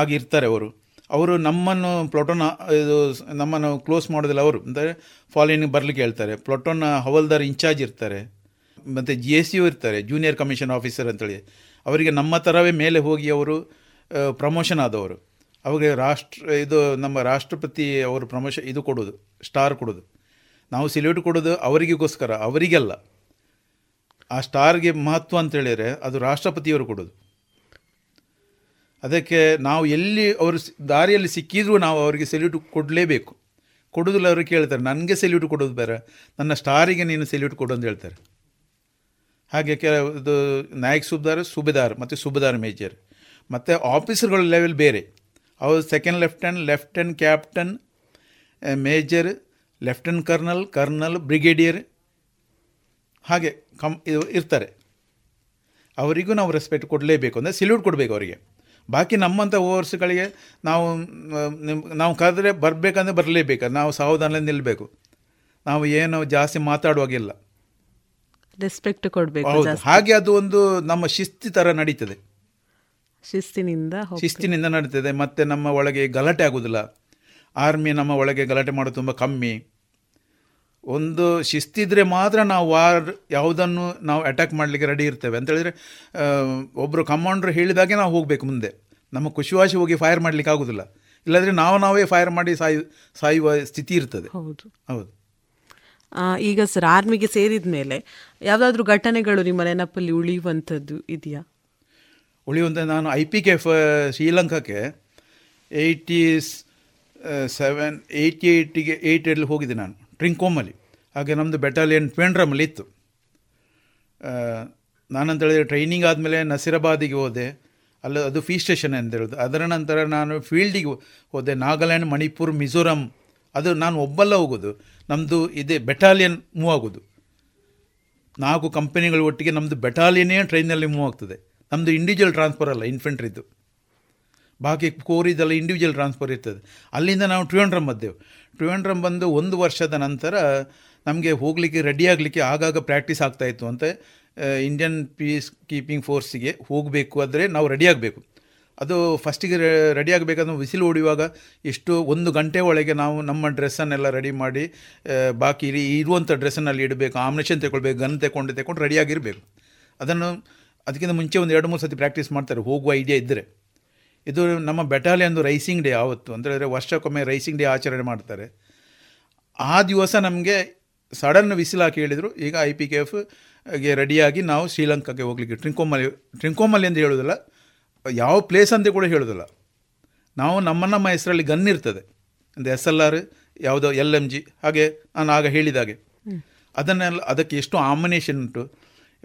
ಆಗಿರ್ತಾರೆ ಅವರು. ಅವರು ನಮ್ಮನ್ನು ಪ್ಲೊಟೋನ್, ಇದು ನಮ್ಮನ್ನು ಕ್ಲೋಸ್ ಮಾಡೋದಿಲ್ಲ ಅವರು. ಅಂದರೆ ಫಾಲೋಯಿಂಗ್ ಬರಲಿಕ್ಕೆ ಹೇಳ್ತಾರೆ. ಪ್ಲೊಟೋನ್ ಹವಲ್ದಾರ್ ಇನ್ಚಾರ್ಜ್ ಇರ್ತಾರೆ. ಮತ್ತು ಜಿ ಎಸ್ ಯು ಇರ್ತಾರೆ ಜೂನಿಯರ್ ಕಮಿಷನ್ ಆಫೀಸರ್ ಅಂತೇಳಿ. ಅವರಿಗೆ ನಮ್ಮ ಥರವೇ ಮೇಲೆ ಹೋಗಿ ಅವರು ಪ್ರಮೋಷನ್ ಆದವರು. ಅವರಿಗೆ ರಾಷ್ಟ್ರ, ಇದು ನಮ್ಮ ರಾಷ್ಟ್ರಪತಿ ಅವರು ಪ್ರಮೋಷನ್ ಇದು ಕೊಡೋದು ಸ್ಟಾರ್ ಕೊಡೋದು. ನಾವು ಸಿಲ್ಯೂಟ್ ಕೊಡೋದು ಅವರಿಗೋಸ್ಕರ ಅವರಿಗೆಲ್ಲ. ಆ ಸ್ಟಾರ್ಗೆ ಮಹತ್ವ ಅಂತೇಳಿದರೆ ಅದು ರಾಷ್ಟ್ರಪತಿಯವರು ಕೊಡೋದು. ಅದಕ್ಕೆ ನಾವು ಎಲ್ಲಿ ಅವರು ದಾರಿಯಲ್ಲಿ ಸಿಕ್ಕಿದರೂ ನಾವು ಅವರಿಗೆ ಸೆಲ್ಯೂಟ್ ಕೊಡಲೇಬೇಕು. ಕೊಡೋದಿಲ್ಲ ಅವರು ಕೇಳ್ತಾರೆ, ನನಗೆ ಸೆಲ್ಯೂಟ್ ಕೊಡೋದು ಬೇರೆ ನನ್ನ ಸ್ಟಾರಿಗೆ ನೀನು ಸೆಲ್ಯೂಟ್ ಕೊಡು ಅಂತ ಹೇಳ್ತಾರೆ. ಹಾಗೆ ಕೆಲವು ನಾಯಕ್ ಸುಬ್ದಾರ್, ಸುಬೇದಾರ್, ಮತ್ತು ಸುಬೇದಾರ್ ಮೇಜರ್. ಮತ್ತು ಆಫೀಸರ್ಗಳ ಲೆವೆಲ್ ಬೇರೆ. ಅವರು second lieutenant lieutenant captain major lieutenant colonel colonel brigadier ಹಾಗೆ ಕಮ್ ಇರ್ತಾರೆ. ಅವರಿಗೂ ನಾವು ರೆಸ್ಪೆಕ್ಟ್ ಕೊಡಲೇಬೇಕು. ಅಂದರೆ ಸೆಲ್ಯೂಟ್ ಕೊಡಬೇಕು ಅವರಿಗೆ. ಬಾಕಿ ನಮ್ಮಂಥ ಓವರ್ಸ್ಗಳಿಗೆ ನಾವು ನಿಮ್- ನಾವು ಕರೆದ್ರೆ ಬರಬೇಕಂದ್ರೆ ಬರಲೇಬೇಕು. ನಾವು ಸಾವಧಾನದಲ್ಲಿ ನಿಲ್ಲಬೇಕು ನಾವು ಏನು ಜಾಸ್ತಿ ಮಾತಾಡುವಾಗಿಲ್ಲ. ರೆಸ್ಪೆಕ್ಟ್ ಕೊಡಬೇಕು ಹೌದು. ಹಾಗೆ ಅದು ಒಂದು ನಮ್ಮ ಶಿಸ್ತಿ ಥರ ನಡೀತದೆ. ಶಿಸ್ತಿನಿಂದ. ಶಿಸ್ತಿನಿಂದ ನಡೀತದೆ. ಮತ್ತು ನಮ್ಮ ಒಳಗೆ ಗಲಾಟೆ ಆಗೋದಿಲ್ಲ. ಆರ್ಮಿ ನಮ್ಮ ಒಳಗೆ ಗಲಾಟೆ ಮಾಡೋದು ತುಂಬ ಕಮ್ಮಿ. ಒಂದು ಶಿಸ್ತಿದ್ರೆ ಮಾತ್ರ ನಾವು ವಾರ್ ಯಾವುದನ್ನು ನಾವು ಅಟ್ಯಾಕ್ ಮಾಡಲಿಕ್ಕೆ ರೆಡಿ ಇರ್ತೇವೆ. ಅಂತ ಹೇಳಿದ್ರೆ ಒಬ್ಬರು ಕಮಾಂಡ್ರು ಹೇಳಿದಾಗೆ ನಾವು ಹೋಗಬೇಕು ಮುಂದೆ. ನಮ್ಮ ಖುಷಿವಾಸಿ ಹೋಗಿ ಫೈರ್ ಮಾಡಲಿಕ್ಕೆ ಆಗೋದಿಲ್ಲ. ಇಲ್ಲಾಂದರೆ ನಾವು ನಾವೇ ಫೈರ್ ಮಾಡಿ ಸಾಯು ಸಾಯುವ ಸ್ಥಿತಿ ಇರ್ತದೆ. ಹೌದು. ಹೌದು. ಈಗ ಸರ್ ಆರ್ಮಿಗೆ ಸೇರಿದ ಮೇಲೆ ಯಾವುದಾದ್ರೂ ಘಟನೆಗಳು ನಿಮ್ಮ ನೆನಪಲ್ಲಿ ಉಳಿಯುವಂಥದ್ದು ಇದೆಯಾ? ಉಳಿಯುವಂಥ ನಾನು ಐ ಪಿ ಕೆ ಶ್ರೀಲಂಕಾಕ್ಕೆ ಏಯ್ಟಿ ಸೆವೆನ್ ಏಯ್ಟಿ ಏಯ್ಟಿಗೆ ಏಯ್ಟಲ್ಲಿ ಹೋಗಿದ್ದೆ ನಾನು. ಟ್ರಿಂಕೋಮಲ್ಲಿ ಹಾಗೆ ನಮ್ಮದು ಬೆಟಾಲಿಯನ್ ಪೇಂಡ್ರಮಲ್ಲಿ ಇತ್ತು. ನಾನು ನಾನಂತ ಹೇಳಿದ್ರೆ ಟ್ರೈನಿಂಗ್ ಆದಮೇಲೆ ನಸೀರಾಬಾದಿಗೆ ಹೋದೆ. ಅಲ್ಲ, ಅದು ಫೀ ಸ್ಟೇಷನ್ ಅಂತ ಹೇಳೋದು. ಅದರ ನಂತರ ನಾನು ಫೀಲ್ಡಿಗೆ ಹೋದೆ. ನಾಗಾಲ್ಯಾಂಡ್, ಮಣಿಪುರ್, ಮಿಜೋರಾಂ. ಅದು ನಾನು ಒಬ್ಬಲ್ಲ ಹೋಗೋದು. ನಮ್ಮದು ಇದೇ ಬೆಟಾಲಿಯನ್ ಮೂವ್ ಆಗೋದು. ನಾಲ್ಕು ಕಂಪನಿಗಳ ಒಟ್ಟಿಗೆ ನಮ್ಮದು ಬೆಟಾಲಿಯನ್ನೇ ಟ್ರೈನಲ್ಲಿ ಮೂವ್ ಆಗ್ತದೆ. ನಮ್ಮದು ಇಂಡಿವಿಜುವಲ್ ಟ್ರಾನ್ಸ್ಫರ್ ಅಲ್ಲ ಇನ್ಫೆಂಟ್ರಿದ್ದು ಬಾಕಿ ಕೋರಿದೆಲ್ಲ ಇಂಡಿವಿಜುವಲ್ ಟ್ರಾನ್ಸ್ಫರ್ ಇರ್ತದೆ. ಅಲ್ಲಿಂದ ನಾವು ಟ್ರಿವೆಂಡ್ರಮ್ ಬಂದೆವು ಟ್ರಿವೆಂಡ್ರಮ್ ಬಂದು ಒಂದು ವರ್ಷದ ನಂತರ ನಮಗೆ ಹೋಗಲಿಕ್ಕೆ ರೆಡಿ ಆಗಲಿಕ್ಕೆ ಆಗಾಗ ಪ್ರಾಕ್ಟೀಸ್ ಆಗ್ತಾಯಿತ್ತು ಅಂತ ಇಂಡಿಯನ್ ಪೀಸ್ ಕೀಪಿಂಗ್ ಫೋರ್ಸಿಗೆ ಹೋಗಬೇಕು ಆದರೆ ನಾವು ರೆಡಿ ಆಗಬೇಕು. ಅದು ಫಸ್ಟಿಗೆ ರೆಡಿ ಆಗಬೇಕಾದ್ರೆ ವಿಸಿಲ್ ಹೊಡೆಯುವಾಗ ಎಷ್ಟು ಒಂದು ಗಂಟೆ ಒಳಗೆ ನಾವು ನಮ್ಮ ಡ್ರೆಸ್ಸನ್ನೆಲ್ಲ ರೆಡಿ ಮಾಡಿ ಬಾಕಿ ಇರಿ- ಇರುವಂಥ ಡ್ರೆಸ್ಸನ್ನಲ್ಲಿ ಇಡಬೇಕು ಆಮ್ನೇಷನ್ ತಗೊಳ್ಬೇಕು ಗನ್ ತಗೊಂಡು ತಗೊಂಡು ರೆಡಿಯಾಗಿರಬೇಕು ಅದನ್ನು, ಅದಕ್ಕಿಂತ ಮುಂಚೆ ಒಂದು ಎರಡು ಮೂರು ಸತಿ ಪ್ರಾಕ್ಟೀಸ್ ಮಾಡ್ತಾರೆ, ಹೋಗುವ ಐಡಿಯಾ ಇದ್ದರೆ ಇದು ನಮ್ಮ ಬೆಟಾಲಿಯನ್ದು ರೈಸಿಂಗ್ ಡೇ ಆವತ್ತು. ಅಂದರೆ ವರ್ಷಕ್ಕೊಮ್ಮೆ ರೈಸಿಂಗ್ ಡೇ ಆಚರಣೆ ಮಾಡ್ತಾರೆ. ಆ ದಿವಸ ನಮಗೆ ಸಡನ್ ವಿಸಿಲ್ ಹಾಕಿ ಹೇಳಿದರು. ಈಗ ಐ ಪಿ ಕೆ ಎಫ್ಗೆ ರೆಡಿಯಾಗಿ ನಾವು ಶ್ರೀಲಂಕಾಗೆ ಹೋಗ್ಲಿಕ್ಕೆ. ಟ್ರಿಂಕೋಮಲ್ಲಿ ಟ್ರಿಂಕೋಮಲ್ಲಿ ಅಂತ ಹೇಳೋದಿಲ್ಲ ಯಾವ ಪ್ಲೇಸ್ ಅಂತ ಕೂಡ ಹೇಳೋದಿಲ್ಲ ನಾವು ನಮ್ಮ ನಮ್ಮ ಹೆಸರಲ್ಲಿ ಗನ್ ಇರ್ತದೆ. ಒಂದು ಎಸ್ ಎಲ್ ಆರ್ ಯಾವುದೋ ಎಲ್ ಎಂ ಜಿ ಹಾಗೆ ನಾನು ಆಗ ಹೇಳಿದಾಗೆ ಅದನ್ನೆಲ್ಲ ಅದಕ್ಕೆ ಎಷ್ಟು ಆಮಿನೇಷನ್ ಉಂಟು?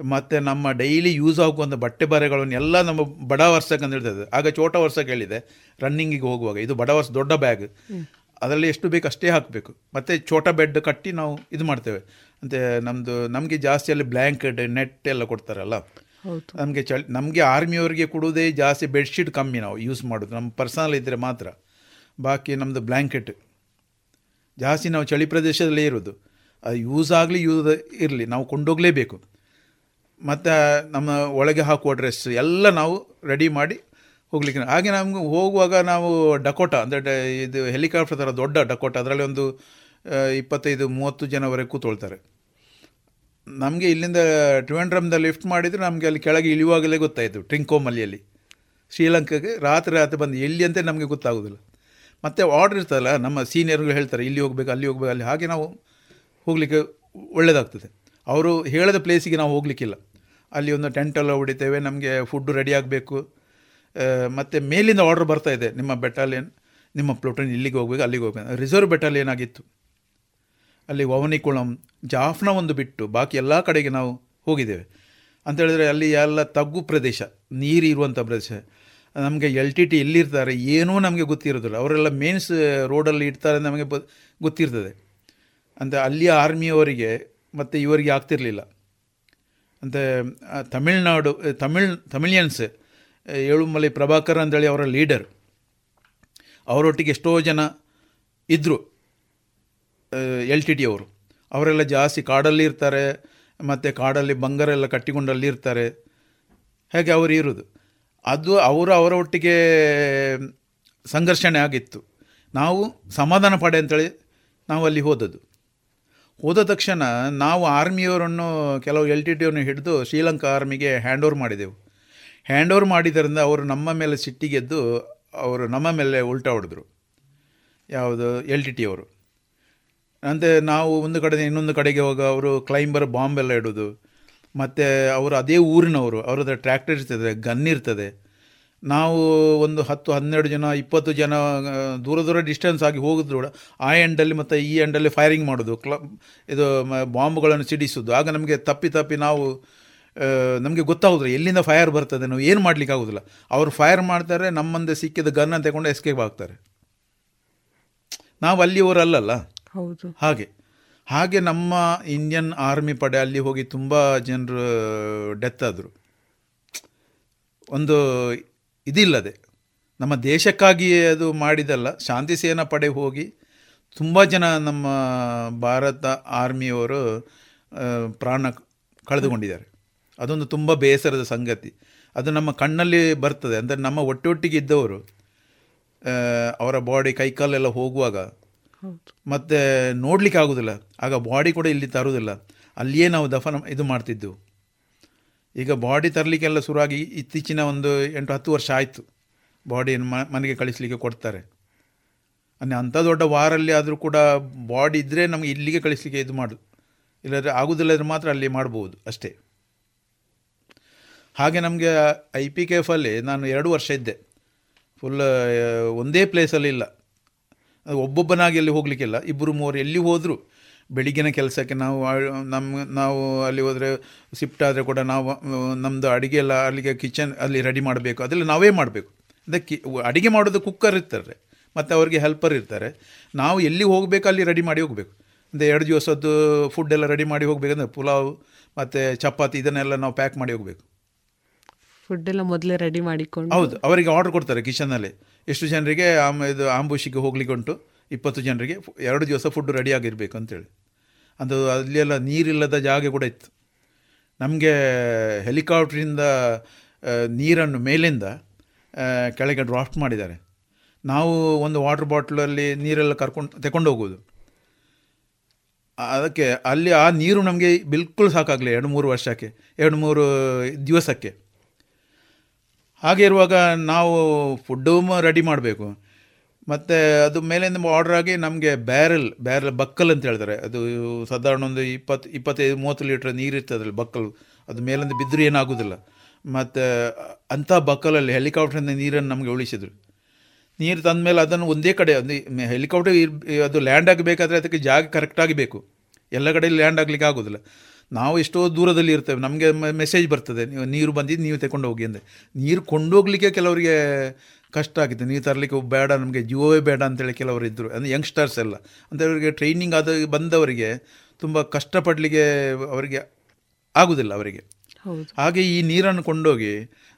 ಮತ್ತು ನಮ್ಮ ಡೈಲಿ ಯೂಸ್ ಆಗುವಂಥ ಬಟ್ಟೆ ಬರೆಗಳನ್ನು ಎಲ್ಲ ನಮ್ಮ ಬಡ ವರ್ಷಕ್ಕೆ ಅಂತ ಹೇಳ್ತದೆ. ಆಗ ಚೋಟ ವರ್ಷಕ್ಕೆ ಹೇಳಿದೆ ರನ್ನಿಂಗಿಗೆ ಹೋಗುವಾಗ. ಇದು ಬಡ ವರ್ಷ ದೊಡ್ಡ ಬ್ಯಾಗ್ ಅದರಲ್ಲಿ ಎಷ್ಟು ಬೇಕು ಅಷ್ಟೇ ಹಾಕಬೇಕು. ಮತ್ತು ಚೋಟ ಬೆಡ್ ಕಟ್ಟಿ ನಾವು ಇದು ಮಾಡ್ತೇವೆ. ಅಂತೆ ನಮ್ಮದು ನಮಗೆ ಜಾಸ್ತಿ ಅಲ್ಲಿ ಬ್ಲ್ಯಾಂಕೆಟ್ ನೆಟ್ ಎಲ್ಲ ಕೊಡ್ತಾರಲ್ಲ. ನಮಗೆ ಚಳಿ ನಮಗೆ ಆರ್ಮಿಯವರಿಗೆ ಕೊಡುವುದೇ ಜಾಸ್ತಿ ಬೆಡ್ಶೀಟ್ ಕಮ್ಮಿ ನಾವು ಯೂಸ್ ಮಾಡೋದು. ನಮ್ಮ ಪರ್ಸನಲ್ ಇದ್ದರೆ ಮಾತ್ರ. ಬಾಕಿ ನಮ್ಮದು ಬ್ಲ್ಯಾಂಕೆಟ್ ಜಾಸ್ತಿ ನಾವು ಚಳಿ ಪ್ರದೇಶದಲ್ಲೇ ಇರೋದು. ಅದು ಯೂಸ್ ಆಗಲಿ ಯೂಸ್ ಇರಲಿ. ನಾವು ಕೊಂಡೋಗಲೇಬೇಕು. ಮತ್ತು ನಮ್ಮ ಒಳಗೆ ಹಾಕುವ ಡ್ರೆಸ್ ಎಲ್ಲ ನಾವು ರೆಡಿ ಮಾಡಿ ಹೋಗ್ಲಿಕ್ಕೆ. ಹಾಗೆ ನಮ್ಗೆ ಹೋಗುವಾಗ ನಾವು ಡಕೋಟ ಅಂದರೆ ಇದು ಹೆಲಿಕಾಪ್ಟರ್ ಥರ ದೊಡ್ಡ ಡಕೋಟ ಅದರಲ್ಲಿ ಒಂದು ಇಪ್ಪತ್ತೈದು, ಮೂವತ್ತು ಜನವರೆಗೆ ಕೂತ್ಕೊಳ್ತಾರೆ ನಮಗೆ ಇಲ್ಲಿಂದ ಟ್ರಿವೆಂಡ್ರಮ್ದ ಲಿಫ್ಟ್ ಮಾಡಿದರೆ ನಮಗೆ ಅಲ್ಲಿ ಕೆಳಗೆ ಇಳಿಯುವಾಗಲೇ ಗೊತ್ತಾಯಿತು ಟ್ರಿಂಕೋಮಲ್ಲಿಯಲ್ಲಿ ಶ್ರೀಲಂಕಾಗೆ ರಾತ್ರಿ ರಾತ್ರಿ ಬಂದು ಎಲ್ಲಿ ಅಂತ ನಮಗೆ ಗೊತ್ತಾಗೋದಿಲ್ಲ. ಮತ್ತು ಆರ್ಡರ್ ಇರ್ತದಲ್ಲ, ನಮ್ಮ ಸೀನಿಯರ್ಗಳು ಹೇಳ್ತಾರೆ, ಇಲ್ಲಿ ಹೋಗ್ಬೇಕು, ಅಲ್ಲಿ ಹೋಗ್ಬೇಕು, ಅಲ್ಲಿ ಹಾಗೆ ನಾವು ಹೋಗಲಿಕ್ಕೆ ಒಳ್ಳೆಯದಾಗ್ತದೆ ಅವರು ಹೇಳದ ಪ್ಲೇಸಿಗೆ ನಾವು ಹೋಗಲಿಕ್ಕಿಲ್ಲ. ಅಲ್ಲಿ ಒಂದು ಟೆಂಟೆಲ್ಲ ಹೊಡಿತೇವೆ, ನಮಗೆ ಫುಡ್ಡು ರೆಡಿ ಆಗಬೇಕು. ಮತ್ತು ಮೇಲಿಂದ ಆರ್ಡ್ರ್ ಬರ್ತಾ ಇದೆ, ನಿಮ್ಮ ಬೆಟಾಲಿಯನ್ ನಿಮ್ಮ ಪ್ಲೋಟನ್ ಇಲ್ಲಿಗೆ ಹೋಗ್ಬೇಕು, ಅಲ್ಲಿಗೆ ಹೋಗ್ಬೇಕು. ರಿಸರ್ವ್ ಬೆಟಾಲಿಯನ್ ಆಗಿತ್ತು. ಅಲ್ಲಿ ವವನಿಕುಳಂ, ಜಾಫ್ನ ಒಂದು ಬಿಟ್ಟು ಬಾಕಿ ಎಲ್ಲ ಕಡೆಗೆ ನಾವು ಹೋಗಿದ್ದೇವೆ. ಅಂತ ಹೇಳಿದ್ರೆ ಅಲ್ಲಿ ಎಲ್ಲ ತಗ್ಗು ಪ್ರದೇಶ, ನೀರು ಇರುವಂಥ ಪ್ರದೇಶ. ನಮಗೆ ಎಲ್ ಟಿ ಟಿ ಎಲ್ಲಿರ್ತಾರೆ ಏನೂ ನಮಗೆ ಗೊತ್ತಿರೋದಿಲ್ಲ. ಅವರೆಲ್ಲ ಮೇನ್ಸ್ ರೋಡಲ್ಲಿ ಇಡ್ತಾರೆ ನಮಗೆ ಗೊತ್ತಿರ್ತದೆ. ಅಂತ ಅಲ್ಲಿಯ ಆರ್ಮಿಯವರಿಗೆ ಮತ್ತು ಇವರಿಗೆ ಆಗ್ತಿರಲಿಲ್ಲ. ಅಂತ ಆ, ತಮಿಳ್ನಾಡು ತಮಿಳ್ ತಮಿಳಿಯನ್ಸ್ ಏಳುಮಲೈ ಪ್ರಭಾಕರ್ ಅಂತೇಳಿ ಅವರ ಲೀಡರ್. ಅವರೊಟ್ಟಿಗೆ ಎಷ್ಟೋ ಜನ ಇದ್ದರು ಎಲ್ ಟಿ ಟಿ ಅವರು. ಅವರೆಲ್ಲ ಜಾಸ್ತಿ ಕಾಡಲ್ಲಿ ಇರ್ತಾರೆ ಮತ್ತು ಕಾಡಲ್ಲಿ ಬಂಗಾರ ಎಲ್ಲ ಕಟ್ಟಿಕೊಂಡಲ್ಲಿ ಇರ್ತಾರೆ. ಹಾಗೆ ಅವರು ಇರೋದು. ಅದು ಅವರು ಅವರ ಒಟ್ಟಿಗೆ ಸಂಘರ್ಷಣೆ ಆಗಿತ್ತು. ನಾವು ಸಮಾಧಾನ ಪಡೆ ಅಂತೇಳಿ ನಾವು ಅಲ್ಲಿ ಹೋದದ್ದು. ಹೋದ ತಕ್ಷಣ ನಾವು ಆರ್ಮಿಯವರನ್ನು, ಕೆಲವು ಎಲ್ ಟಿ ಟಿಯನ್ನು ಹಿಡಿದು ಶ್ರೀಲಂಕಾ ಆರ್ಮಿಗೆ ಹ್ಯಾಂಡ್ ಓವರ್ ಮಾಡಿದೆವು. ಹ್ಯಾಂಡ್ ಓವರ್ ಮಾಡಿದ್ದರಿಂದ ಅವರು ನಮ್ಮ ಮೇಲೆ ಸಿಟ್ಟಿಗೆದ್ದು ಅವರು ನಮ್ಮ ಮೇಲೆ ಉಲ್ಟಾ ಹೊಡೆದ್ರು. ಯಾವುದು? ಎಲ್ ಟಿ ಟಿ ಅವರು. ಅಂದರೆ ನಾವು ಒಂದು ಕಡೆ ಇನ್ನೊಂದು ಕಡೆಗೆ ಹೋಗ ಅವರು ಕ್ಲೈಂಬರ್ ಬಾಂಬೆಲ್ಲ ಇಡೋದು ಮತ್ತು ಅವರು ಅದೇ ಊರಿನವರು ಅವ್ರದ್ದು ಟ್ರ್ಯಾಕ್ಟರ್ ಇರ್ತದೆ ಗನ್ ಇರ್ತದೆ. ನಾವು ಒಂದು ಹತ್ತು ಹನ್ನೆರಡು ಜನ ಇಪ್ಪತ್ತು ಜನ ದೂರ ದೂರ ಡಿಸ್ಟೆನ್ಸ್ ಆಗಿ ಹೋಗಿದ್ರು ಕೂಡ ಆ ಎಂಡಲ್ಲಿ ಮತ್ತು ಈ ಎಂಡಲ್ಲಿ ಫೈರಿಂಗ್ ಮಾಡೋದು ಕ್ಲ ಇದು ಬಾಂಬ್ಗಳನ್ನು ಸಿಡಿಸೋದು. ಆಗ ನಮಗೆ ತಪ್ಪಿ ತಪ್ಪಿ ನಾವು ನಮಗೆ ಗೊತ್ತಾಗೋದ್ರೆ ಎಲ್ಲಿಂದ ಫೈರ್ ಬರ್ತದೆ ನಾವು ಏನು ಮಾಡ್ಲಿಕ್ಕೆ ಆಗೋದಿಲ್ಲ. ಅವರು ಫೈರ್ ಮಾಡ್ತಾರೆ ನಮ್ಮಂದೆ ಮುಂದೆ ಸಿಕ್ಕಿದ ಗನ್ನ ತಗೊಂಡು ಎಸ್ಕೇಪ್ ಆಗ್ತಾರೆ. ನಾವು ಅಲ್ಲಿ ಅಲ್ಲಲ್ಲ? ಹೌದು. ಹಾಗೆ. ಹಾಗೆ ನಮ್ಮ ಇಂಡಿಯನ್ ಆರ್ಮಿ ಪಡೆ ಅಲ್ಲಿ ಹೋಗಿ ತುಂಬ ಜನರು ಡೆತ್ ಆದರು. ಒಂದು ಇದಿಲ್ಲದೆ ನಮ್ಮ ದೇಶಕ್ಕಾಗಿಯೇ ಅದು ಮಾಡಿದಲ್ಲ ಶಾಂತಿ ಸೇನಾ ಪಡೆ ಹೋಗಿ ತುಂಬ ಜನ ನಮ್ಮ ಭಾರತ ಆರ್ಮಿಯವರು ಪ್ರಾಣ ಕಳೆದುಕೊಂಡಿದ್ದಾರೆ. ಅದೊಂದು ತುಂಬ ಬೇಸರದ ಸಂಗತಿ. ಅದು ನಮ್ಮ ಕಣ್ಣಲ್ಲಿ ಬರ್ತದೆ. ಅಂದರೆ ನಮ್ಮ ಒಟ್ಟೊಟ್ಟಿಗೆ ಇದ್ದವರು ಅವರ ಬಾಡಿ ಕೈಕಾಲೆಲ್ಲ ಹೋಗುವಾಗ ಮತ್ತು ನೋಡಲಿಕ್ಕೆ ಆಗೋದಿಲ್ಲ. ಆಗ ಬಾಡಿ ಕೂಡ ಇಲ್ಲಿ ತರುವುದಿಲ್ಲ ಅಲ್ಲಿಯೇ ನಾವು ದಫನ ಇದು ಮಾಡ್ತಿದ್ದೆವು ಈಗ ಬಾಡಿ ತರಲಿಕ್ಕೆಲ್ಲ ಶುರುವಾಗಿ ಇತ್ತೀಚಿನ ಒಂದು ಎಂಟು ಹತ್ತು ವರ್ಷ ಆಯಿತು. ಬಾಡಿಯನ್ನು ಮನೆಗೆ ಕಳಿಸಲಿಕ್ಕೆ ಕೊಡ್ತಾರೆ. ಅಂದರೆ ಅಂಥ ದೊಡ್ಡ ವಾರಲ್ಲಿ ಆದರೂ ಕೂಡ ಬಾಡಿ ಇದ್ದರೆ ನಮಗೆ ಇಲ್ಲಿಗೆ ಕಳಿಸಲಿಕ್ಕೆ ಇದು ಮಾಡು. ಇಲ್ಲದ್ರೆ ಆಗೋದಿಲ್ಲದ್ರೆ ಮಾತ್ರ ಅಲ್ಲಿ ಮಾಡ್ಬೋದು ಅಷ್ಟೇ. ಹಾಗೆ ನಮಗೆ ಐ ಪಿ ಕೆ ಎಫಲ್ಲಿ ನಾನು ಎರಡು ವರ್ಷ ಇದ್ದೆ. ಫುಲ್ ಒಂದೇ ಪ್ಲೇಸಲ್ಲಿ ಇಲ್ಲ. ಒಬ್ಬೊಬ್ಬನಾಗಿ ಅಲ್ಲಿ ಹೋಗಲಿಕ್ಕಿಲ್ಲ. ಇಬ್ಬರು ಮೂವರು ಎಲ್ಲಿ ಹೋದರೂ ಬೆಳಿಗ್ಗಿನ ಕೆಲಸಕ್ಕೆ ನಾವು ನಮ್ಮ ನಾವು ಅಲ್ಲಿ ಹೋದರೆ ಶಿಫ್ಟ್ ಆದರೆ ಕೂಡ ನಾವು ನಮ್ಮದು ಅಡುಗೆ ಎಲ್ಲ ಅಲ್ಲಿಗೆ ಕಿಚನ್ ಅಲ್ಲಿ ರೆಡಿ ಮಾಡಬೇಕು. ಅದೆಲ್ಲ ನಾವೇ ಮಾಡಬೇಕು. ಅದಕ್ಕೆ ಅಡುಗೆ ಮಾಡೋದು ಕುಕ್ಕರ್ ಇರ್ತಾರೆ ಮತ್ತು ಅವರಿಗೆ ಹೆಲ್ಪರ್ ಇರ್ತಾರೆ. ನಾವು ಎಲ್ಲಿ ಹೋಗಬೇಕು ಅಲ್ಲಿ ರೆಡಿ ಮಾಡಿ ಹೋಗಬೇಕು. ಅಂದರೆ ಎರಡು ದಿವಸದ್ದು ಫುಡ್ ಎಲ್ಲ ರೆಡಿ ಮಾಡಿ ಹೋಗಬೇಕಂದ್ರೆ ಪುಲಾವ್ ಮತ್ತು ಚಪಾತಿ ಇದನ್ನೆಲ್ಲ ನಾವು ಪ್ಯಾಕ್ ಮಾಡಿ ಹೋಗಬೇಕು. ಫುಡ್ ಎಲ್ಲ ಮೊದಲೇ ರೆಡಿ ಮಾಡಿಕೊಂಡು. ಹೌದು ಅವರಿಗೆ ಆರ್ಡರ್ ಕೊಡ್ತಾರೆ ಕಿಚನಲ್ಲಿ ಎಷ್ಟು ಜನರಿಗೆ ಆಮ್ ಇದು ಆಂಬುಷಿಗೆ ಹೋಗ್ಲಿಕ್ಕೆ ಉಂಟು. ಇಪ್ಪತ್ತು ಜನರಿಗೆ ಎರಡು ದಿವಸ ಫುಡ್ ರೆಡಿ ಆಗಿರಬೇಕು ಅಂತೇಳಿ. ಅದು ಅಲ್ಲೆಲ್ಲ ನೀರಿಲ್ಲದ ಜಾಗ ಕೂಡ ಇತ್ತು. ನಮಗೆ ಹೆಲಿಕಾಪ್ಟ್ರಿಂದ ನೀರನ್ನು ಮೇಲಿಂದ ಕೆಳಗೆ ಡ್ರಾಫ್ಟ್ ಮಾಡಿದ್ದಾರೆ. ನಾವು ಒಂದು ವಾಟರ್ ಬಾಟ್ಲಲ್ಲಿ ನೀರೆಲ್ಲ ಕರ್ಕೊಂಡು ತಗೊಂಡು ಹೋಗೋದು ಅದಕ್ಕೆ ಅಲ್ಲಿ ಆ ನೀರು ನಮಗೆ ಬಿಲ್ಕುಲ್ ಸಾಕಾಗಲಿ ಎರಡು ಮೂರು ವರ್ಷಕ್ಕೆ, ಎರಡು ಮೂರು ದಿವಸಕ್ಕೆ. ಹಾಗೆ ಇರುವಾಗ ನಾವು ಫುಡ್ಡು ರೆಡಿ ಮಾಡಬೇಕು. ಮತ್ತು ಅದು ಮೇಲಿಂದ ಆರ್ಡರ್ ಆಗಿ ನಮಗೆ ಬ್ಯಾರೆಲ್ ಬ್ಯಾರೆಲ್ ಬಕ್ಕಲ್ ಅಂತ ಹೇಳ್ತಾರೆ. ಅದು ಸಾಧಾರಣ ಒಂದು ಇಪ್ಪತ್ತು ಇಪ್ಪತ್ತೈದು, ಮೂವತ್ತು ಲೀಟ್ರ್ ನೀರು ಇರ್ತದೆ ಬಕ್ಕಲ್ ಅದು ಮೇಲಿಂದ ಬಿದ್ದರೂ ಏನಾಗೋದಿಲ್ಲ. ಮತ್ತು ಅಂಥ ಬಕ್ಕಲಲ್ಲಿ ಹೆಲಿಕಾಪ್ಟ್ರಿಂದ ನೀರನ್ನು ನಮಗೆ ಉಳಿಸಿದ್ರು. ನೀರು ತಂದ ಮೇಲೆ ಅದನ್ನು ಒಂದೇ ಕಡೆ, ಒಂದು ಹೆಲಿಕಾಪ್ಟರ್ ಅದು ಲ್ಯಾಂಡ್ ಆಗಬೇಕಾದ್ರೆ ಅದಕ್ಕೆ ಜಾಗ ಕರೆಕ್ಟಾಗಿ ಬೇಕು. ಎಲ್ಲ ಕಡೆ ಲ್ಯಾಂಡ್ ಆಗಲಿಕ್ಕೆ ಆಗೋದಿಲ್ಲ. ನಾವು ಎಷ್ಟೋ ದೂರದಲ್ಲಿ ಇರ್ತೇವೆ. ನಮಗೆ ಮೆಸೇಜ್ ಬರ್ತದೆ. ನೀವು ನೀರು ಬಂದಿದ್ದು ನೀವು ತಗೊಂಡು ಹೋಗಿ ಅಂದರೆ ನೀರು ಕೊಂಡೋಗ್ಲಿಕ್ಕೆ ಕೆಲವರಿಗೆ ಕಷ್ಟ ಆಗಿದೆ. ನೀವು ತರಲಿಕ್ಕೆ ಬೇಡ ನಮಗೆ ಜೀವವೇ ಬೇಡ ಅಂತೇಳಿ ಕೆಲವರು ಇದ್ದರು ಅಂದರೆ ಯಂಗ್ಸ್ಟರ್ಸ್ ಎಲ್ಲ. ಅಂದರೆ ಅವರಿಗೆ ಟ್ರೈನಿಂಗ್ ಆದ ಬಂದವರಿಗೆ ತುಂಬ ಕಷ್ಟಪಡಲಿಕ್ಕೆ ಅವರಿಗೆ ಆಗುವುದಿಲ್ಲ ಅವರಿಗೆ. ಹಾಗೆ ಈ ನೀರನ್ನು ಕೊಂಡೋಗಿ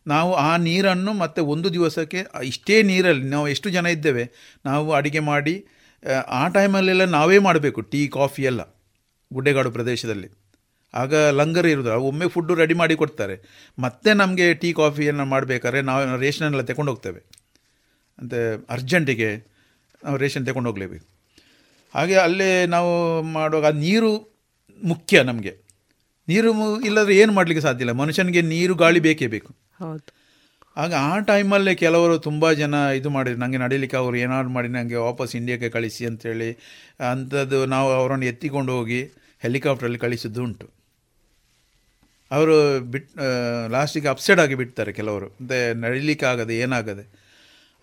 ನಾವು ಆ ನೀರನ್ನು ಮತ್ತೆ ಒಂದು ದಿವಸಕ್ಕೆ ಇಷ್ಟೇ ನೀರಲ್ಲಿ ನಾವು ಎಷ್ಟು ಜನ ಇದ್ದೇವೆ ನಾವು ಅಡುಗೆ ಮಾಡಿ ಆ, ಆ ಟೈಮಲ್ಲೆಲ್ಲ ನಾವೇ ಮಾಡಬೇಕು ಟೀ ಕಾಫಿ ಎಲ್ಲ ಗುಡ್ಡೆಗಾಡು ಪ್ರದೇಶದಲ್ಲಿ. ಆಗ ಲಂಗರ್ ಇರೋದು ಒಮ್ಮೆ ಫುಡ್ಡು ರೆಡಿ ಮಾಡಿ ಕೊಡ್ತಾರೆ. ಮತ್ತೆ ನಮಗೆ ಟೀ ಕಾಫಿಯನ್ನು ಮಾಡಬೇಕಾದ್ರೆ ನಾವು ರೇಷನೆಲ್ಲ ತಗೊಂಡು ಹೋಗ್ತೇವೆ ಅಂತ ಅರ್ಜೆಂಟಿಗೆ ನಾವು ರೇಷನ್ ತಗೊಂಡು ಹೋಗಲೇಬೇಕು. ಹಾಗೆ ಅಲ್ಲೇ ನಾವು ಮಾಡುವಾಗ ಆ ನೀರು ಮುಖ್ಯ ನಮಗೆ. ನೀರು ಇಲ್ಲದ್ರೆ ಏನು ಮಾಡಲಿಕ್ಕೆ ಸಾಧ್ಯ ಇಲ್ಲ. ಮನುಷ್ಯನಿಗೆ ನೀರು ಗಾಳಿ ಬೇಕೇ ಬೇಕು. ಹೌದು. ಆಗ ಆ ಟೈಮಲ್ಲೇ ಕೆಲವರು ತುಂಬ ಜನ ಇದು ಮಾಡಿದ್ರು. ನನಗೆ ನಡೀಲಿಕ್ಕೆ ಅವರು ಏನಾದ್ರು ಮಾಡಿ ನನಗೆ ವಾಪಸ್ ಇಂಡಿಯಾಕ್ಕೆ ಕಳಿಸಿ ಅಂತೇಳಿ ಅಂಥದ್ದು ನಾವು ಅವರನ್ನು ಎತ್ತಿಕೊಂಡು ಹೋಗಿ ಹೆಲಿಕಾಪ್ಟ್ರಲ್ಲಿ ಕಳಿಸಿದ್ದು ಉಂಟು. ಅವರು ಬಿಟ್ ಲಾಸ್ಟಿಗೆ ಅಪ್ಸೆಟ್ ಆಗಿ ಬಿಡ್ತಾರೆ ಕೆಲವರು. ಮತ್ತು ನಡೀಲಿಕ್ಕೆ ಆಗದೆ ಏನಾಗದೆ.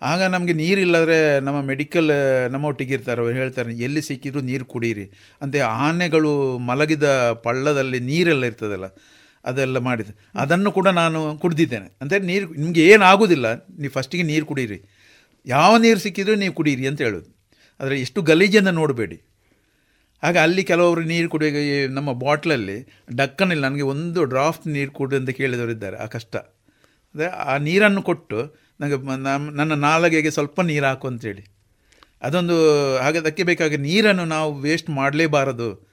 ಆಗ ನಮಗೆ ನೀರಿಲ್ಲದ್ರೆ ನಮ್ಮ ಮೆಡಿಕಲ್ ನಮ್ಮೊಟ್ಟಿಗೆ ಇರ್ತಾರೆ ಅವ್ರು ಹೇಳ್ತಾರೆ, ಎಲ್ಲಿ ಸಿಕ್ಕಿದ್ರು ನೀರು ಕುಡೀರಿ. ಅಂತೆ ಆನೆಗಳು ಮಲಗಿದ ಪಳ್ಳದಲ್ಲಿ ನೀರೆಲ್ಲ ಇರ್ತದಲ್ಲ, ಅದೆಲ್ಲ ಮಾಡಿದೆ ಅದನ್ನು ಕೂಡ ನಾನು ಕುಡಿದಿದ್ದೇನೆ. ಅಂದರೆ ನೀರು, ನಿಮಗೆ ಏನಾಗೋದಿಲ್ಲ, ನೀವು ಫಸ್ಟಿಗೆ ನೀರು ಕುಡೀರಿ. ಯಾವ ನೀರು ಸಿಕ್ಕಿದ್ರು ನೀವು ಕುಡೀರಿ ಅಂತ ಹೇಳೋದು. ಆದರೆ ಎಷ್ಟು ಗಲೀಜನ್ನು ನೋಡಬೇಡಿ. ಆಗ ಅಲ್ಲಿ ಕೆಲವರು ನೀರು ಕುಡಿಯೋ ನಮ್ಮ ಬಾಟ್ಲಲ್ಲಿ ಡಕ್ಕನಿಲ್ಲ ನನಗೆ ಒಂದು ಡ್ರಾಫ್ಟ್ ನೀರು ಕುಡಿ ಅಂತ ಕೇಳಿದವರು ಇದ್ದಾರೆ ಆ ಕಷ್ಟ. ಅದೇ ಆ ನೀರನ್ನು ಕೊಟ್ಟು ನನಗೆ ನಮ್ಮ- ನನ್ನ ನಾಲಗೆಗೆ ಸ್ವಲ್ಪ ನೀರು ಹಾಕು ಅಂತೇಳಿ. ಅದೊಂದು ಹಾಗೆ ಅದಕ್ಕೆ ಬೇಕಾಗ ನೀರನ್ನು ನಾವು ವೇಸ್ಟ್ ಮಾಡಲೇಬಾರದು.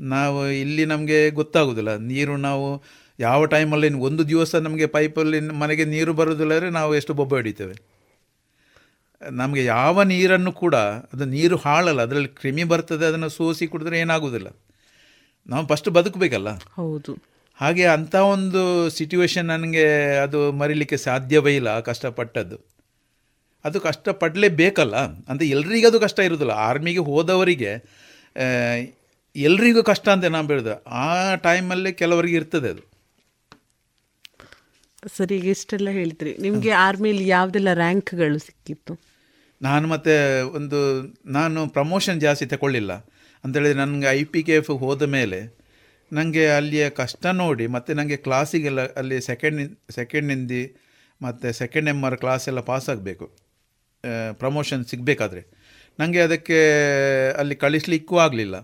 ನಾವು ಇಲ್ಲಿ ನಮಗೆ ಗೊತ್ತಾಗೋದಿಲ್ಲ. ನೀರು ನಾವು ಯಾವ ಟೈಮಲ್ಲಿ ಒಂದು ದಿವಸ ನಮಗೆ ಪೈಪಲ್ಲಿ ಮನೆಗೆ ನೀರು ಬರೋದಿಲ್ಲ ಅಂದರೆ ನಾವು ಎಷ್ಟು ಬೊಬ್ಬೆ ಹಿಡಿತೇವೆ. ನಮಗೆ ಯಾವ ನೀರನ್ನು ಕೂಡ ಅದು ನೀರು ಹಾಳಲ್ಲ ಅದರಲ್ಲಿ ಕ್ರಿಮಿ ಬರ್ತದೆ ಅದನ್ನು ಸೋಸಿ ಕುಡಿದ್ರೆ ಏನಾಗೋದಿಲ್ಲ. ನಾವು ಫಸ್ಟ್ ಬದುಕಬೇಕಲ್ಲ. ಹೌದು. ಹಾಗೆ ಅಂಥ ಒಂದು ಸಿಚುವೇಶನ್ ನನಗೆ ಅದು ಮರಿಲಿಕ್ಕೆ ಸಾಧ್ಯವೇ ಇಲ್ಲ ಕಷ್ಟಪಟ್ಟದ್ದು. ಅದು ಕಷ್ಟಪಡಲೇಬೇಕಲ್ಲ. ಅಂತ ಎಲ್ರಿಗೂ ಅದು ಕಷ್ಟ ಇರೋದಿಲ್ಲ. ಆರ್ಮಿಗೆ ಹೋದವರಿಗೆ ಎಲ್ರಿಗೂ ಕಷ್ಟ ಅಂತ ನಾನು ಹೇಳಿದೆ. ಆ ಟೈಮಲ್ಲಿ ಕೆಲವರಿಗೆ ಇರ್ತದೆ ಅದು. ಸರಿ ಈಗ ಇಷ್ಟೆಲ್ಲ ಹೇಳಿದ್ರಿ. ನಿಮಗೆ ಆರ್ಮಿಯಲ್ಲಿ ಯಾವುದೆಲ್ಲ ರ್ಯಾಂಕ್ಗಳು ಸಿಕ್ಕಿತ್ತು? ನಾನು ಮತ್ತೆ ಒಂದು ನಾನು ಪ್ರಮೋಷನ್ ಜಾಸ್ತಿ ತಗೊಳ್ಳಿಲ್ಲ. ಅಂತೇಳಿದ್ರೆ ನನಗೆ ಐ ಪಿ ಕೆ ಎಫ್ ಹೋದ ಮೇಲೆ ನನಗೆ ಅಲ್ಲಿಯ ಕಷ್ಟ ನೋಡಿ, ಮತ್ತು ನನಗೆ ಕ್ಲಾಸಿಗೆಲ್ಲ ಅಲ್ಲಿ ಸೆಕೆಂಡ್ ಸೆಕೆಂಡ್ ಹಿಂದಿ ಮತ್ತು ಸೆಕೆಂಡ್ ಎಂ ಆರ್ ಕ್ಲಾಸ್ ಎಲ್ಲ ಪಾಸ್ ಆಗಬೇಕು. ಪ್ರಮೋಷನ್ ಸಿಗಬೇಕಾದ್ರೆ. ನನಗೆ ಅದಕ್ಕೆ ಅಲ್ಲಿ ಕಳಿಸ್ಲಿಕ್ಕೂ ಆಗಲಿಲ್ಲ.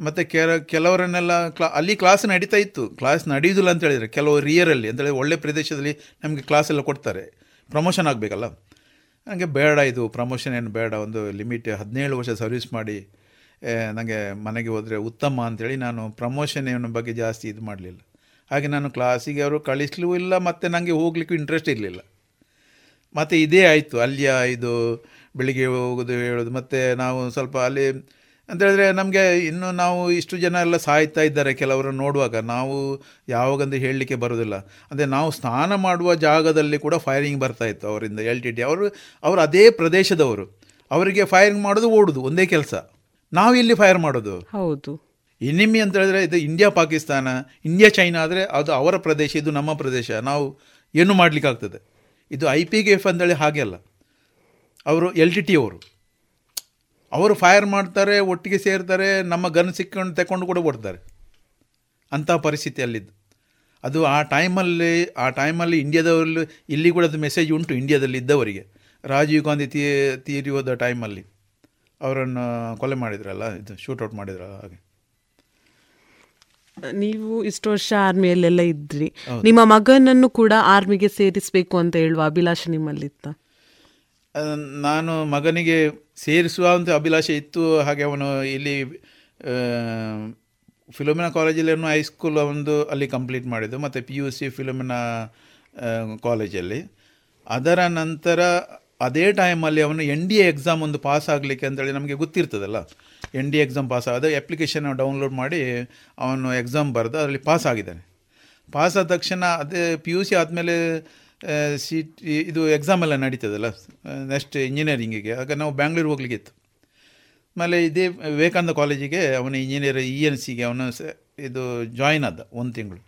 ಮತ್ತು ಕೆಲ ಕೆಲವರನ್ನೆಲ್ಲ ಕ್ಲಾ, ಅಲ್ಲಿ ಕ್ಲಾಸ್ ನಡೀತಾ ಇತ್ತು. ಕ್ಲಾಸ್ ನಡೆಯುವುದಿಲ್ಲ ಅಂತ ಹೇಳಿದರೆ ಕೆಲವು ರಿಯರಲ್ಲಿ ಅಂತೇಳಿ ಒಳ್ಳೆ ಪ್ರದೇಶದಲ್ಲಿ ನಮಗೆ ಕ್ಲಾಸ್ ಎಲ್ಲ ಕೊಡ್ತಾರೆ. ಪ್ರಮೋಷನ್ ಆಗಬೇಕಲ್ಲ. ನನಗೆ ಬೇಡ ಇದು ಪ್ರಮೋಷನ್ ಏನು ಬೇಡ, ಒಂದು ಲಿಮಿಟ್ ಹದಿನೇಳು ವರ್ಷ ಸರ್ವಿಸ್ ಮಾಡಿ ನನಗೆ ಮನೆಗೆ ಹೋದರೆ ಉತ್ತಮ ಅಂಥೇಳಿ ನಾನು ಪ್ರಮೋಷನ್ ಏನೋ ಬಗ್ಗೆ ಜಾಸ್ತಿ ಇದು ಮಾಡಲಿಲ್ಲ. ಹಾಗೆ ನಾನು ಕ್ಲಾಸಿಗೆ ಅವರು ಕಳಿಸ್ಲೂ ಇಲ್ಲ, ಮತ್ತು ನನಗೆ ಹೋಗ್ಲಿಕ್ಕೂ ಇಂಟ್ರೆಸ್ಟ್ ಇರಲಿಲ್ಲ. ಮತ್ತು ಇದೇ ಆಯಿತು ಅಲ್ಲಿಯ ಇದು, ಬೆಳಿಗ್ಗೆ ಹೋಗೋದು, ಹೇಳೋದು, ಮತ್ತು ನಾವು ಸ್ವಲ್ಪ ಅಲ್ಲಿ ಅಂತ ಹೇಳಿದ್ರೆ ನಮಗೆ ಇನ್ನು ನಾವು ಇಷ್ಟು ಜನ ಎಲ್ಲ ಸಾಯ್ತಾ ಇದ್ದಾರೆ ಕೆಲವರು ನೋಡುವಾಗ. ನಾವು ಯಾವಾಗಂದು ಹೇಳಲಿಕ್ಕೆ ಬರೋದಿಲ್ಲ. ಅಂದರೆ ನಾವು ಸ್ನಾನ ಮಾಡುವ ಜಾಗದಲ್ಲಿ ಕೂಡ ಫೈರಿಂಗ್ ಬರ್ತಾ ಇತ್ತು ಅವರಿಂದ ಎಲ್ ಟಿ ಟಿ ಅವರು ಅವರು ಅದೇ ಪ್ರದೇಶದವರು. ಅವರಿಗೆ ಫೈರಿಂಗ್ ಮಾಡೋದು ಓಡೋದು, ಒಂದೇ ಕೆಲಸ. ನಾವು ಇಲ್ಲಿ ಫೈರ್ ಮಾಡೋದು. ಹೌದು. ಎನಿಮಿ ಅಂತ ಹೇಳಿದ್ರೆ ಇದು ಇಂಡಿಯಾ ಪಾಕಿಸ್ತಾನ ಇಂಡಿಯಾ ಚೈನಾ ಆದರೆ ಅದು ಅವರ ಪ್ರದೇಶ ಇದು ನಮ್ಮ ಪ್ರದೇಶ. ನಾವು ಏನು ಮಾಡಲಿಕ್ಕಾಗ್ತದೆ ಇದು ಐ ಪಿ ಗೆ ಎಫ್ ಅಂತೇಳಿ ಹಾಗೆ ಅಲ್ಲ. ಅವರು ಎಲ್ ಟಿ ಟಿ ಅವರು. ಅವರು ಫೈರ್ ಮಾಡ್ತಾರೆ ಒಟ್ಟಿಗೆ ಸೇರ್ತಾರೆ ನಮ್ಮ ಗನ್ ಸಿಕ್ಕೊಂಡು ತಗೊಂಡು ಕೂಡ ಕೊಡ್ತಾರೆ ಅಂಥ ಪರಿಸ್ಥಿತಿ ಅಲ್ಲಿದ್ದು. ಅದು ಆ ಟೈಮಲ್ಲಿ ಆ ಟೈಮಲ್ಲಿ ಇಂಡಿಯಾದವರಲ್ಲಿ ಇಲ್ಲಿ ಕೂಡ ಅದು ಮೆಸೇಜ್ ಉಂಟು ಇಂಡಿಯಾದಲ್ಲಿ ಇದ್ದವರಿಗೆ ರಾಜೀವ್ ಗಾಂಧಿ ತೀ ತೀರಿ ಹೋದ ಟೈಮಲ್ಲಿ. ಅವರನ್ನು ಕೊಲೆ ಮಾಡಿದ್ರಲ್ಲ ಇದು ಶೂಟೌಟ್ ಮಾಡಿದ್ರಲ್ಲ ಹಾಗೆ. ನೀವು ಇಷ್ಟು ವರ್ಷ ಆರ್ಮಿಯಲ್ಲೆಲ್ಲ ಇದ್ರಿ. ನಿಮ್ಮ ಮಗನನ್ನು ಕೂಡ ಆರ್ಮಿಗೆ ಸೇರಿಸಬೇಕು ಅಂತ ಹೇಳುವ ಅಭಿಲಾಷೆ ನಿಮ್ಮಲ್ಲಿತ್ತ? ನಾನು ಮಗನಿಗೆ ಸೇರಿಸುವ ಅಂತ ಅಭಿಲಾಷೆ ಇತ್ತು. ಹಾಗೆ ಅವನು ಇಲ್ಲಿ ಫಿಲೋಮಿನಾ ಕಾಲೇಜಲ್ಲಿ ಅವನು ಹೈಸ್ಕೂಲ್ ಒಂದು ಅಲ್ಲಿ ಕಂಪ್ಲೀಟ್ ಮಾಡಿದ್ದು. ಮತ್ತು ಪಿ ಯು ಸಿ ಫಿಲೋಮಿನಾ ಕಾಲೇಜಲ್ಲಿ ಅದರ ನಂತರ ಅದೇ ಟೈಮಲ್ಲಿ ಅವನು ಎನ್ ಡಿ ಎ ಎಕ್ಸಾಮ್ ಒಂದು ಪಾಸ್ ಆಗಲಿಕ್ಕೆ ಅಂತೇಳಿ ನಮಗೆ ಗೊತ್ತಿರ್ತದಲ್ಲ. ಎನ್ ಡಿ ಎಕ್ಸಾಮ್ ಪಾಸ್ ಆದ ಅಪ್ಲಿಕೇಶನ್ ಡೌನ್ಲೋಡ್ ಮಾಡಿ ಅವನು ಎಕ್ಸಾಮ್ ಬರೆದು ಅದರಲ್ಲಿ ಪಾಸ್ ಆಗಿದ್ದಾನೆ. ಪಾಸ್ ಆದ ತಕ್ಷಣ ಅದೇ ಪಿ ಯು ಸಿ ಆದಮೇಲೆ ಸಿ ಇದು ಎಕ್ಸಾಮ್ ಎಲ್ಲ ನಡೀತದಲ್ಲ ನೆಕ್ಸ್ಟ್ ಇಂಜಿನಿಯರಿಂಗಿಗೆ ಆಗ ನಾವು ಬ್ಯಾಂಗ್ಳೂರು ಹೋಗ್ಲಿಕ್ಕಿತ್ತು. ಆಮೇಲೆ ಇದೇ ವಿವೇಕಾನಂದ ಕಾಲೇಜಿಗೆ ಅವನ ಇಂಜಿನಿಯರ್ ಇ ಎನ್ ಸಿಗೆ ಅವನು ಇದು ಜಾಯಿನ್ ಆದ ಒಂದು ತಿಂಗಳು.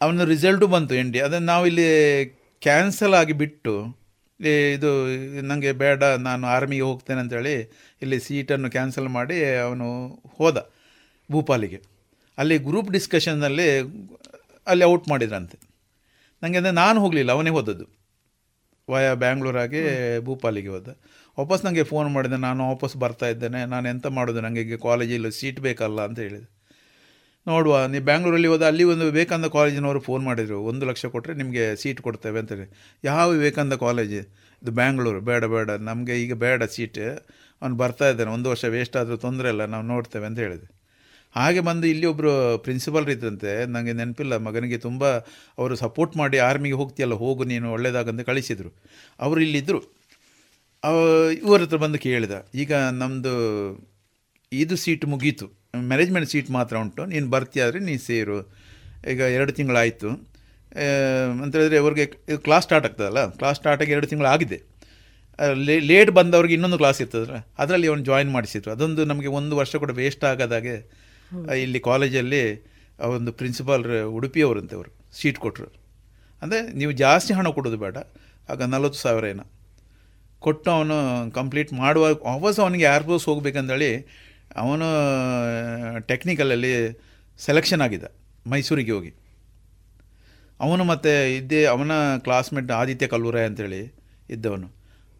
ಅವನ ರಿಸಲ್ಟು ಬಂತು ಎನ್ ಡಿ ಅದನ್ನು ನಾವು ಇಲ್ಲಿ ಕ್ಯಾನ್ಸಲ್ ಆಗಿ ಬಿಟ್ಟು ಇದು ನನಗೆ ಬೇಡ, ನಾನು ಆರ್ಮಿಗೆ ಹೋಗ್ತೇನೆ ಅಂತೇಳಿ ಇಲ್ಲಿ ಸೀಟನ್ನು ಕ್ಯಾನ್ಸಲ್ ಮಾಡಿ ಅವನು ಹೋದ ಭೂಪಾಲಿಗೆ. ಅಲ್ಲಿ ಗ್ರೂಪ್ ಡಿಸ್ಕಷನ್ನಲ್ಲಿ ಅಲ್ಲಿ ಔಟ್ ಮಾಡಿದ್ರಂತೆ. ನನಗೆ ಅಂದರೆ ನಾನು ಹೋಗಲಿಲ್ಲ, ಅವನೇ ಹೋದದ್ದು. ವಯ ಬ್ಯಾಂಗ್ಳೂರಾಗೆ ಭೂಪಾಲಿಗೆ ಹೋದ. ವಾಪಸ್ ನನಗೆ ಫೋನ್ ಮಾಡಿದೆ, ನಾನು ವಾಪಸ್ ಬರ್ತಾ ಇದ್ದೇನೆ, ನಾನು ಎಂತ ಮಾಡೋದು ನನಗೆ ಕಾಲೇಜಲ್ಲಿ ಸೀಟ್ ಬೇಕಲ್ಲ ಅಂತ ಹೇಳಿದೆ. ನೋಡುವ, ನೀವು ಬ್ಯಾಂಗ್ಳೂರಲ್ಲಿ ಹೋದ, ಅಲ್ಲಿ ಒಂದು ವಿವೇಕಾನಂದ ಕಾಲೇಜಿನವರು ಫೋನ್ ಮಾಡಿದರು. ಒಂದು ಲಕ್ಷ ಕೊಟ್ಟರೆ ನಿಮಗೆ ಸೀಟ್ ಕೊಡ್ತೇವೆ ಅಂತೇಳಿ. ಯಾವ ವಿವೇಕಾನಂದ ಕಾಲೇಜ್? ಇದು ಬ್ಯಾಂಗ್ಳೂರು. ಬೇಡ ಬೇಡ. ನಮಗೆ ಈಗ ಬೇಡ ಸೀಟ್. ಅವ್ನು ಬರ್ತಾ ಇದ್ದಾನೆ. ಒಂದು ವರ್ಷ ವೇಸ್ಟ್ ಆದರೂ ತೊಂದರೆ ಇಲ್ಲ. ನಾವು ನೋಡ್ತೇವೆ ಅಂತ ಹೇಳಿದೆ. ಹಾಗೆ ಬಂದು ಇಲ್ಲಿ ಒಬ್ಬರು ಪ್ರಿನ್ಸಿಪಲ್ ಇದ್ದಂತೆ ನನಗೆ ನೆನಪಿಲ್ಲ. ಮಗನಿಗೆ ತುಂಬ ಅವರು ಸಪೋರ್ಟ್ ಮಾಡಿ ಆರ್ಮಿಗೆ ಹೋಗ್ತೀಯಲ್ಲ, ಹೋಗು ನೀನು ಒಳ್ಳೆಯದಾಗಂತ ಕಳಿಸಿದರು. ಅವರು ಇಲ್ಲಿದ್ದರು ಇವರ ಹತ್ರ ಬಂದು ಕೇಳಿದ. ಈಗ ನಮ್ಮದು ಇದು ಸೀಟ್ ಮುಗೀತು. ಮ್ಯಾನೇಜ್ಮೆಂಟ್ ಸೀಟ್ ಮಾತ್ರ ಉಂಟು. ನೀನು ಬರ್ತೀಯಾದರೆ ನೀನು ಸೇರು. ಈಗ ಎರಡು ತಿಂಗಳಾಯಿತು. ಅಂತ ಹೇಳಿದ್ರೆ ಅವ್ರಿಗೆ ಕ್ಲಾಸ್ ಸ್ಟಾರ್ಟ್ ಆಗ್ತದಲ್ಲ? ಕ್ಲಾಸ್ ಸ್ಟಾರ್ಟಾಗಿ ಎರಡು ತಿಂಗಳು ಆಗಿದೆ. ಲೇಟ್ ಬಂದವ್ರಿಗೆ ಇನ್ನೊಂದು ಕ್ಲಾಸ್ ಇರ್ತದಲ್ಲ? ಅದರಲ್ಲಿ ಅವನು ಜಾಯಿನ್ ಮಾಡಿಸಿದ್ರು. ಅದೊಂದು ನಮಗೆ ಒಂದು ವರ್ಷ ಕೂಡ ವೇಸ್ಟ್ ಆಗದಾಗೆ ಇಲ್ಲಿ ಕಾಲೇಜಲ್ಲಿ ಒಂದು ಪ್ರಿನ್ಸಿಪಾಲ್ ಉಡುಪಿಯವರಂತೆ ಅವರು ಸೀಟ್ ಕೊಟ್ಟರು ಅಂದರೆ ನೀವು ಜಾಸ್ತಿ ಹಣ ಕೊಡೋದು ಬೇಡ. ಆಗ ನಲವತ್ತು ಸಾವಿರ ಏನೋ. ಕೊಟ್ಟು ಅವನು ಕಂಪ್ಲೀಟ್ ಮಾಡುವ ವಾಪಸ್ ಅವನಿಗೆ ಏರ್ಫೋರ್ಸ್ ಹೋಗ್ಬೇಕಂತೇಳಿ ಅವನು ಟೆಕ್ನಿಕಲಲ್ಲಿ ಸೆಲೆಕ್ಷನ್ ಆಗಿದ್ದ, ಮೈಸೂರಿಗೆ ಹೋಗಿ. ಅವನು ಮತ್ತು ಇದ್ದೇ, ಅವನ ಕ್ಲಾಸ್ಮೇಟ್ ಆದಿತ್ಯ ಕಲ್ಲೂರಾಯ ಅಂತೇಳಿ ಇದ್ದವನು.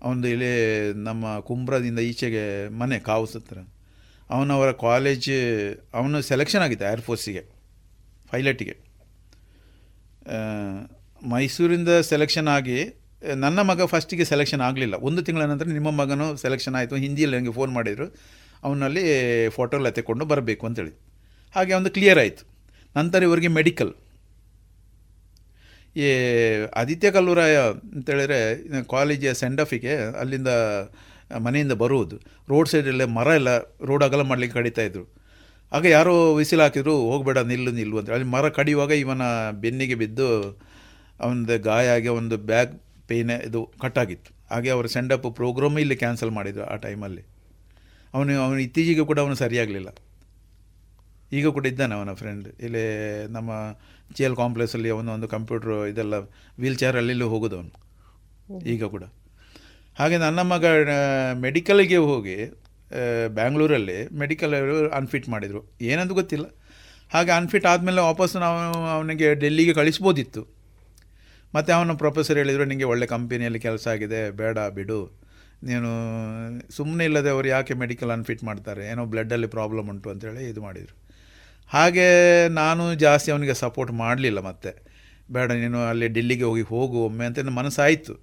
ಅವನದು ಇಲ್ಲಿ ನಮ್ಮ ಕುಂಬ್ರದಿಂದ ಈಚೆಗೆ ಮನೆ ಕಾವು ಹತ್ರ. ಅವನವರ ಕಾಲೇಜ್ ಅವನು ಸೆಲೆಕ್ಷನ್ ಆಗಿದ್ದ ಏರ್ಫೋರ್ಸಿಗೆ ಪೈಲಟಿಗೆ ಮೈಸೂರಿಂದ ಸೆಲೆಕ್ಷನ್ ಆಗಿ, ನನ್ನ ಮಗ ಫಸ್ಟಿಗೆ ಸೆಲೆಕ್ಷನ್ ಆಗಲಿಲ್ಲ. ಒಂದು ತಿಂಗಳ ನಂತರ ನಿಮ್ಮ ಮಗನೂ ಸೆಲೆಕ್ಷನ್ ಆಯಿತು. ಹಿಂದಿಯಲ್ಲಿ ನನಗೆ ಫೋನ್ ಮಾಡಿದರು. ಅವನಲ್ಲಿ ಫೋಟೋ ಎತ್ತಿಕೊಂಡು ಬರಬೇಕು ಅಂತೇಳಿ. ಹಾಗೆ ಒಂದು ಕ್ಲಿಯರ್ ಆಯಿತು. ನಂತರ ಇವರಿಗೆ ಮೆಡಿಕಲ್ ಈ ಆದಿತ್ಯ ಕಲ್ಲೂರಾಯ ಅಂತೇಳಿದರೆ ಕಾಲೇಜಿಯ ಸೆಂಡಫಿಗೆ ಅಲ್ಲಿಂದ ಮನೆಯಿಂದ ಬರುವುದು. ರೋಡ್ ಸೈಡಲ್ಲೇ ಮರ ಎಲ್ಲ ರೋಡ್ ಅಗಲ ಮಾಡಲಿಕ್ಕೆ ಕಡಿತಾ ಇದ್ರು. ಆಗ ಯಾರೋ ವಿಸಿಲ್ ಹಾಕಿದ್ರು, ಹೋಗಬೇಡ, ನಿಲ್ಲು ನಿಲ್ಲು ಅಂತ. ಅಲ್ಲಿ ಮರ ಕಡಿಯುವಾಗ ಇವನ ಬೆನ್ನಿಗೆ ಬಿದ್ದು ಅವನದು ಗಾಯ ಆಗಿ ಒಂದು ಬ್ಯಾಗ್ ಪೇಯ್ನ್ ಇದು ಕಟ್ಟಾಗಿತ್ತು ಹಾಗೆ ಅವರ ಸೆಂಡಪ್ ಪ್ರೋಗ್ರಾಮ್ ಇಲ್ಲಿ ಕ್ಯಾನ್ಸಲ್ ಮಾಡಿದ್ರು ಆ ಟೈಮಲ್ಲಿ ಅವನು ಅವನು ಇತ್ತೀಚೆಗೆ ಕೂಡ ಅವನು ಸರಿಯಾಗಲಿಲ್ಲ. ಈಗ ಕೂಡ ಇದ್ದಾನೆ ಅವನ ಫ್ರೆಂಡ್ ಇಲ್ಲಿ ನಮ್ಮ ಜಿ ಎಲ್ ಕಾಂಪ್ಲೆಕ್ಸಲ್ಲಿ ಅವನ ಒಂದು ಕಂಪ್ಯೂಟ್ರು ಇದೆಲ್ಲ ವೀಲ್ ಚೇರಲ್ಲಿ ಹೋಗೋದು ಅವನು ಈಗ ಕೂಡ. ಹಾಗೆ ನನ್ನ ಮಗ ಮೆಡಿಕಲ್ಗೆ ಹೋಗಿ ಬ್ಯಾಂಗ್ಳೂರಲ್ಲಿ ಮೆಡಿಕಲ್ ಅನ್ಫಿಟ್ ಮಾಡಿದರು. ಏನಂತ ಗೊತ್ತಿಲ್ಲ. ಹಾಗೆ ಅನ್ಫಿಟ್ ಆದಮೇಲೆ ವಾಪಸ್ ನಾವು ಅವನಿಗೆ ಡೆಲ್ಲಿಗೆ ಕಳಿಸ್ಬೋದಿತ್ತು. ಮತ್ತು ಅವನ ಪ್ರೊಫೆಸರ್ ಹೇಳಿದರು ನಿಮಗೆ ಒಳ್ಳೆ ಕಂಪನಿಯಲ್ಲಿ ಕೆಲಸ ಆಗಿದೆ ಬೇಡ ಬಿಡು. ನೀನು ಸುಮ್ಮನೆ ಇಲ್ಲದೆ ಅವರು ಯಾಕೆ ಮೆಡಿಕಲ್ ಅನ್ಫಿಟ್ ಮಾಡ್ತಾರೆ? ಏನೋ ಬ್ಲಡ್ಡಲ್ಲಿ ಪ್ರಾಬ್ಲಮ್ ಉಂಟು ಅಂತೇಳಿ ಇದು ಮಾಡಿದರು. ಹಾಗೆ ನಾನು ಜಾಸ್ತಿ ಅವನಿಗೆ ಸಪೋರ್ಟ್ ಮಾಡಲಿಲ್ಲ ಮತ್ತೆ. ಬೇಡ, ನೀನು ಅಲ್ಲಿ ಡೆಲ್ಲಿಗೆ ಹೋಗಿ ಹೋಗು ಒಮ್ಮೆ ಅಂತ ಮನಸ್ಸಾಯಿತು.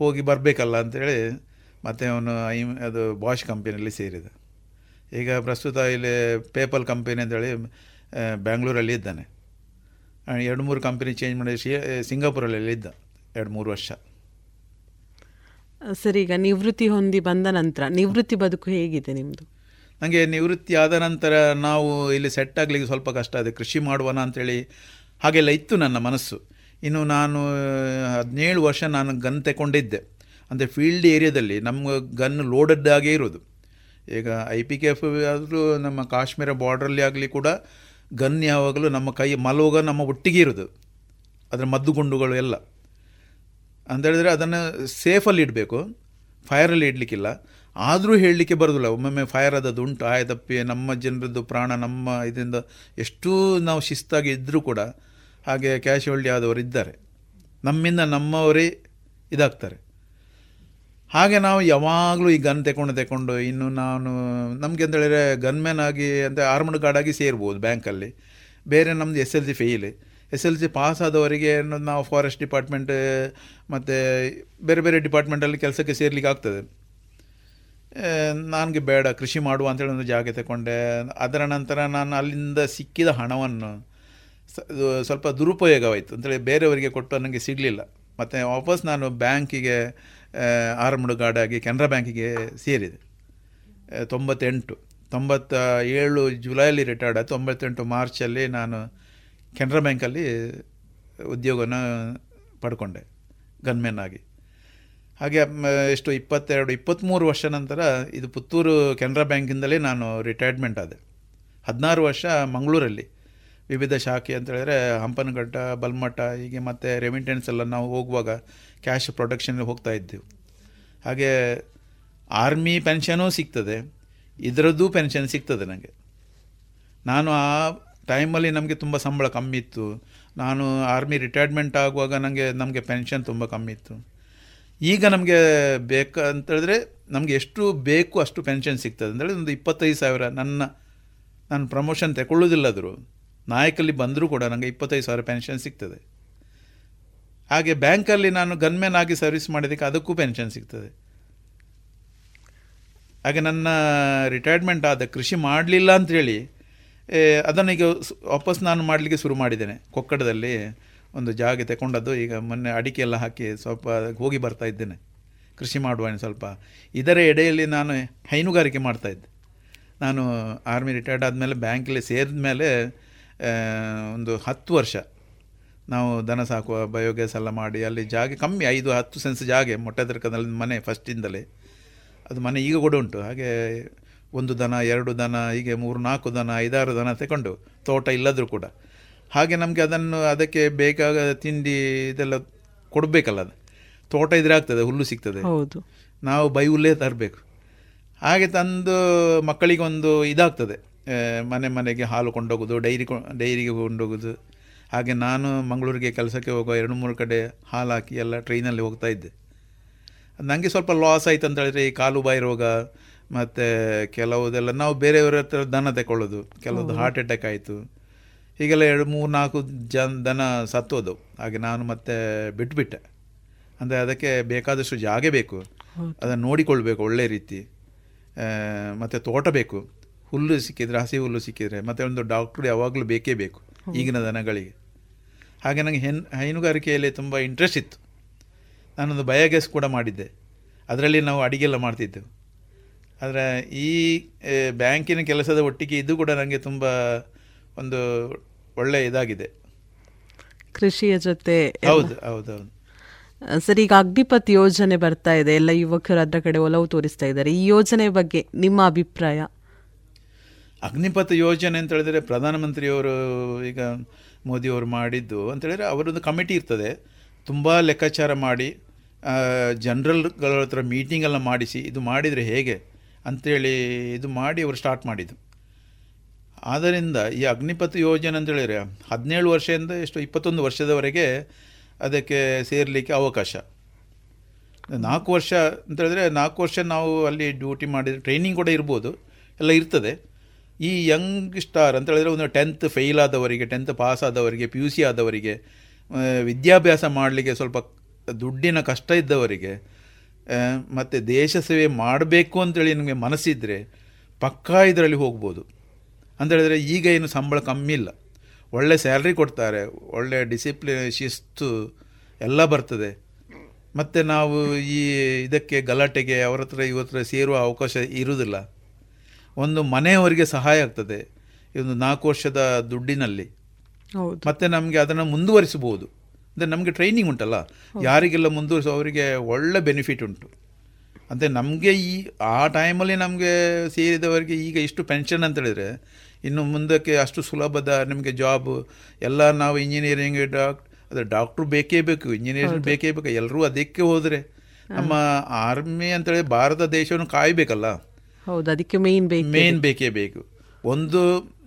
ಹೋಗಿ ಬರಬೇಕಲ್ಲ ಅಂತೇಳಿ ಮತ್ತೆ ಅವನು ಐ ಅದು ಬಾಷ್ ಕಂಪನಿಯಲ್ಲಿ ಸೇರಿದ. ಈಗ ಪ್ರಸ್ತುತ ಇಲ್ಲಿ ಪೇಪಲ್ ಕಂಪನಿ ಅಂತೇಳಿ ಬ್ಯಾಂಗ್ಳೂರಲ್ಲಿ ಇದ್ದಾನೆ. ಎರಡು ಮೂರು ಕಂಪನಿ ಚೇಂಜ್ ಮಾಡಿ ಸಿಂಗಾಪುರಲ್ಲಿ ಇದ್ದ. ಎರಡು ಮೂರು ವರ್ಷ. ಸರಿ, ಈಗ ನಿವೃತ್ತಿ ಹೊಂದಿ ಬಂದ ನಂತರ, ನಿವೃತ್ತಿ ಬದುಕು ಹೇಗಿದೆ ನಿಮ್ಮದು ನನಗೆ ನಿವೃತ್ತಿ ಆದ ನಂತರ ನಾವು ಇಲ್ಲಿ ಸೆಟ್ ಆಗಲಿಕ್ಕೆ ಸ್ವಲ್ಪ ಕಷ್ಟ ಇದೆ ಕೃಷಿ ಮಾಡುವನ ಅಂತೇಳಿ ಹಾಗೆಲ್ಲ ಇತ್ತು ನನ್ನ ಮನಸ್ಸು. ಇನ್ನು ನಾನು ಹದಿನೇಳು ವರ್ಷ ನಾನು ಗನ್ ತಗೊಂಡಿದ್ದೆ ಅಂದರೆ ಫೀಲ್ಡ್ ಏರಿಯಾದಲ್ಲಿ ನಮ್ಮ ಗನ್ ಲೋಡೆಡ್ ಆಗೇ ಇರೋದು. ಈಗ ಐ ಪಿ ಕೆ ಎಫ್ ಆದರೂ ನಮ್ಮ ಕಾಶ್ಮೀರ ಬಾರ್ಡ್ರಲ್ಲಿ ಆಗಲಿ ಕೂಡ ಗನ್ ಯಾವಾಗಲೂ ನಮ್ಮ ಕೈ ಮಲೋಗ ನಮ್ಮ ಒಟ್ಟಿಗೆ ಇರೋದು. ಅದರ ಮದ್ದುಗುಂಡುಗಳು ಎಲ್ಲ. ಅಂತ ಹೇಳಿದರೆ ಅದನ್ನು ಸೇಫಲ್ಲಿ ಇಡಬೇಕು. ಫೈರಲ್ಲಿ ಇಡಲಿಕ್ಕಿಲ್ಲ. ಆದರೂ ಹೇಳಲಿಕ್ಕೆ ಬರೋದಿಲ್ಲ. ಒಮ್ಮೊಮ್ಮೆ ಫೈರ್ ಆದದ್ದು ಉಂಟು, ಆಯತಪ್ಪಿ, ನಮ್ಮ ಜನರದ್ದು ಪ್ರಾಣ, ನಮ್ಮ ಇದರಿಂದ ಎಷ್ಟೂ ನಾವು ಶಿಸ್ತಾಗಿ ಇದ್ದರೂ ಕೂಡ ಹಾಗೆ ಕ್ಯಾಶುವಲ್ಟಿ ಆದವರು ಇದ್ದಾರೆ. ನಮ್ಮಿಂದ ನಮ್ಮವರೇ ಇದಾಗ್ತಾರೆ. ಹಾಗೆ ನಾವು ಯಾವಾಗಲೂ ಈ ಗನ್ ತೆಕೊಂಡು ತೆಕೊಂಡು ಇನ್ನು ನಾನು ನಮಗೆ ಅಂತ ಹೇಳಿದ್ರೆ ಗನ್ಮ್ಯಾನ್ ಆಗಿ, ಅಂತ ಆರ್ಮಡ್ ಗಾರ್ಡಾಗಿ ಸೇರ್ಬೋದು ಬ್ಯಾಂಕಲ್ಲಿ ಬೇರೆ ನಮ್ಮದು S L C S L C pass ಆದವರಿಗೆ ಅನ್ನೋದು ನಾವು ಫಾರೆಸ್ಟ್ ಡಿಪಾರ್ಟ್ಮೆಂಟ್ ಮತ್ತು ಬೇರೆ ಬೇರೆ ಡಿಪಾರ್ಟ್ಮೆಂಟಲ್ಲಿ ಕೆಲಸಕ್ಕೆ ಸೇರ್ಲಿಕ್ಕೆ ಆಗ್ತದೆ. ನನಗೆ ಬೇಡ, ಕೃಷಿ ಮಾಡುವ ಅಂತೇಳಿ ಒಂದು ಜಾಗ ತಗೊಂಡೆ. ಅದರ ನಂತರ ನಾನು ಅಲ್ಲಿಂದ ಸಿಕ್ಕಿದ ಹಣವನ್ನು ಸ್ವಲ್ಪ ದುರುಪಯೋಗವಾಯಿತು. ಅಂತೇಳಿ ಬೇರೆಯವರಿಗೆ ಕೊಟ್ಟು ನನಗೆ ಸಿಗಲಿಲ್ಲ. ಮತ್ತು ವಾಪಸ್ ನಾನು ಬ್ಯಾಂಕಿಗೆ ಆಗಿ ಕೆನರಾ ಬ್ಯಾಂಕಿಗೆ ಸೇರಿದೆ. ತೊಂಬತ್ತೆಂಟು, ತೊಂಬತ್ತ ಏಳು ಜುಲೈಲಿ ರಿಟೈರ್ಡ್ ತೊಂಬತ್ತೆಂಟು ಮಾರ್ಚಲ್ಲಿ ನಾನು ಕೆನರಾ ಬ್ಯಾಂಕಲ್ಲಿ ಉದ್ಯೋಗನ ಪಡ್ಕೊಂಡೆ ಗನ್ಮೆನ್ ಆಗಿ ಹಾಗೆ ಎಷ್ಟು, ಇಪ್ಪತ್ತೆರಡು, ಇಪ್ಪತ್ತ್ಮೂರು ವರ್ಷ ನಂತರ ಇದು ಪುತ್ತೂರು ಕೆನರಾ ಬ್ಯಾಂಕಿಂದಲೇ ನಾನು ರಿಟೈರ್ಮೆಂಟ್ ಆದೆ. ಹದಿನಾರು ವರ್ಷ ಮಂಗಳೂರಲ್ಲಿ. ವಿವಿಧ ಶಾಖೆ ಅಂತ ಹೇಳಿದ್ರೆ ಹಂಪನಘಟ್ಟ, ಬಲ್ಮಠ, ಹೀಗೆ ಮತ್ತು ರೆಮಿಟೆನ್ಸ್ ಎಲ್ಲ ನಾವು ಹೋಗುವಾಗ ಕ್ಯಾಶ್ ಪ್ರೊಡಕ್ಷನ್ ಹೋಗ್ತಾ ಇದ್ದೆವು. ಹಾಗೆ ಆರ್ಮಿ ಪೆನ್ಷನೂ ಸಿಗ್ತದೆ. ಇದರದ್ದು ಪೆನ್ಷನ್ ಸಿಗ್ತದೆ ನನಗೆ ನಾನು ಆ ಟೈಮಲ್ಲಿ ನಮಗೆ ತುಂಬ ಸಂಬಳ ಕಮ್ಮಿ ಇತ್ತು. ನಾನು ಆರ್ಮಿ ರಿಟೈರ್ಮೆಂಟ್ ಆಗುವಾಗ ನನಗೆ ನಮಗೆ ಪೆನ್ಷನ್ ತುಂಬ ಕಮ್ಮಿ ಇತ್ತು. ಈಗ ನಮಗೆ ಬೇಕು ಅಂತ ಹೇಳಿದ್ರೆ, ನಮಗೆ ಎಷ್ಟು ಬೇಕು ಅಷ್ಟು ಪೆನ್ಷನ್ ಸಿಗ್ತದೆ. ಅಂತೇಳಿ ಒಂದು ಇಪ್ಪತ್ತೈದು ಸಾವಿರ ನನ್ನ, ನಾನು ಪ್ರಮೋಷನ್ ತಗೊಳ್ಳೋದಿಲ್ಲದ್ರು ನಾಯಕಲ್ಲಿ ಬಂದರೂ ಕೂಡ ನನಗೆ ಇಪ್ಪತ್ತೈದು ಸಾವಿರ ಪೆನ್ಷನ್ ಸಿಗ್ತದೆ. ಹಾಗೆ ಬ್ಯಾಂಕಲ್ಲಿ ನಾನು ಗನ್ಮ್ಯಾನ್ ಆಗಿ ಸರ್ವಿಸ್ ಮಾಡಿದ್ದಕ್ಕೆ ಅದಕ್ಕೂ ಪೆನ್ಷನ್ ಸಿಗ್ತದೆ. ಹಾಗೆ ನನ್ನ ರಿಟೈರ್ಮೆಂಟ್ ಆದ ಕೃಷಿ ಮಾಡಲಿಲ್ಲ ಅಂಥೇಳಿ ಅದನ್ನು ಈಗ ವಾಪಸ್ ನಾನು ಮಾಡಲಿಕ್ಕೆ ಶುರು ಮಾಡಿದ್ದೇನೆ. ಕೊಕ್ಕಡದಲ್ಲಿ ಒಂದು ಜಾಗ ತಗೊಂಡದ್ದು ಈಗ ಮೊನ್ನೆ ಅಡಿಕೆ ಎಲ್ಲ ಹಾಕಿ ಸ್ವಲ್ಪ ಹೋಗಿ ಬರ್ತಾ ಇದ್ದೇನೆ. ಕೃಷಿ ಮಾಡುವ ಸ್ವಲ್ಪ. ಇದರ ಎಡೆಯಲ್ಲಿ ನಾನು ಹೈನುಗಾರಿಕೆ ಮಾಡ್ತಾಯಿದ್ದೆ ನಾನು ಆರ್ಮಿ ರಿಟೈರ್ಡ್ ಆದಮೇಲೆ ಬ್ಯಾಂಕಲ್ಲಿ ಸೇರಿದ ಮೇಲೆ ಒಂದು ಹತ್ತು ವರ್ಷ ನಾವು ದನ ಸಾಕುವ, ಬಯೋಗ್ಯಾಸ್ ಎಲ್ಲ ಮಾಡಿ, ಅಲ್ಲಿ ಜಾಗ ಕಮ್ಮಿ, ಐದು, ಹತ್ತು ಸೆನ್ಸ್ ಜಾಗೆ, ಮೊಟ್ಟೆ ತರ್ಕದಲ್ಲಿ ಮನೆ ಫಸ್ಟಿಂದಲೇ ಅದು ಮನೆ ಈಗ ಕೂಡ ಉಂಟು. ಹಾಗೆ ಒಂದು ದನ ಎರಡು ದನ ಹೀಗೆ ಮೂರು ನಾಲ್ಕು ದನ ಐದಾರು ದನ ತಗೊಂಡು ತೋಟ ಇಲ್ಲದರೂ ಕೂಡ. ಹಾಗೆ ನಮಗೆ ಅದನ್ನು ಅದಕ್ಕೆ ಬೇಕಾದ ತಿಂಡಿ ಇದೆಲ್ಲ ಕೊಡಬೇಕಲ್ಲ ಅದು. ತೋಟ ಇದ್ರೆ ಆಗ್ತದೆ ಹುಲ್ಲು ಸಿಗ್ತದೆ. ಹೌದು. ನಾವು ಬೈ ಹುಲ್ಲೇ ತರಬೇಕು. ಹಾಗೆ ತಂದು ಮಕ್ಕಳಿಗೊಂದು ಇದಾಗ್ತದೆ. ಮನೆ ಮನೆಗೆ ಹಾಲು ಕೊಂಡೋಗೋದು ಡೈರಿ ಕೊ ಡೈರಿಗೆ ಕೊಂಡೋಗೋದು. ಹಾಗೆ ನಾನು ಮಂಗಳೂರಿಗೆ ಕೆಲಸಕ್ಕೆ ಹೋಗೋ ಎರಡು ಮೂರು ಕಡೆ ಹಾಲು ಹಾಕಿ ಎಲ್ಲ ಟ್ರೈನಲ್ಲಿ ಹೋಗ್ತಾ ಇದ್ದೆ. ನನಗೆ ಸ್ವಲ್ಪ ಲಾಸ್ ಆಯ್ತು ಅಂತ ಹೇಳಿದ್ರೆ ಈ ಕಾಲು ಬಾಯಿ ರೋಗ ಮತ್ತು ಕೆಲವುದೆಲ್ಲ ನಾವು ಬೇರೆಯವರ ಹತ್ರ ದನ ತಗೊಳ್ಳೋದು ಕೆಲವೊಂದು ಹಾರ್ಟ್ ಅಟ್ಯಾಕ್ ಆಯಿತು. ಹೀಗೆಲ್ಲ ಎರಡು ಮೂರು ನಾಲ್ಕು ಜನ ದನ ಸತ್ತೋದು. ಹಾಗೆ ನಾನು ಮತ್ತೆ ಬಿಟ್ಬಿಟ್ಟೆ. ಅಂದರೆ ಅದಕ್ಕೆ ಬೇಕಾದಷ್ಟು ಜಾಗ ಬೇಕು. ಅದನ್ನು ನೋಡಿಕೊಳ್ಬೇಕು ಒಳ್ಳೆ ರೀತಿ. ಮತ್ತು ತೋಟ ಬೇಕು. ಹುಲ್ಲು ಸಿಕ್ಕಿದರೆ ಹಸಿ ಹುಲ್ಲು ಸಿಕ್ಕಿದರೆ ಮತ್ತು ಒಂದು ಡಾಕ್ಟ್ರು ಯಾವಾಗಲೂ ಬೇಕೇ ಬೇಕು ಈಗಿನ ದನಗಳಿಗೆ. ಹಾಗೆ ನನಗೆ ಹೆನ್ ಹೈನುಗಾರಿಕೆಯಲ್ಲಿ ತುಂಬ ಇಂಟ್ರೆಸ್ಟ್ ಇತ್ತು. ನಾನೊಂದು ಬಯೋಗ್ಯಾಸ್ ಕೂಡ ಮಾಡಿದ್ದೆ. ಅದರಲ್ಲಿ ನಾವು ಅಡಿಗೆಲ್ಲ ಮಾಡ್ತಿದ್ದೆವು. ಆದರೆ ಈ ಬ್ಯಾಂಕಿನ ಕೆಲಸದ ಒಟ್ಟಿಗೆ ಇದು ಕೂಡ ನನಗೆ ತುಂಬ ಒಂದು ಒಳ್ಳೆ ಇದಾಗಿದೆ. ಕೃಷಿಯ ಜೊತೆ ಹೌದು ಹೌದು ಸರ್ ಈಗ ಅಗ್ನಿಪಥ್ ಯೋಜನೆ ಬರ್ತಾ ಇದೆ. ಎಲ್ಲ ಯುವಕರು ಅದರ ಕಡೆ ಒಲವು ತೋರಿಸ್ತಾ ಇದ್ದಾರೆ. ಈ ಯೋಜನೆ ಬಗ್ಗೆ ನಿಮ್ಮ ಅಭಿಪ್ರಾಯ? ಅಗ್ನಿಪಥ ಯೋಜನೆ ಅಂತ ಹೇಳಿದರೆ ಪ್ರಧಾನಮಂತ್ರಿಯವರು ಈಗ ಮೋದಿಯವರು ಮಾಡಿದ್ದು ಅಂತ ಹೇಳಿದರೆ ಅವರೊಂದು ಕಮಿಟಿ ಇರ್ತದೆ. ತುಂಬ ಲೆಕ್ಕಾಚಾರ ಮಾಡಿ ಜನರಲ್ಗಳ ಹತ್ರ ಮೀಟಿಂಗೆಲ್ಲ ಮಾಡಿಸಿ ಇದು ಮಾಡಿದರೆ ಹೇಗೆ? ಅಂಥೇಳಿ ಇದು ಮಾಡಿ ಅವರು ಸ್ಟಾರ್ಟ್ ಮಾಡಿದ್ದು. ಆದ್ದರಿಂದ ಈ ಅಗ್ನಿಪಥ ಯೋಜನೆ ಅಂತೇಳಿದರೆ ಹದಿನೇಳು ವರ್ಷದಿಂದ ಎಷ್ಟು ಇಪ್ಪತ್ತೊಂದು ವರ್ಷದವರೆಗೆ ಅದಕ್ಕೆ ಸೇರಲಿಕ್ಕೆ ಅವಕಾಶ. ನಾಲ್ಕು ವರ್ಷ ಅಂತ ಹೇಳಿದ್ರೆ ನಾಲ್ಕು ವರ್ಷ ನಾವು ಅಲ್ಲಿ ಡ್ಯೂಟಿ ಮಾಡಿದ ಟ್ರೈನಿಂಗ್ ಕೂಡ ಇರ್ಬೋದು, ಎಲ್ಲ ಇರ್ತದೆ. ಈ ಯಂಗ್ ಸ್ಟಾರ್ ಅಂತ ಹೇಳಿದ್ರೆ ಒಂದು ಟೆಂತ್ ಫೇಲ್ ಆದವರಿಗೆ ಟೆಂತ್ ಪಾಸ್ ಆದವರಿಗೆ ಪಿ ಯು ಸಿ ಆದವರಿಗೆ ವಿದ್ಯಾಭ್ಯಾಸ ಮಾಡಲಿಕ್ಕೆ ಸ್ವಲ್ಪ ದುಡ್ಡಿನ ಕಷ್ಟ ಇದ್ದವರಿಗೆ ಮತ್ತು ದೇಶ ಸೇವೆ ಮಾಡಬೇಕು ಅಂತೇಳಿ ನಿಮಗೆ ಮನಸ್ಸಿದ್ದರೆ ಪಕ್ಕಾ ಇದರಲ್ಲಿ ಹೋಗ್ಬೋದು. ಅಂತ ಹೇಳಿದ್ರೆ ಈಗ ಏನು ಸಂಬಳ ಕಮ್ಮಿ ಇಲ್ಲ. ಒಳ್ಳೆ ಸ್ಯಾಲ್ರಿ ಕೊಡ್ತಾರೆ ಒಳ್ಳೆ ಡಿಸಿಪ್ಲಿನ್ ಶಿಸ್ತು ಎಲ್ಲ ಬರ್ತದೆ. ಮತ್ತು ನಾವು ಈ ಇದಕ್ಕೆ ಗಲಾಟೆಗೆ ಅವರ ಹತ್ರ ಇವ್ರ ಹತ್ರ ಸೇರುವ ಅವಕಾಶ ಇರುವುದಿಲ್ಲ ಒಂದು ಮನೆಯವರಿಗೆ ಸಹಾಯ ಆಗ್ತದೆ. ಈ ಒಂದು ನಾಲ್ಕು ವರ್ಷದ ದುಡ್ಡಿನಲ್ಲಿ. ಹೌದು. ಮತ್ತೆ ನಮಗೆ ಅದನ್ನು ಮುಂದುವರಿಸಬಹುದು. ಅಂದರೆ ನಮಗೆ ಟ್ರೈನಿಂಗ್ ಉಂಟಲ್ಲ. ಯಾರಿಗೆಲ್ಲ ಮುಂದುವರಿಸೋ ಅವರಿಗೆ ಒಳ್ಳೆ ಬೆನಿಫಿಟ್ ಉಂಟು. ಅಂದರೆ ನಮಗೆ ಈ ಆ ಟೈಮಲ್ಲಿ ನಮಗೆ ಸೇರಿದವರಿಗೆ ಈಗ ಇಷ್ಟು ಪೆನ್ಷನ್ ಅಂತ ಹೇಳಿದರೆ ಇನ್ನು ಮುಂದಕ್ಕೆ ಅಷ್ಟು ಸುಲಭದ ನಿಮಗೆ ಜಾಬ್ ಎಲ್ಲ ನಾವು ಇಂಜಿನಿಯರಿಂಗ್ ಡಾಕ್ಟ್ ಅದೇ ಡಾಕ್ಟ್ರು ಬೇಕೇ ಬೇಕು ಇಂಜಿನಿಯರಿಂಗ್ ಬೇಕೇ ಬೇಕು ಎಲ್ಲರೂ ಅದಕ್ಕೆ ಹೋದರೆ ನಮ್ಮ ಆರ್ಮಿ ಅಂತೇಳಿ ಭಾರತ ದೇಶವನ್ನು ಕಾಯಬೇಕಲ್ಲ. ಹೌದು ಅದಕ್ಕೆ ಮೇನ್ ಬೇಕು ಮೇನ್ ಬೇಕೇ ಬೇಕು. ಒಂದು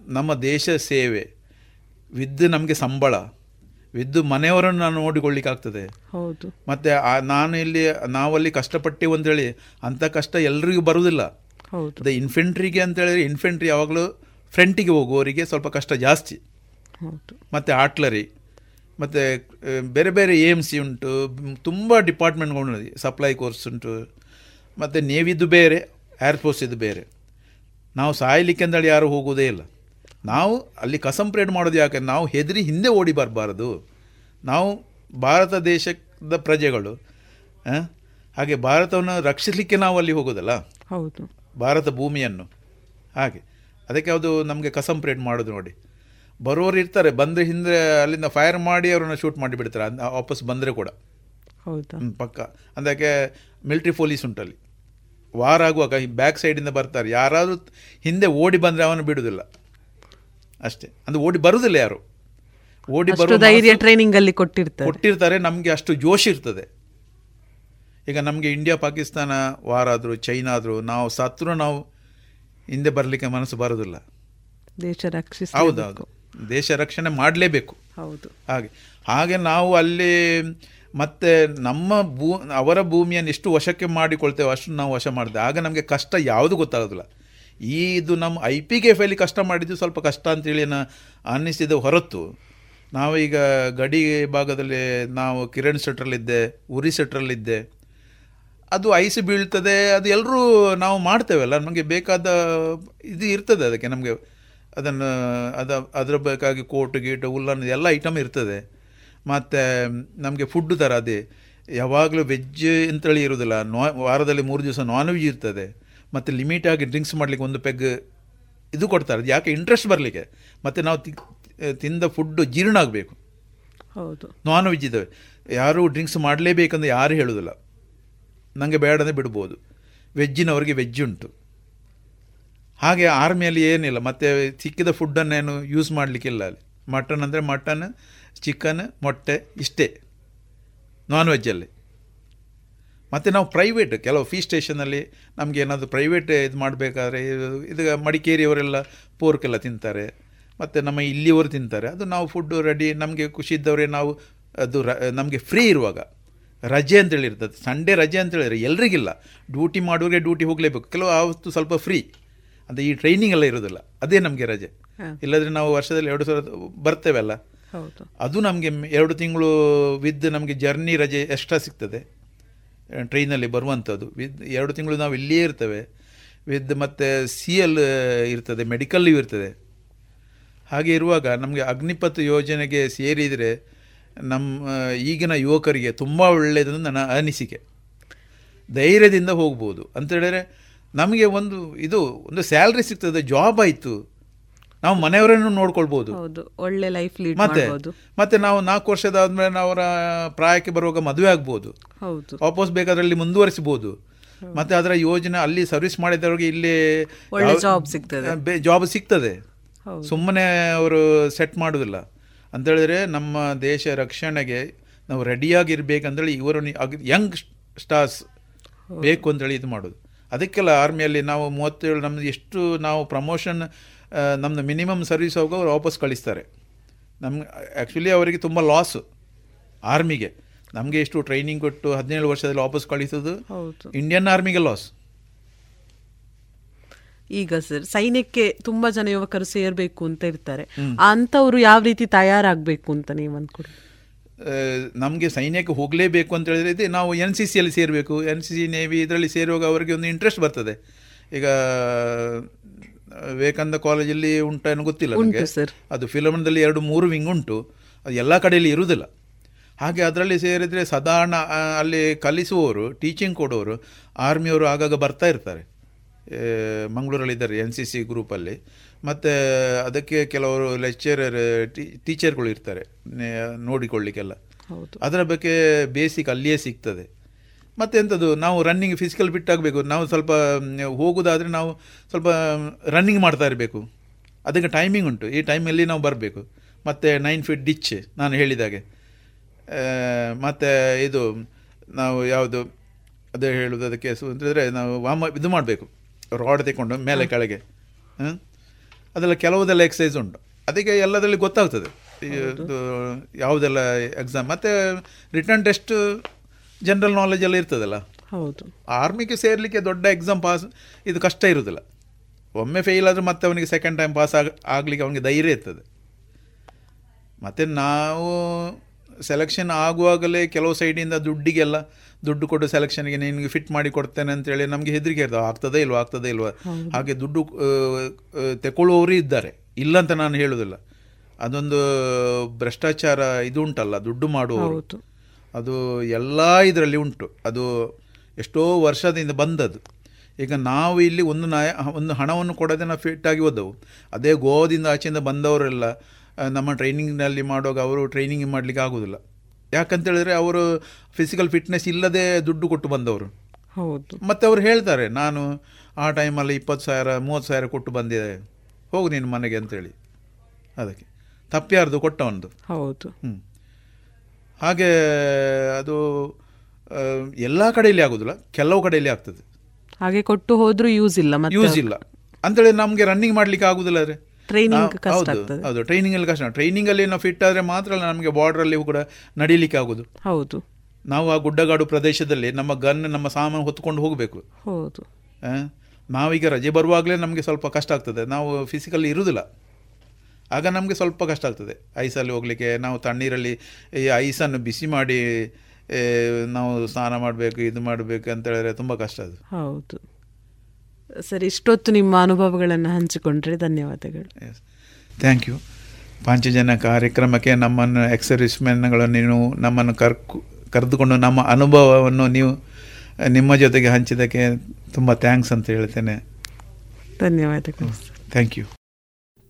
ನಮ್ಮ ದೇಶ ಸೇವೆ ವಿದ್ ನಮಗೆ ಸಂಬಳ. ವಿದ್ ಮನೆಯವರನ್ನು ನಾನು ನೋಡಿಕೊಳ್ಳಿಕ್ಕಾಗ್ತದೆ. ಹೌದು. ಮತ್ತು ನಾನು ಇಲ್ಲಿ ನಾವಲ್ಲಿ ಕಷ್ಟಪಟ್ಟೆವು ಅಂತೇಳಿ ಅಂಥ ಕಷ್ಟ ಎಲ್ರಿಗೂ ಬರುವುದಿಲ್ಲ. ಹೌದು. ಅದೇ ಇನ್ಫೆಂಟ್ರಿಗೆ ಅಂತೇಳಿದ್ರೆ ಇನ್ಫೆಂಟ್ರಿ ಯಾವಾಗಲೂ ಫ್ರಂಟಿಗೆ ಹೋಗುವವರಿಗೆ ಸ್ವಲ್ಪ ಕಷ್ಟ ಜಾಸ್ತಿ. ಹೌದು. ಮತ್ತು ಆಟ್ಲರಿ ಮತ್ತು ಬೇರೆ ಬೇರೆ ಎ ಎಂ ಸಿ ಉಂಟು ತುಂಬ ಡಿಪಾರ್ಟ್ಮೆಂಟ್ಗಳು ಸಪ್ಲೈ ಕೋರ್ಸ್ ಉಂಟು. ಮತ್ತು ನೇವಿದ್ದು ಬೇರೆ ಏರ್ಫೋರ್ಸ್ ಇದು ಬೇರೆ. ನಾವು ಸಾಯಲಿಕ್ಕೆ ಅಂತೇಳಿ ಯಾರು ಹೋಗುವುದೇ ಇಲ್ಲ. ನಾವು ಅಲ್ಲಿ ಕಸಂಪ್ರೇಟ್ ಪರೇಡ್ ಮಾಡೋದು ಯಾಕೆ? ನಾವು ಹೆದರಿ ಹಿಂದೆ ಓಡಿ ಬರಬಾರದು. ನಾವು ಭಾರತ ದೇಶದ ಪ್ರಜೆಗಳು? ಹಾಗೆ ಭಾರತವನ್ನು ರಕ್ಷಿಸಲಿಕ್ಕೆ ನಾವು ಅಲ್ಲಿ ಹೋಗೋದಲ್ಲ? ಹೌದು. ಭಾರತ ಭೂಮಿಯನ್ನು. ಹಾಗೆ. ಅದಕ್ಕೆ ಅದು ನಮಗೆ ಕಸಂಪ್ರೇಟ್ ಪರೇಡ್ ಮಾಡೋದು ನೋಡಿ. ಬರೋರು ಇರ್ತಾರೆ ಬಂದರೆ ಹಿಂದೆ ಅಲ್ಲಿಂದ ಫೈರ್ ಮಾಡಿ ಅವ್ರನ್ನ ಶೂಟ್ ಮಾಡಿಬಿಡ್ತಾರೆ ಅದ್- ವಾಪಸ್ ಬಂದರೆ ಕೂಡ. ಹೌದು. ಪಕ್ಕ. ಅದಕ್ಕೆ ಮಿಲ್ಟ್ರಿ ಪೊಲೀಸ್ ಉಂಟಲ್ಲಿ. ವಾರ ಆಗುವಾಗ ಬ್ಯಾಕ್ ಸೈಡಿಂದ ಬರ್ತಾರೆ. ಯಾರಾದರೂ ಹಿಂದೆ ಓಡಿ ಬಂದರೆ ಅವನು ಬಿಡುವುದಿಲ್ಲ ಅಷ್ಟೇ. ಅಂದ್ರೆ ಓಡಿ ಬರುವುದಿಲ್ಲ ಯಾರು. ಓಡಿ ಬರೋ ಧೈರ್ಯ ಟ್ರೈನಿಂಗ್ ಅಲ್ಲಿ ಕೊಟ್ಟಿರ್ತಾರೆ ಕೊಟ್ಟಿರ್ತಾರೆ ನಮಗೆ ಅಷ್ಟು ಜೋಶ್ ಇರ್ತದೆ. ಈಗ ನಮಗೆ ಇಂಡಿಯಾ ಪಾಕಿಸ್ತಾನ ವಾರ ಆದರೂ ಚೈನಾ ಆದರೂ ನಾವು ಸತ್ರು ನಾವು ಹಿಂದೆ ಬರಲಿಕ್ಕೆ ಮನಸ್ಸು ಬರೋದಿಲ್ಲ. ದೇಶ ರಕ್ಷಿಸ ಹೌದೌದು. ದೇಶ ರಕ್ಷಣೆ ಮಾಡಲೇಬೇಕು. ಹೌದು. ಹಾಗೆ. ಹಾಗೆ ನಾವು ಅಲ್ಲಿ ಮತ್ತೆ ನಮ್ಮ ಭೂ ಅವರ ಭೂಮಿಯನ್ನು ಎಷ್ಟು ವಶಕ್ಕೆ ಮಾಡಿಕೊಳ್ತೇವೆ ಅಷ್ಟು ನಾವು ವಶ ಮಾಡ್ತೇವೆ. ಆಗ ನಮಗೆ ಕಷ್ಟ ಯಾವುದು ಗೊತ್ತಾಗೋದಿಲ್ಲ. ಇದು ನಮ್ಮ ಐ ಪಿ ಕೆ ಎಫಲ್ಲಿ ಕಷ್ಟ ಮಾಡಿದ್ದು ಸ್ವಲ್ಪ ಕಷ್ಟ ಅಂತೇಳಿ ನ- ಅನ್ನಿಸಿದ ಹೊರತು, ನಾವೀಗ ಗಡಿ ಭಾಗದಲ್ಲಿ ನಾವು ಕಿರಣ್ ಸೆಟ್ರಲ್ಲಿದ್ದೆ, ಉರಿ ಸೆಟ್ರಲ್ಲಿದ್ದೆ. ಅದು ಐಸ್ ಬೀಳ್ತದೆ, ಅದು ಎಲ್ಲರೂ ನಾವು ಮಾಡ್ತೇವಲ್ಲ, ನಮಗೆ ಬೇಕಾದ ಇದು ಇರ್ತದೆ ಅದಕ್ಕೆ ನಮಗೆ. ಅದನ್ನು, ಅದ, ಅದರ ಬೇಕಾಗಿ ಕೋಟು ಗೀಟು ಉಲ್ಲನ್ ಎಲ್ಲ ಐಟಮ್ ಇರ್ತದೆ. ಮತ್ತು ನಮಗೆ ಫುಡ್ ಥರ ಅದೇ. ಯಾವಾಗಲೂ ವೆಜ್ ಅಂತೇಳಿ ಇರೋದಿಲ್ಲ ನಾ, ವಾರದಲ್ಲಿ ಮೂರು ದಿವಸ ನಾನ್ ವೆಜ್ ಇರ್ತದೆ. ಮತ್ತು ಲಿಮಿಟಾಗಿ ಡ್ರಿಂಕ್ಸ್ ಮಾಡಲಿಕ್ಕೆ ಒಂದು ಪೆಗ್ ಇದು ಕೊಡ್ತಾರೆ. ಯಾಕೆ ಇಂಟ್ರೆಸ್ಟ್ ಬರಲಿಕ್ಕೆ? ಮತ್ತು ನಾವು ತಿಂದ ಫುಡ್ಡು ಜೀರ್ಣ ಆಗಬೇಕು. ಹೌದು. ನಾನ್ ವೆಜ್ ಇದ್ದಾವೆ. ಯಾರು ಡ್ರಿಂಕ್ಸ್ ಮಾಡಲೇಬೇಕಂದ್ರೆ ಯಾರು ಹೇಳೋದಿಲ್ಲ. ನನಗೆ ಬೇಡದೆ ಬಿಡ್ಬೋದು. ವೆಜ್ಜಿನವರಿಗೆ ವೆಜ್ ಉಂಟು. ಹಾಗೆ ಆರ್ಮಿಯಲ್ಲಿ ಏನಿಲ್ಲ. ಮತ್ತು ಸಿಕ್ಕಿದ ಫುಡ್ಡನ್ನೇನು ಯೂಸ್ ಮಾಡಲಿಕ್ಕಿಲ್ಲ ಅಲ್ಲಿ. ಮಟನ್ ಅಂದರೆ ಮಟನ್ ಚಿಕನ್ ಮೊಟ್ಟೆ ಇಷ್ಟೇ. ನಾನ್ ವೆಜ್ಜಲ್ಲಿ ಮತ್ತು ನಾವು ಪ್ರೈವೇಟ್ ಕೆಲವು ಫೀ ಸ್ಟೇಷನಲ್ಲಿ ನಮಗೆ ಏನಾದರೂ ಪ್ರೈವೇಟ್ ಇದು ಮಾಡಬೇಕಾದ್ರೆ ಇದು ಮಡಿಕೇರಿಯವರೆಲ್ಲ ಪೋರ್ಕೆಲ್ಲ ತಿಂತಾರೆ ಮತ್ತು ನಮ್ಮ ಇಲ್ಲಿಯವರು ತಿಂತಾರೆ. ಅದು ನಾವು ಫುಡ್ಡು ರೆಡಿ ನಮಗೆ ಖುಷಿ ಇದ್ದವರೇ ನಾವು ಅದು ರ ನಮಗೆ ಫ್ರೀ ಇರುವಾಗ. ರಜೆ ಅಂತೇಳಿ ಇರ್ತದೆ. ಸಂಡೇ ರಜೆ ಅಂತ ಹೇಳಿದ್ರೆ ಎಲ್ರಿಗಿಲ್ಲ. ಡ್ಯೂಟಿ ಮಾಡುವವರಿಗೆ ಡ್ಯೂಟಿ ಹೋಗಲೇಬೇಕು. ಕೆಲವು ಆವತ್ತು ಸ್ವಲ್ಪ ಫ್ರೀ ಅಂದರೆ ಈ ಟ್ರೈನಿಂಗ್ ಎಲ್ಲ ಇರೋದಿಲ್ಲ. ಅದೇ ನಮಗೆ ರಜೆ. ಇಲ್ಲದ್ರೆ ನಾವು ವರ್ಷದಲ್ಲಿ ಎರಡು ಸಲ ಬರ್ತೇವಲ್ಲ. ಅದು ನಮಗೆ ಎರಡು ತಿಂಗಳು ವಿದ್ ನಮಗೆ ಜರ್ನಿ ರಜೆ ಎಕ್ಸ್ಟ್ರಾ ಸಿಗ್ತದೆ. ಟ್ರೈನಲ್ಲಿ ಬರುವಂಥದ್ದು. ವಿದ್ ಎರಡು ತಿಂಗಳು ನಾವು ಇಲ್ಲಿಯೇ ಇರ್ತೇವೆ. ವಿದ್ ಮತ್ತು ಸಿ ಎಲ್ ಇರ್ತದೆ ಮೆಡಿಕಲ್ ಇರ್ತದೆ. ಹಾಗೆ ಇರುವಾಗ ನಮಗೆ ಅಗ್ನಿಪಥ್ ಯೋಜನೆಗೆ ಸೇರಿದರೆ ನಮ್ಮ ಈಗಿನ ಯುವಕರಿಗೆ ತುಂಬ ಒಳ್ಳೆಯದನ್ನು ನನ್ನ ಅನಿಸಿಕೆ. ಧೈರ್ಯದಿಂದ ಹೋಗ್ಬೋದು. ಅಂತ ಹೇಳಿದ್ರೆ ನಮಗೆ ಒಂದು, ಇದು, ಒಂದು ಸ್ಯಾಲ್ರಿ ಸಿಗ್ತದೆ ಜಾಬ್ ಆಯಿತು. ನಾವು ಮನೆಯವರನ್ನು ನೋಡ್ಕೊಳ್ಬಹುದು ಹೌದು ಒಳ್ಳೆ ಲೈಫ್ ಲೀಡ್ ಮತ್ತೆ ಮತ್ತೆ ನಾವು ನಾಲ್ಕು ವರ್ಷದ ಆದ್ಮೇಲೆ ಅವರ ಪ್ರಾಯಕ್ಕೆ ಬರುವಾಗ ಮದುವೆ ಆಗ್ಬೋದು. ವಾಪಸ್ ಬೇಕಾದ್ರಲ್ಲಿ ಮುಂದುವರಿಸಬಹುದು. ಮತ್ತೆ ಅದರ ಯೋಜನೆ ಅಲ್ಲಿ ಸರ್ವಿಸ್ ಮಾಡಿದವ್ರಿಗೆ ಇಲ್ಲಿ ಸಿಗ್ತದೆ. ಜಾಬ್ ಸಿಗ್ತದೆ. ಸುಮ್ಮನೆ ಅವರು ಸೆಟ್ ಮಾಡೋದಿಲ್ಲ. ಅಂತ ಹೇಳಿದ್ರೆ ನಮ್ಮ ದೇಶ ರಕ್ಷಣೆಗೆ ನಾವು ರೆಡಿಯಾಗಿರ್ಬೇಕಂತೇಳಿ ಇವರು ಯಂಗ್ ಸ್ಟಾರ್ಸ್ ಬೇಕು ಅಂತೇಳಿ ಇದು ಮಾಡೋದು. ಅದಕ್ಕೆಲ್ಲ ಆರ್ಮಿಯಲ್ಲಿ ನಾವು ಮೂವತ್ತೇಳು ನಮ್ದು ಎಷ್ಟು ನಾವು ಪ್ರಮೋಷನ್ ನಮ್ಮದು ಮಿನಿಮಮ್ ಸರ್ವಿಸ್ ಹೋಗೋ ಅವ್ರು ವಾಪಸ್ ಕಳಿಸ್ತಾರೆ. ನಮ್ಗೆ ಆ್ಯಕ್ಚುಲಿ ಅವರಿಗೆ ತುಂಬ ಲಾಸು ಆರ್ಮಿಗೆ ನಮಗೆ ಎಷ್ಟು ಟ್ರೈನಿಂಗ್ ಕೊಟ್ಟು ಹದಿನೇಳು ವರ್ಷದಲ್ಲಿ ವಾಪಸ್ ಕಳಿಸೋದು ಹೌದು. ಇಂಡಿಯನ್ ಆರ್ಮಿಗೆ ಲಾಸ್ ಈಗ ಸರ್ ಸೈನ್ಯಕ್ಕೆ ತುಂಬಾ ಜನ ಯುವಕರು ಸೇರಬೇಕು ಅಂತ ಇರ್ತಾರೆ. ಅಂತವ್ರು ಯಾವ ರೀತಿ ತಯಾರಾಗಬೇಕು ಅಂತ ನೀವು ಅಂದ್ಕೊಡಿ ನಮಗೆ ಸೈನ್ಯಕ್ಕೆ ಹೋಗಲೇಬೇಕು ಅಂತ ಹೇಳಿದ್ರೆ ಇದೆ ನಾವು ಎನ್ ಸಿ ಸಿಯಲ್ಲಿ ಸೇರಬೇಕು. ಎನ್ ಸಿ ಸಿ ನೇವಿ ಇದರಲ್ಲಿ ಸೇರುವಾಗ ಅವರಿಗೆ ಒಂದು ಇಂಟ್ರೆಸ್ಟ್ ಬರ್ತದೆ. ಈಗ ವಿವೇಕಾನಂದ ಕಾಲೇಜಲ್ಲಿ ಉಂಟೇನೋ ಗೊತ್ತಿಲ್ಲ ಉಂಟು ನನಗೆ ಸರ್. ಅದು ಫಿಲಮ್ನಲ್ಲಿ ಎರಡು ಮೂರು ವಿಂಗ್ ಉಂಟು. ಅದು ಎಲ್ಲ ಕಡೆಯಲ್ಲಿ ಇರುವುದಿಲ್ಲ. ಹಾಗೆ ಅದರಲ್ಲಿ ಸೇರಿದರೆ ಸಾಧಾರಣ ಅಲ್ಲಿ ಕಲಿಸುವವರು ಟೀಚಿಂಗ್ ಕೊಡೋರು ಆರ್ಮಿಯವರು ಆಗಾಗ ಬರ್ತಾ ಇರ್ತಾರೆ. ಮಂಗಳೂರಲ್ಲಿದ್ದಾರೆ ಎನ್ ಸಿ ಸಿ ಗ್ರೂಪಲ್ಲಿ ಮತ್ತು ಅದಕ್ಕೆ ಕೆಲವರು ಲೆಕ್ಚರರ್ ಟೀಚರ್ಗಳು ಇರ್ತಾರೆ. ನೋಡಿಕೊಳ್ಳಿಕ್ಕೆಲ್ಲ. ಹೌದು. ಅದರ ಬಗ್ಗೆ ಬೇಸಿಕ್ ಅಲ್ಲಿಯೇ ಸಿಗ್ತದೆ. ಮತ್ತೆಂಥದ್ದು ನಾವು ರನ್ನಿಂಗ್ ಫಿಸಿಕಲ್ ಫಿಟ್ ಆಗಬೇಕು. ನಾವು ಸ್ವಲ್ಪ ಹೋಗೋದಾದರೆ ನಾವು ಸ್ವಲ್ಪ ರನ್ನಿಂಗ್ ಮಾಡ್ತಾ ಇರಬೇಕು. ಅದಕ್ಕೆ ಟೈಮಿಂಗ್ ಉಂಟು. ಈ ಟೈಮಲ್ಲಿ ನಾವು ಬರಬೇಕು. ಮತ್ತು ನೈನ್ ಫೀಟ್ ಡಿಚ್ ನಾನು ಹೇಳಿದಾಗೆ ಮತ್ತು ಇದು ನಾವು ಯಾವುದು ಅದೇ ಹೇಳುವುದು ಅದಕ್ಕೆ ಸು ಅಂತಂದರೆ ನಾವು ವಾಮ ಇದು ಮಾಡಬೇಕು. ರಾಡ್ ತಗೊಂಡು ಮೇಲೆ ಕೆಳಗೆ? ಅದೆಲ್ಲ ಕೆಲವುದೆಲ್ಲ ಎಕ್ಸಸೈಸ್ ಉಂಟು. ಅದಕ್ಕೆ ಎಲ್ಲದರಲ್ಲಿ ಗೊತ್ತಾಗ್ತದೆ. ಯಾವುದೆಲ್ಲ ಎಕ್ಸಾಮ್ ಮತ್ತು ರಿಟರ್ನ್ ಟೆಸ್ಟ್ ಜನರಲ್ ನಾಲೆಜ್ ಎಲ್ಲ ಇರ್ತದಲ್ಲ? ಹೌದು. ಆರ್ಮಿಗೆ ಸೇರಲಿಕ್ಕೆ ದೊಡ್ಡ ಎಕ್ಸಾಮ್ ಪಾಸ್ ಇದು ಕಷ್ಟ ಇರುವುದಿಲ್ಲ ಒಮ್ಮೆ ಫೇಲ್ ಆದರೆ ಮತ್ತೆ ಅವನಿಗೆ ಸೆಕೆಂಡ್ ಟೈಮ್ ಪಾಸ್ ಆಗ ಆಗಲಿಕ್ಕೆ ಅವನಿಗೆ ಧೈರ್ಯ ಇರ್ತದೆ. ಮತ್ತು ನಾವು ಸೆಲೆಕ್ಷನ್ ಆಗುವಾಗಲೇ ಕೆಲವು ಸೈಡಿಂದ ದುಡ್ಡಿಗೆಲ್ಲ ದುಡ್ಡು ಕೊಟ್ಟು ಸೆಲೆಕ್ಷನ್ಗೆ ನಿನಗೆ ಫಿಟ್ ಮಾಡಿ ಕೊಡ್ತೇನೆ ಅಂತೇಳಿ ನಮಗೆ ಹೆದರಿಕೆ ಇರ್ತದೆ. ಆಗ್ತದೇ ಇಲ್ವಾ ಆಗ್ತದೇ ಇಲ್ವಾ. ಹಾಗೆ ದುಡ್ಡು ತೆಕೊಳ್ಳುವವರು ಇದ್ದಾರೆ. ಇಲ್ಲ ಅಂತ ನಾನು ಹೇಳೋದಿಲ್ಲ. ಅದೊಂದು ಭ್ರಷ್ಟಾಚಾರ ಇದು ಉಂಟಲ್ಲ ದುಡ್ಡು ಮಾಡುವವರು. ಅದು ಎಲ್ಲ ಇದರಲ್ಲಿ ಉಂಟು. ಅದು ಎಷ್ಟೋ ವರ್ಷದಿಂದ ಬಂದದ್ದು. ಈಗ ನಾವು ಇಲ್ಲಿ ಒಂದು ನಾಯ ಒಂದು ಹಣವನ್ನು ಕೊಡದೆ ನಾವು ಫಿಟ್ ಆಗಿ ಹೋದವು. ಅದೇ ಗೋವಾದಿಂದ ಆಚೆಯಿಂದ ಬಂದವರೆಲ್ಲ ನಮ್ಮ ಟ್ರೈನಿಂಗ್ನಲ್ಲಿ ಮಾಡುವಾಗ ಅವರು ಟ್ರೈನಿಂಗ್ ಮಾಡಲಿಕ್ಕೆ ಆಗೋದಿಲ್ಲ. ಯಾಕಂತೇಳಿದ್ರೆ ಅವರು ಫಿಸಿಕಲ್ ಫಿಟ್ನೆಸ್ ಇಲ್ಲದೆ ದುಡ್ಡು ಕೊಟ್ಟು ಬಂದವರು. ಹೌದು. ಮತ್ತು ಅವರು ಹೇಳ್ತಾರೆ ನಾನು ಆ ಟೈಮಲ್ಲಿ ಇಪ್ಪತ್ತು ಸಾವಿರ ಮೂವತ್ತು ಸಾವಿರ ಕೊಟ್ಟು ಬಂದಿದೆ ಹೋಗು ನೀನು ಮನೆಗೆ ಅಂತೇಳಿ. ಅದಕ್ಕೆ. ತಪ್ಪ್ಯಾರ್ದು ಕೊಟ್ಟವನದು. ಹೌದು. ಹ್ಮ್. ಹಾಗೆ ಅದು ಎಲ್ಲ ಕಡೆಯಲ್ಲಿ ಆಗೋದಿಲ್ಲ ಕೆಲವು ಕಡೆಯಲ್ಲಿ ಆಗ್ತದೆ. ಹಾಗೆ ಕೊಟ್ಟು ಹೋದ್ರೂ ಯೂಸ್ ಇಲ್ಲ ಯೂಸ್ ಇಲ್ಲ. ಅಂತೇಳಿ ನಮಗೆ ರನ್ನಿಂಗ್ ಮಾಡ್ಲಿಕ್ಕೆ ಆಗುದಿಲ್ಲ ಟ್ರೈನಿಂಗ್ ಕಷ್ಟ ಹೌದು. ಹೌದು ಟ್ರೈನಿಂಗ್ ಅಲ್ಲಿ ಕಷ್ಟ. ಟ್ರೈನಿಂಗ್ ಅಲ್ಲಿ ನಾವು ಫಿಟ್ ಆದ್ರೆ ಮಾತ್ರ ನಮಗೆ ಬಾರ್ಡರ್ ಅಲ್ಲಿ ಕೂಡ ನಡೀಲಿಕ್ಕೆ ಆಗುದು. ಹೌದು. ನಾವು ಆ ಗುಡ್ಡಗಾಡು ಪ್ರದೇಶದಲ್ಲಿ ನಮ್ಮ ಗನ್ ನಮ್ಮ ಸಾಮಾನು ಹೊತ್ಕೊಂಡು ಹೋಗಬೇಕು. ಹೌದು. ನಾವೀಗ ರಜೆ ಬರುವಾಗಲೇ ನಮಗೆ ಸ್ವಲ್ಪ ಕಷ್ಟ ಆಗ್ತದೆ. ನಾವು ಫಿಸಿಕಲಿ ಇರುವುದಿಲ್ಲ ಆಗ ನಮಗೆ ಸ್ವಲ್ಪ ಕಷ್ಟ ಆಗ್ತದೆ. ಐಸಲ್ಲಿ ಹೋಗಲಿಕ್ಕೆ ನಾವು ತಣ್ಣೀರಲ್ಲಿ ಈ ಐಸನ್ನು ಬಿಸಿ ಮಾಡಿ ನಾವು ಸ್ನಾನ ಮಾಡಬೇಕು ಇದು ಮಾಡಬೇಕು ಅಂತ ಹೇಳಿದ್ರೆ ತುಂಬ ಕಷ್ಟ ಅದು. ಹೌದು. ಸರಿ ಇಷ್ಟೊತ್ತು ನಿಮ್ಮ ಅನುಭವಗಳನ್ನು ಹಂಚಿಕೊಂಡ್ರೆ. ಧನ್ಯವಾದಗಳು. ಥ್ಯಾಂಕ್ ಯು ಪಾಂಚಜನ ಕಾರ್ಯಕ್ರಮಕ್ಕೆ ನಮ್ಮನ್ನು ಎಕ್ಸರಿಸ್ಮೆನ್ಗಳನ್ನು ನೀವು ನಮ್ಮನ್ನು ಕರ್ಕು ಕರೆದುಕೊಂಡು ನಮ್ಮ ಅನುಭವವನ್ನು ನೀವು ನಿಮ್ಮ ಜೊತೆಗೆ ಹಂಚಿದ್ದಕ್ಕೆ ತುಂಬ ಥ್ಯಾಂಕ್ಸ್ ಅಂತ ಹೇಳ್ತೇನೆ. ಧನ್ಯವಾದಗಳು. ಥ್ಯಾಂಕ್ ಯು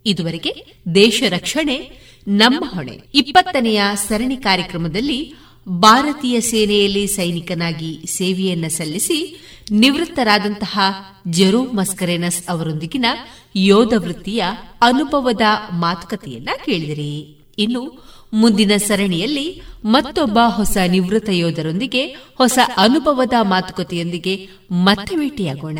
ಇದುವರೆಗೆ ದೇಶ ರಕ್ಷಣೆ, ನಮ್ಮ ಹೊಣೆ. ಇಪ್ಪತ್ತನೆಯ ಸರಣಿ ಕಾರ್ಯಕ್ರಮದಲ್ಲಿ ಭಾರತೀಯ ಸೇನೆಯಲ್ಲಿ ಸೈನಿಕನಾಗಿ ಸೇವೆಯನ್ನ ಸಲ್ಲಿಸಿ ನಿವೃತ್ತರಾದಂತಹ ಜೆರೋ ಮಸ್ಕರೇನಸ್ ಅವರೊಂದಿಗಿನ ಯೋಧ ವೃತ್ತಿಯ ಅನುಭವದ ಮಾತುಕತೆಯನ್ನ ಕೇಳಿದಿರಿ. ಇನ್ನು ಮುಂದಿನ ಸರಣಿಯಲ್ಲಿ ಮತ್ತೊಬ್ಬ ಹೊಸ ನಿವೃತ್ತ ಯೋಧರೊಂದಿಗೆ ಹೊಸ ಅನುಭವದ ಮಾತುಕತೆಯೊಂದಿಗೆ ಮತ್ತೆ ಭೇಟಿಯಾಗೋಣ.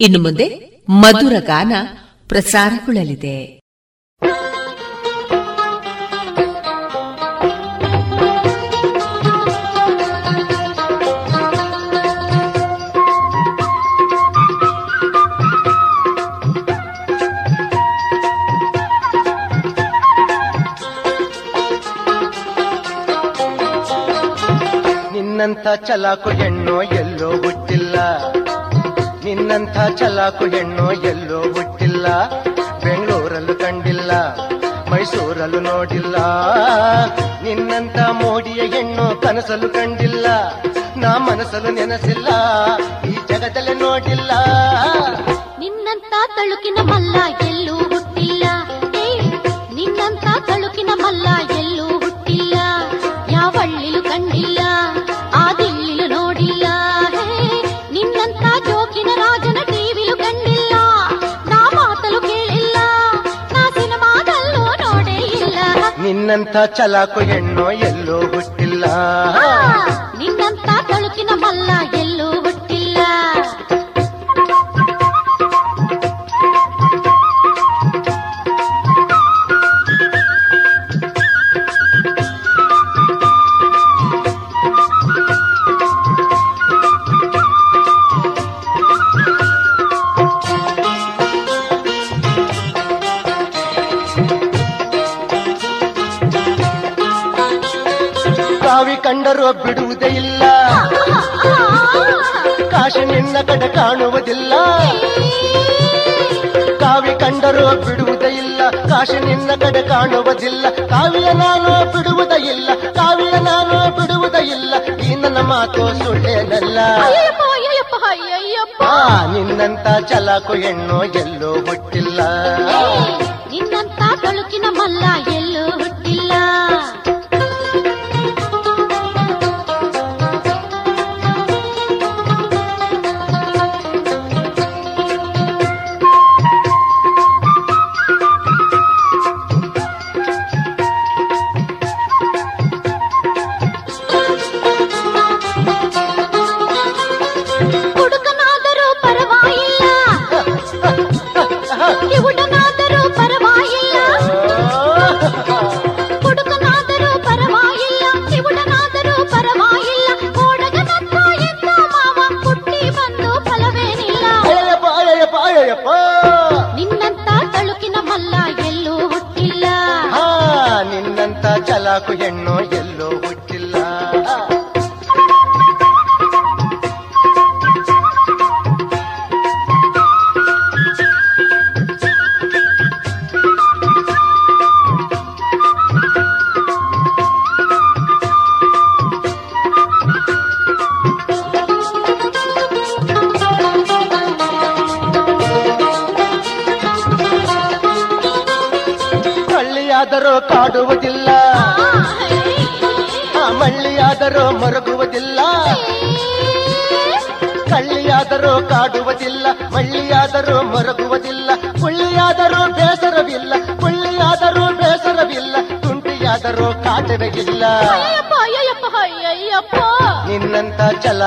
ಇನ್ನು ಮುಂದೆ ಮಧುರ ಗಾನ ಪ್ರಸಾರಗೊಳ್ಳಲಿದೆ. ನಿನ್ನಂತ ಚಲಾಕು ಹೆಣ್ಣು ಎಲ್ಲೋ ಹುಟ್ಟಿಲ್ಲ. ನಿನ್ನಂಥ ಚಲಾಕು ಹೆಣ್ಣು ಎಲ್ಲೋ ಹುಟ್ಟಿಲ್ಲ. ಬೆಂಗಳೂರಲ್ಲೂ ಕಂಡಿಲ್ಲ, ಮೈಸೂರಲ್ಲೂ ನೋಡಿಲ್ಲ. ನಿನ್ನಂತ ಮೋಡಿಯ ಹೆಣ್ಣು ಕನಸಲು ಕಂಡಿಲ್ಲ. ನಾ ಮನಸಲು ನೆನಸಿಲ್ಲ, ಈ ಜಗದಲ್ಲಿ ನೋಡಿಲ್ಲ. ನಿನ್ನಂತ ತಳುಕಿನ ಮಲ್ಲ ಎಲ್ಲೂ ನಿನ್ನಂಥ ಚಲಾಕು ಹೆಣ್ಣು ಎಲ್ಲೋ ಹುಟ್ಟಿಲ್ಲ. ಕಾಶಿ ನಿನ್ನ ಕಡೆ ಕಾಣುವುದಿಲ್ಲ. ಕಾವಿ ಕಂಡರೂ ಬಿಡುವುದೇ ಇಲ್ಲ ಕಾಶಿ ನಿನ್ನ ಕಡೆ ಕಾಣುವುದಿಲ್ಲ. ಕಾವಿಯ ನಾನು ಬಿಡುವುದೇ ಇಲ್ಲ ಕಾವಿಯ ನಾನು ಬಿಡುವುದೇ ಇಲ್ಲ. ಈ ನನ್ನ ಮಾತು ಸುಳ್ಳೇನಲ್ಲ. ಅಯ್ಯಪ್ಪ ಅಯ್ಯಪ್ಪ ಅಯ್ಯಯ್ಯಪ್ಪ. ಆ ನಿನ್ನಂತ ಚಲಾಕು ಹೆಣ್ಣು ಎಲ್ಲೋ ಹುಟ್ಟಿಲ್ಲ.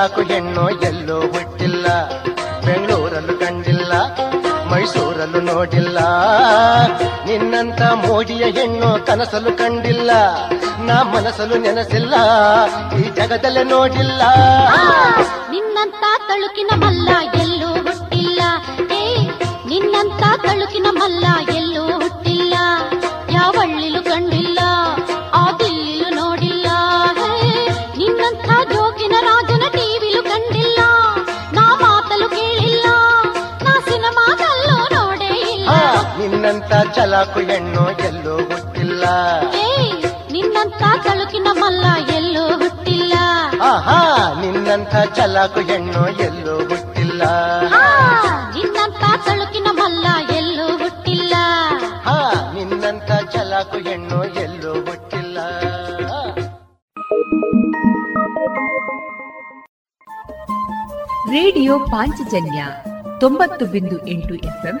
ಚಲಾಕು ಹೆಣ್ಣು ಎಲ್ಲೋ ಬಿಟ್ಟಿಲ್ಲ ಬೆಂಗಳೂರಲ್ಲೂ ಕಂಡಿಲ್ಲ, ಮೈಸೂರಲ್ಲೂ ನೋಡಿಲ್ಲ. ನಿನ್ನಂತ ಮೋಡಿಯ ಹೆಣ್ಣು ಕನಸಲು ಕಂಡಿಲ್ಲ. ನಾ ಮನಸಲು ನೆನಸಿಲ್ಲ, ಈ ಜಗದಲ್ಲೇ ನೋಡಿಲ್ಲ. ನಿನ್ನಂತ ತಳುಕಿನ ಮಲ್ಲ ನಿನ್ನಂತ ಚಲಾಕು ಹೆಣ್ಣು ಎಲ್ಲೋ ಹುಟ್ಟಿಲ್ಲ. ಏ ನಿನ್ನಂತ ತಳುಕಿನ ಮಲ್ಲ ಎಲ್ಲೂ ಹುಟ್ಟಿಲ್ಲ. ಆಹಾ ನಿನ್ನಂತ ಚಲಾಕು ಹೆಣ್ಣು ಎಲ್ಲೋ ಹುಟ್ಟಿಲ್ಲ. ಆ, ನಿನ್ನಂತ ತಳುಕಿನ ಮಲ್ಲ ಎಲ್ಲೂ ಹುಟ್ಟಿಲ್ಲ. ಹಾ ನಿನ್ನಂತ ಚಲಾಕು ಹೆಣ್ಣು ಎಲ್ಲೋ ಹುಟ್ಟಿಲ್ಲ. ರೇಡಿಯೋ ಪಾಂಚಜನ್ಯ ತೊಂಬತ್ತು ಬಿಂದು ಎಂಟು ಎಫ್ಎಂ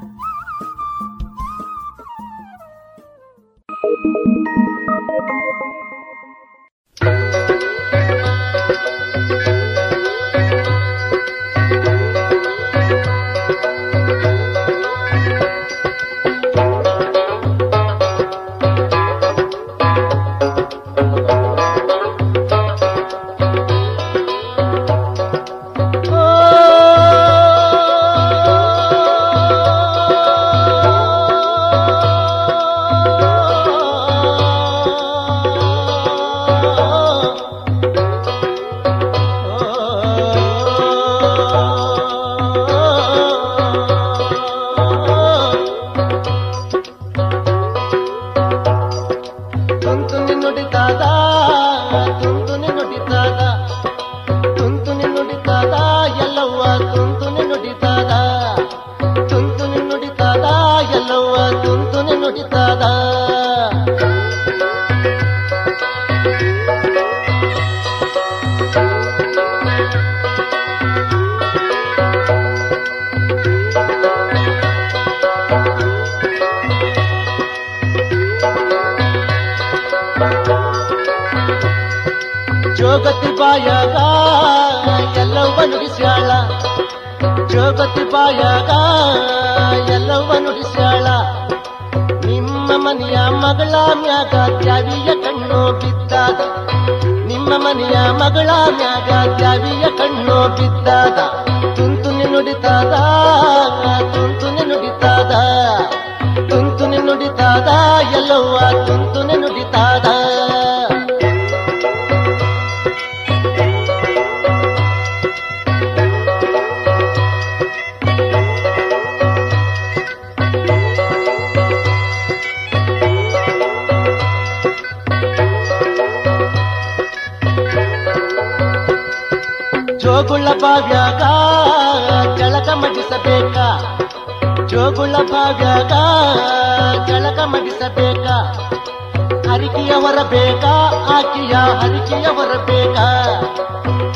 ಜೋಗುಳ ಭಾವ್ಯಾಗ ಜಳಕ ಮಡಿಸಬೇಕ ಜೋಗುಳ ಭಾವ್ಯಾಗ ಜಳಕ ಮಡಿಸಬೇಕ ಹರಿಕೆಯ ಹೊರಬೇಕ ಆಕೆಯ ಹರಿಕೆಯ ಹೊರಬೇಕ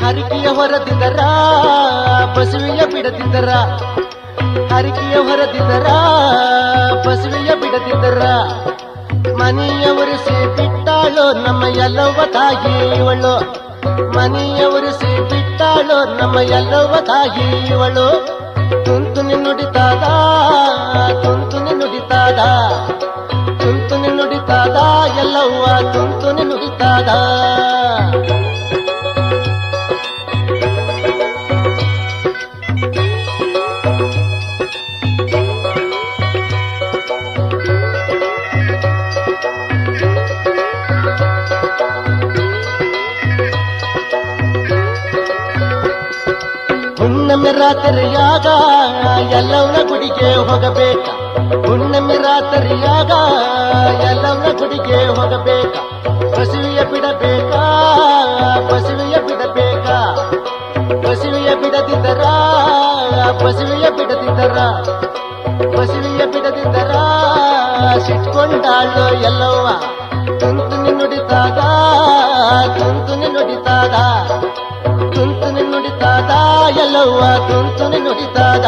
ಹರಿಕೆಯ ಹೊರದಿದ್ದರ ಬಸವಿಯ ಬಿಡದಿದ್ದರ. ಹರಿಕೆಯ ಹೊರದಿದ್ದರ ಬಸವಿಯ ಬಿಡದಿದ್ದರ. ಮನೆಯವರು ಸೇ ಬಿಟ್ಟಾಳು ನಮ್ಮ ಎಲ್ಲವ ತಾಯಿ ಇವಳು. ಮನೆಯ ಉರಿಸಿ ಬಿಟ್ಟಾಳು ನಮ್ಮ ಎಲ್ಲವ ತಾಯಿ ಇವಳು ತುಂತು ನುಡಿತಾದ ತುಂತು ನುಡಿತಾದ. ತುಂತು ನುಡಿತಾದ, ಎಲ್ಲವ್ವ ತುಂತು ನುಡಿತಾದ. ರಾತ್ರಿಯಾಗ ಎಲ್ಲವನ ಗುಡಿಗೆ ಹೋಗಬೇಕ? ಹುಣ್ಣಿಮೆ ರಾತ್ರಿಯಾಗ ಎಲ್ಲವನ ಗುಡಿಗೆ ಹೋಗಬೇಕ? ಬಸವಿಯ ಬಿಡಬೇಕ? ಬಸವಿಯ ಬಿಡಬೇಕ? ಬಸವಿಯ ಬಿಡದಿದ್ದರ? ಬಸವಿಯ ಬಿಡದಿದ್ದರ? ಬಸವಿಯ ಬಿಡದಿದ್ದರ? ಸಿಟ್ಕೊಂಡಾಳು ಎಲ್ಲವ್ವ. ತುಂತುನಿ ನುಡಿತಾದ ತುಂತುನಿ ನುಡಿತಾದ ತುಂತುನಿ ನುಡಿತಾದ ಎಲ್ಲವ್ವ ತುಂತುನಿ ನುಡಿತಾದ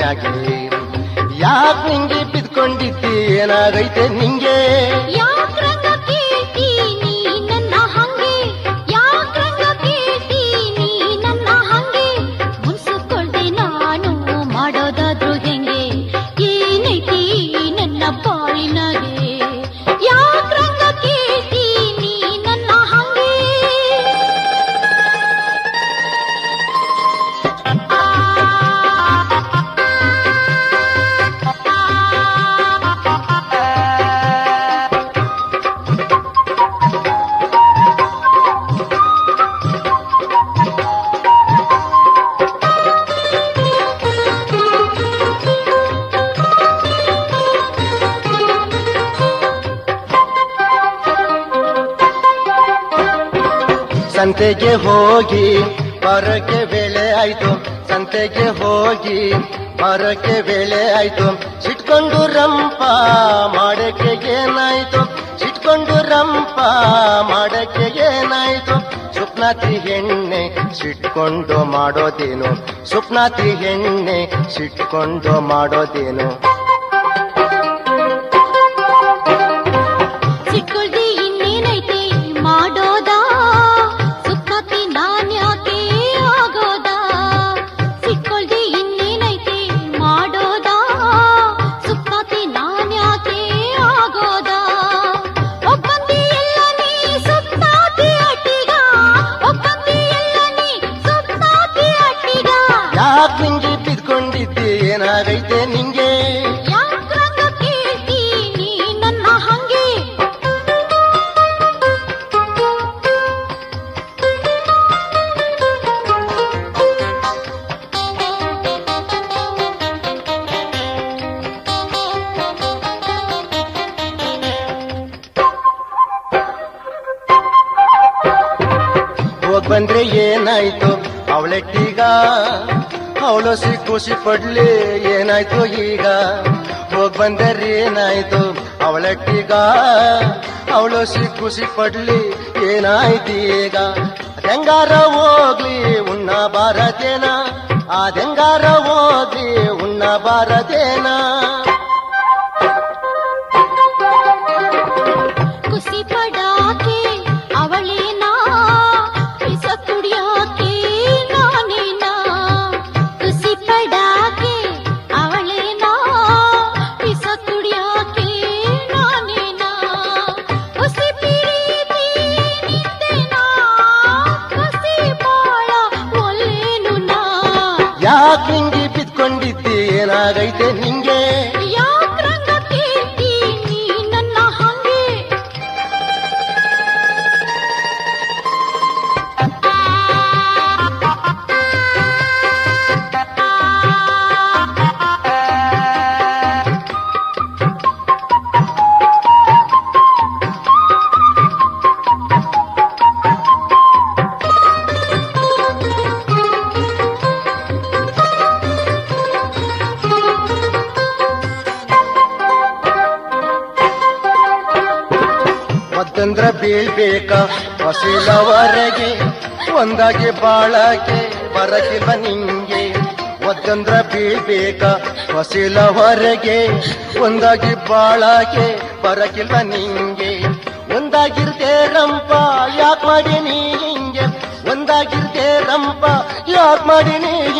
ಯಾಕೆ ಯಾಕ್ ನಿಂಗೆ ಬಿದ್ಕೊಂಡಿದ್ದಿ? ಏನಾಗೈತೆ ನಿಂಗೆ? ಸಂತೆಗೆ ಹೋಗಿ ಬರೋಕೆ ಬೆಳೆ ಆಯ್ತು. ಸಂತೆಗೆ ಹೋಗಿ ಬರೋಕೆ ಬೆಳೆ ಆಯ್ತು. ಸಿಟ್ಕೊಂಡು ರಂಪ ಮಾಡಕ್ಕೆ ಏನಾಯ್ತು? ಸಿಟ್ಕೊಂಡು ರಂಪ ಮಾಡಕ್ಕೆ ಏನಾಯ್ತು? ಸುಪ್ನಾತಿ ಹೆಣ್ಣೆ ಸಿಟ್ಕೊಂಡು ಮಾಡೋದೇನು? ಸುಪ್ನಾತಿ ಹೆಣ್ಣೆ ಸಿಟ್ಕೊಂಡು ಮಾಡೋದೇನು? ಖುಷಿ ಪಡ್ಲಿ ಏನಾಯ್ತು ಈಗ ಹೋಗ್ ಬಂದರೆ ಏನಾಯ್ತು ಅವಳೆಟ್ಟೀಗ ಅವಳು ಸಿ ಖುಷಿ ಪಡ್ಲಿ ಏನಾಯ್ತು ಈಗ ಅದೆಂಗಾರ ಹೋಗ್ಲಿ ಉಣ್ಣ ಬಾರದೇನ ಅದೆಂಗಾರ ಹೋಗ್ಲಿ ಉಣ್ಣ ಬಾರದೇನ ಏನಾಗೈತೆ ನಿಂಗೆ ಮತ್ತಂದ್ರ ಹಸಿಲವರೆಗೆ ಒಂದಾಗಿ ಬಾಳಕ್ಕೆ ಬರಕಿಲ್ಲ ನಿಂಗೆ. ಒದ್ದಂದ್ರ ಬೀಳ್ಬೇಕ? ಹಸಿಲವರೆಗೆ ಒಂದಾಗಿ ಬಾಳಕ್ಕೆ ಬರಕಿಲ್ಲ ನಿಂಗೆ. ಒಂದಾಗಿರ್ತೆ ರಂಪ, ಯಾಕ್ ಮಾಡಿ ನೀ ಹಿಂಗೆ? ಒಂದಾಗಿರ್ತೆ ರಂಪ, ಯಾಕ್ ಮಾಡಿ ನೀ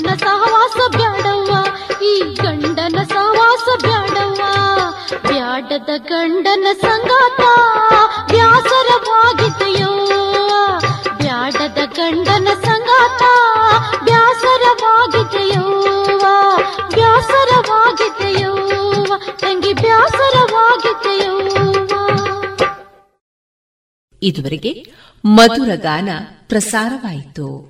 ಗಂಡನ ಸಹವಾಸ ಬ್ಯಾಡವ್ವ, ಈ ಗಂಡನ ಸಹವಾಸ ಬ್ಯಾಡವ್ವ. ಬ್ಯಾಡದ ಗಂಡನ ಸಂಗಾತ ವ್ಯಾಸರವಾಗಿದೆಯೋ ಬ್ಯಾಡದ ಗಂಡನ ಸಂಗಾತ ವ್ಯಾಸರವಾಗಿದೆಯೋ ವ್ಯಾಸರವಾಗಿದೆಯೋ ತಂಗಿ ವ್ಯಾಸರವಾಗಿದೆಯೋ ಇದುವರೆಗೆ ಮಧುರ ಗಾನ ಪ್ರಸಾರವಾಯಿತು.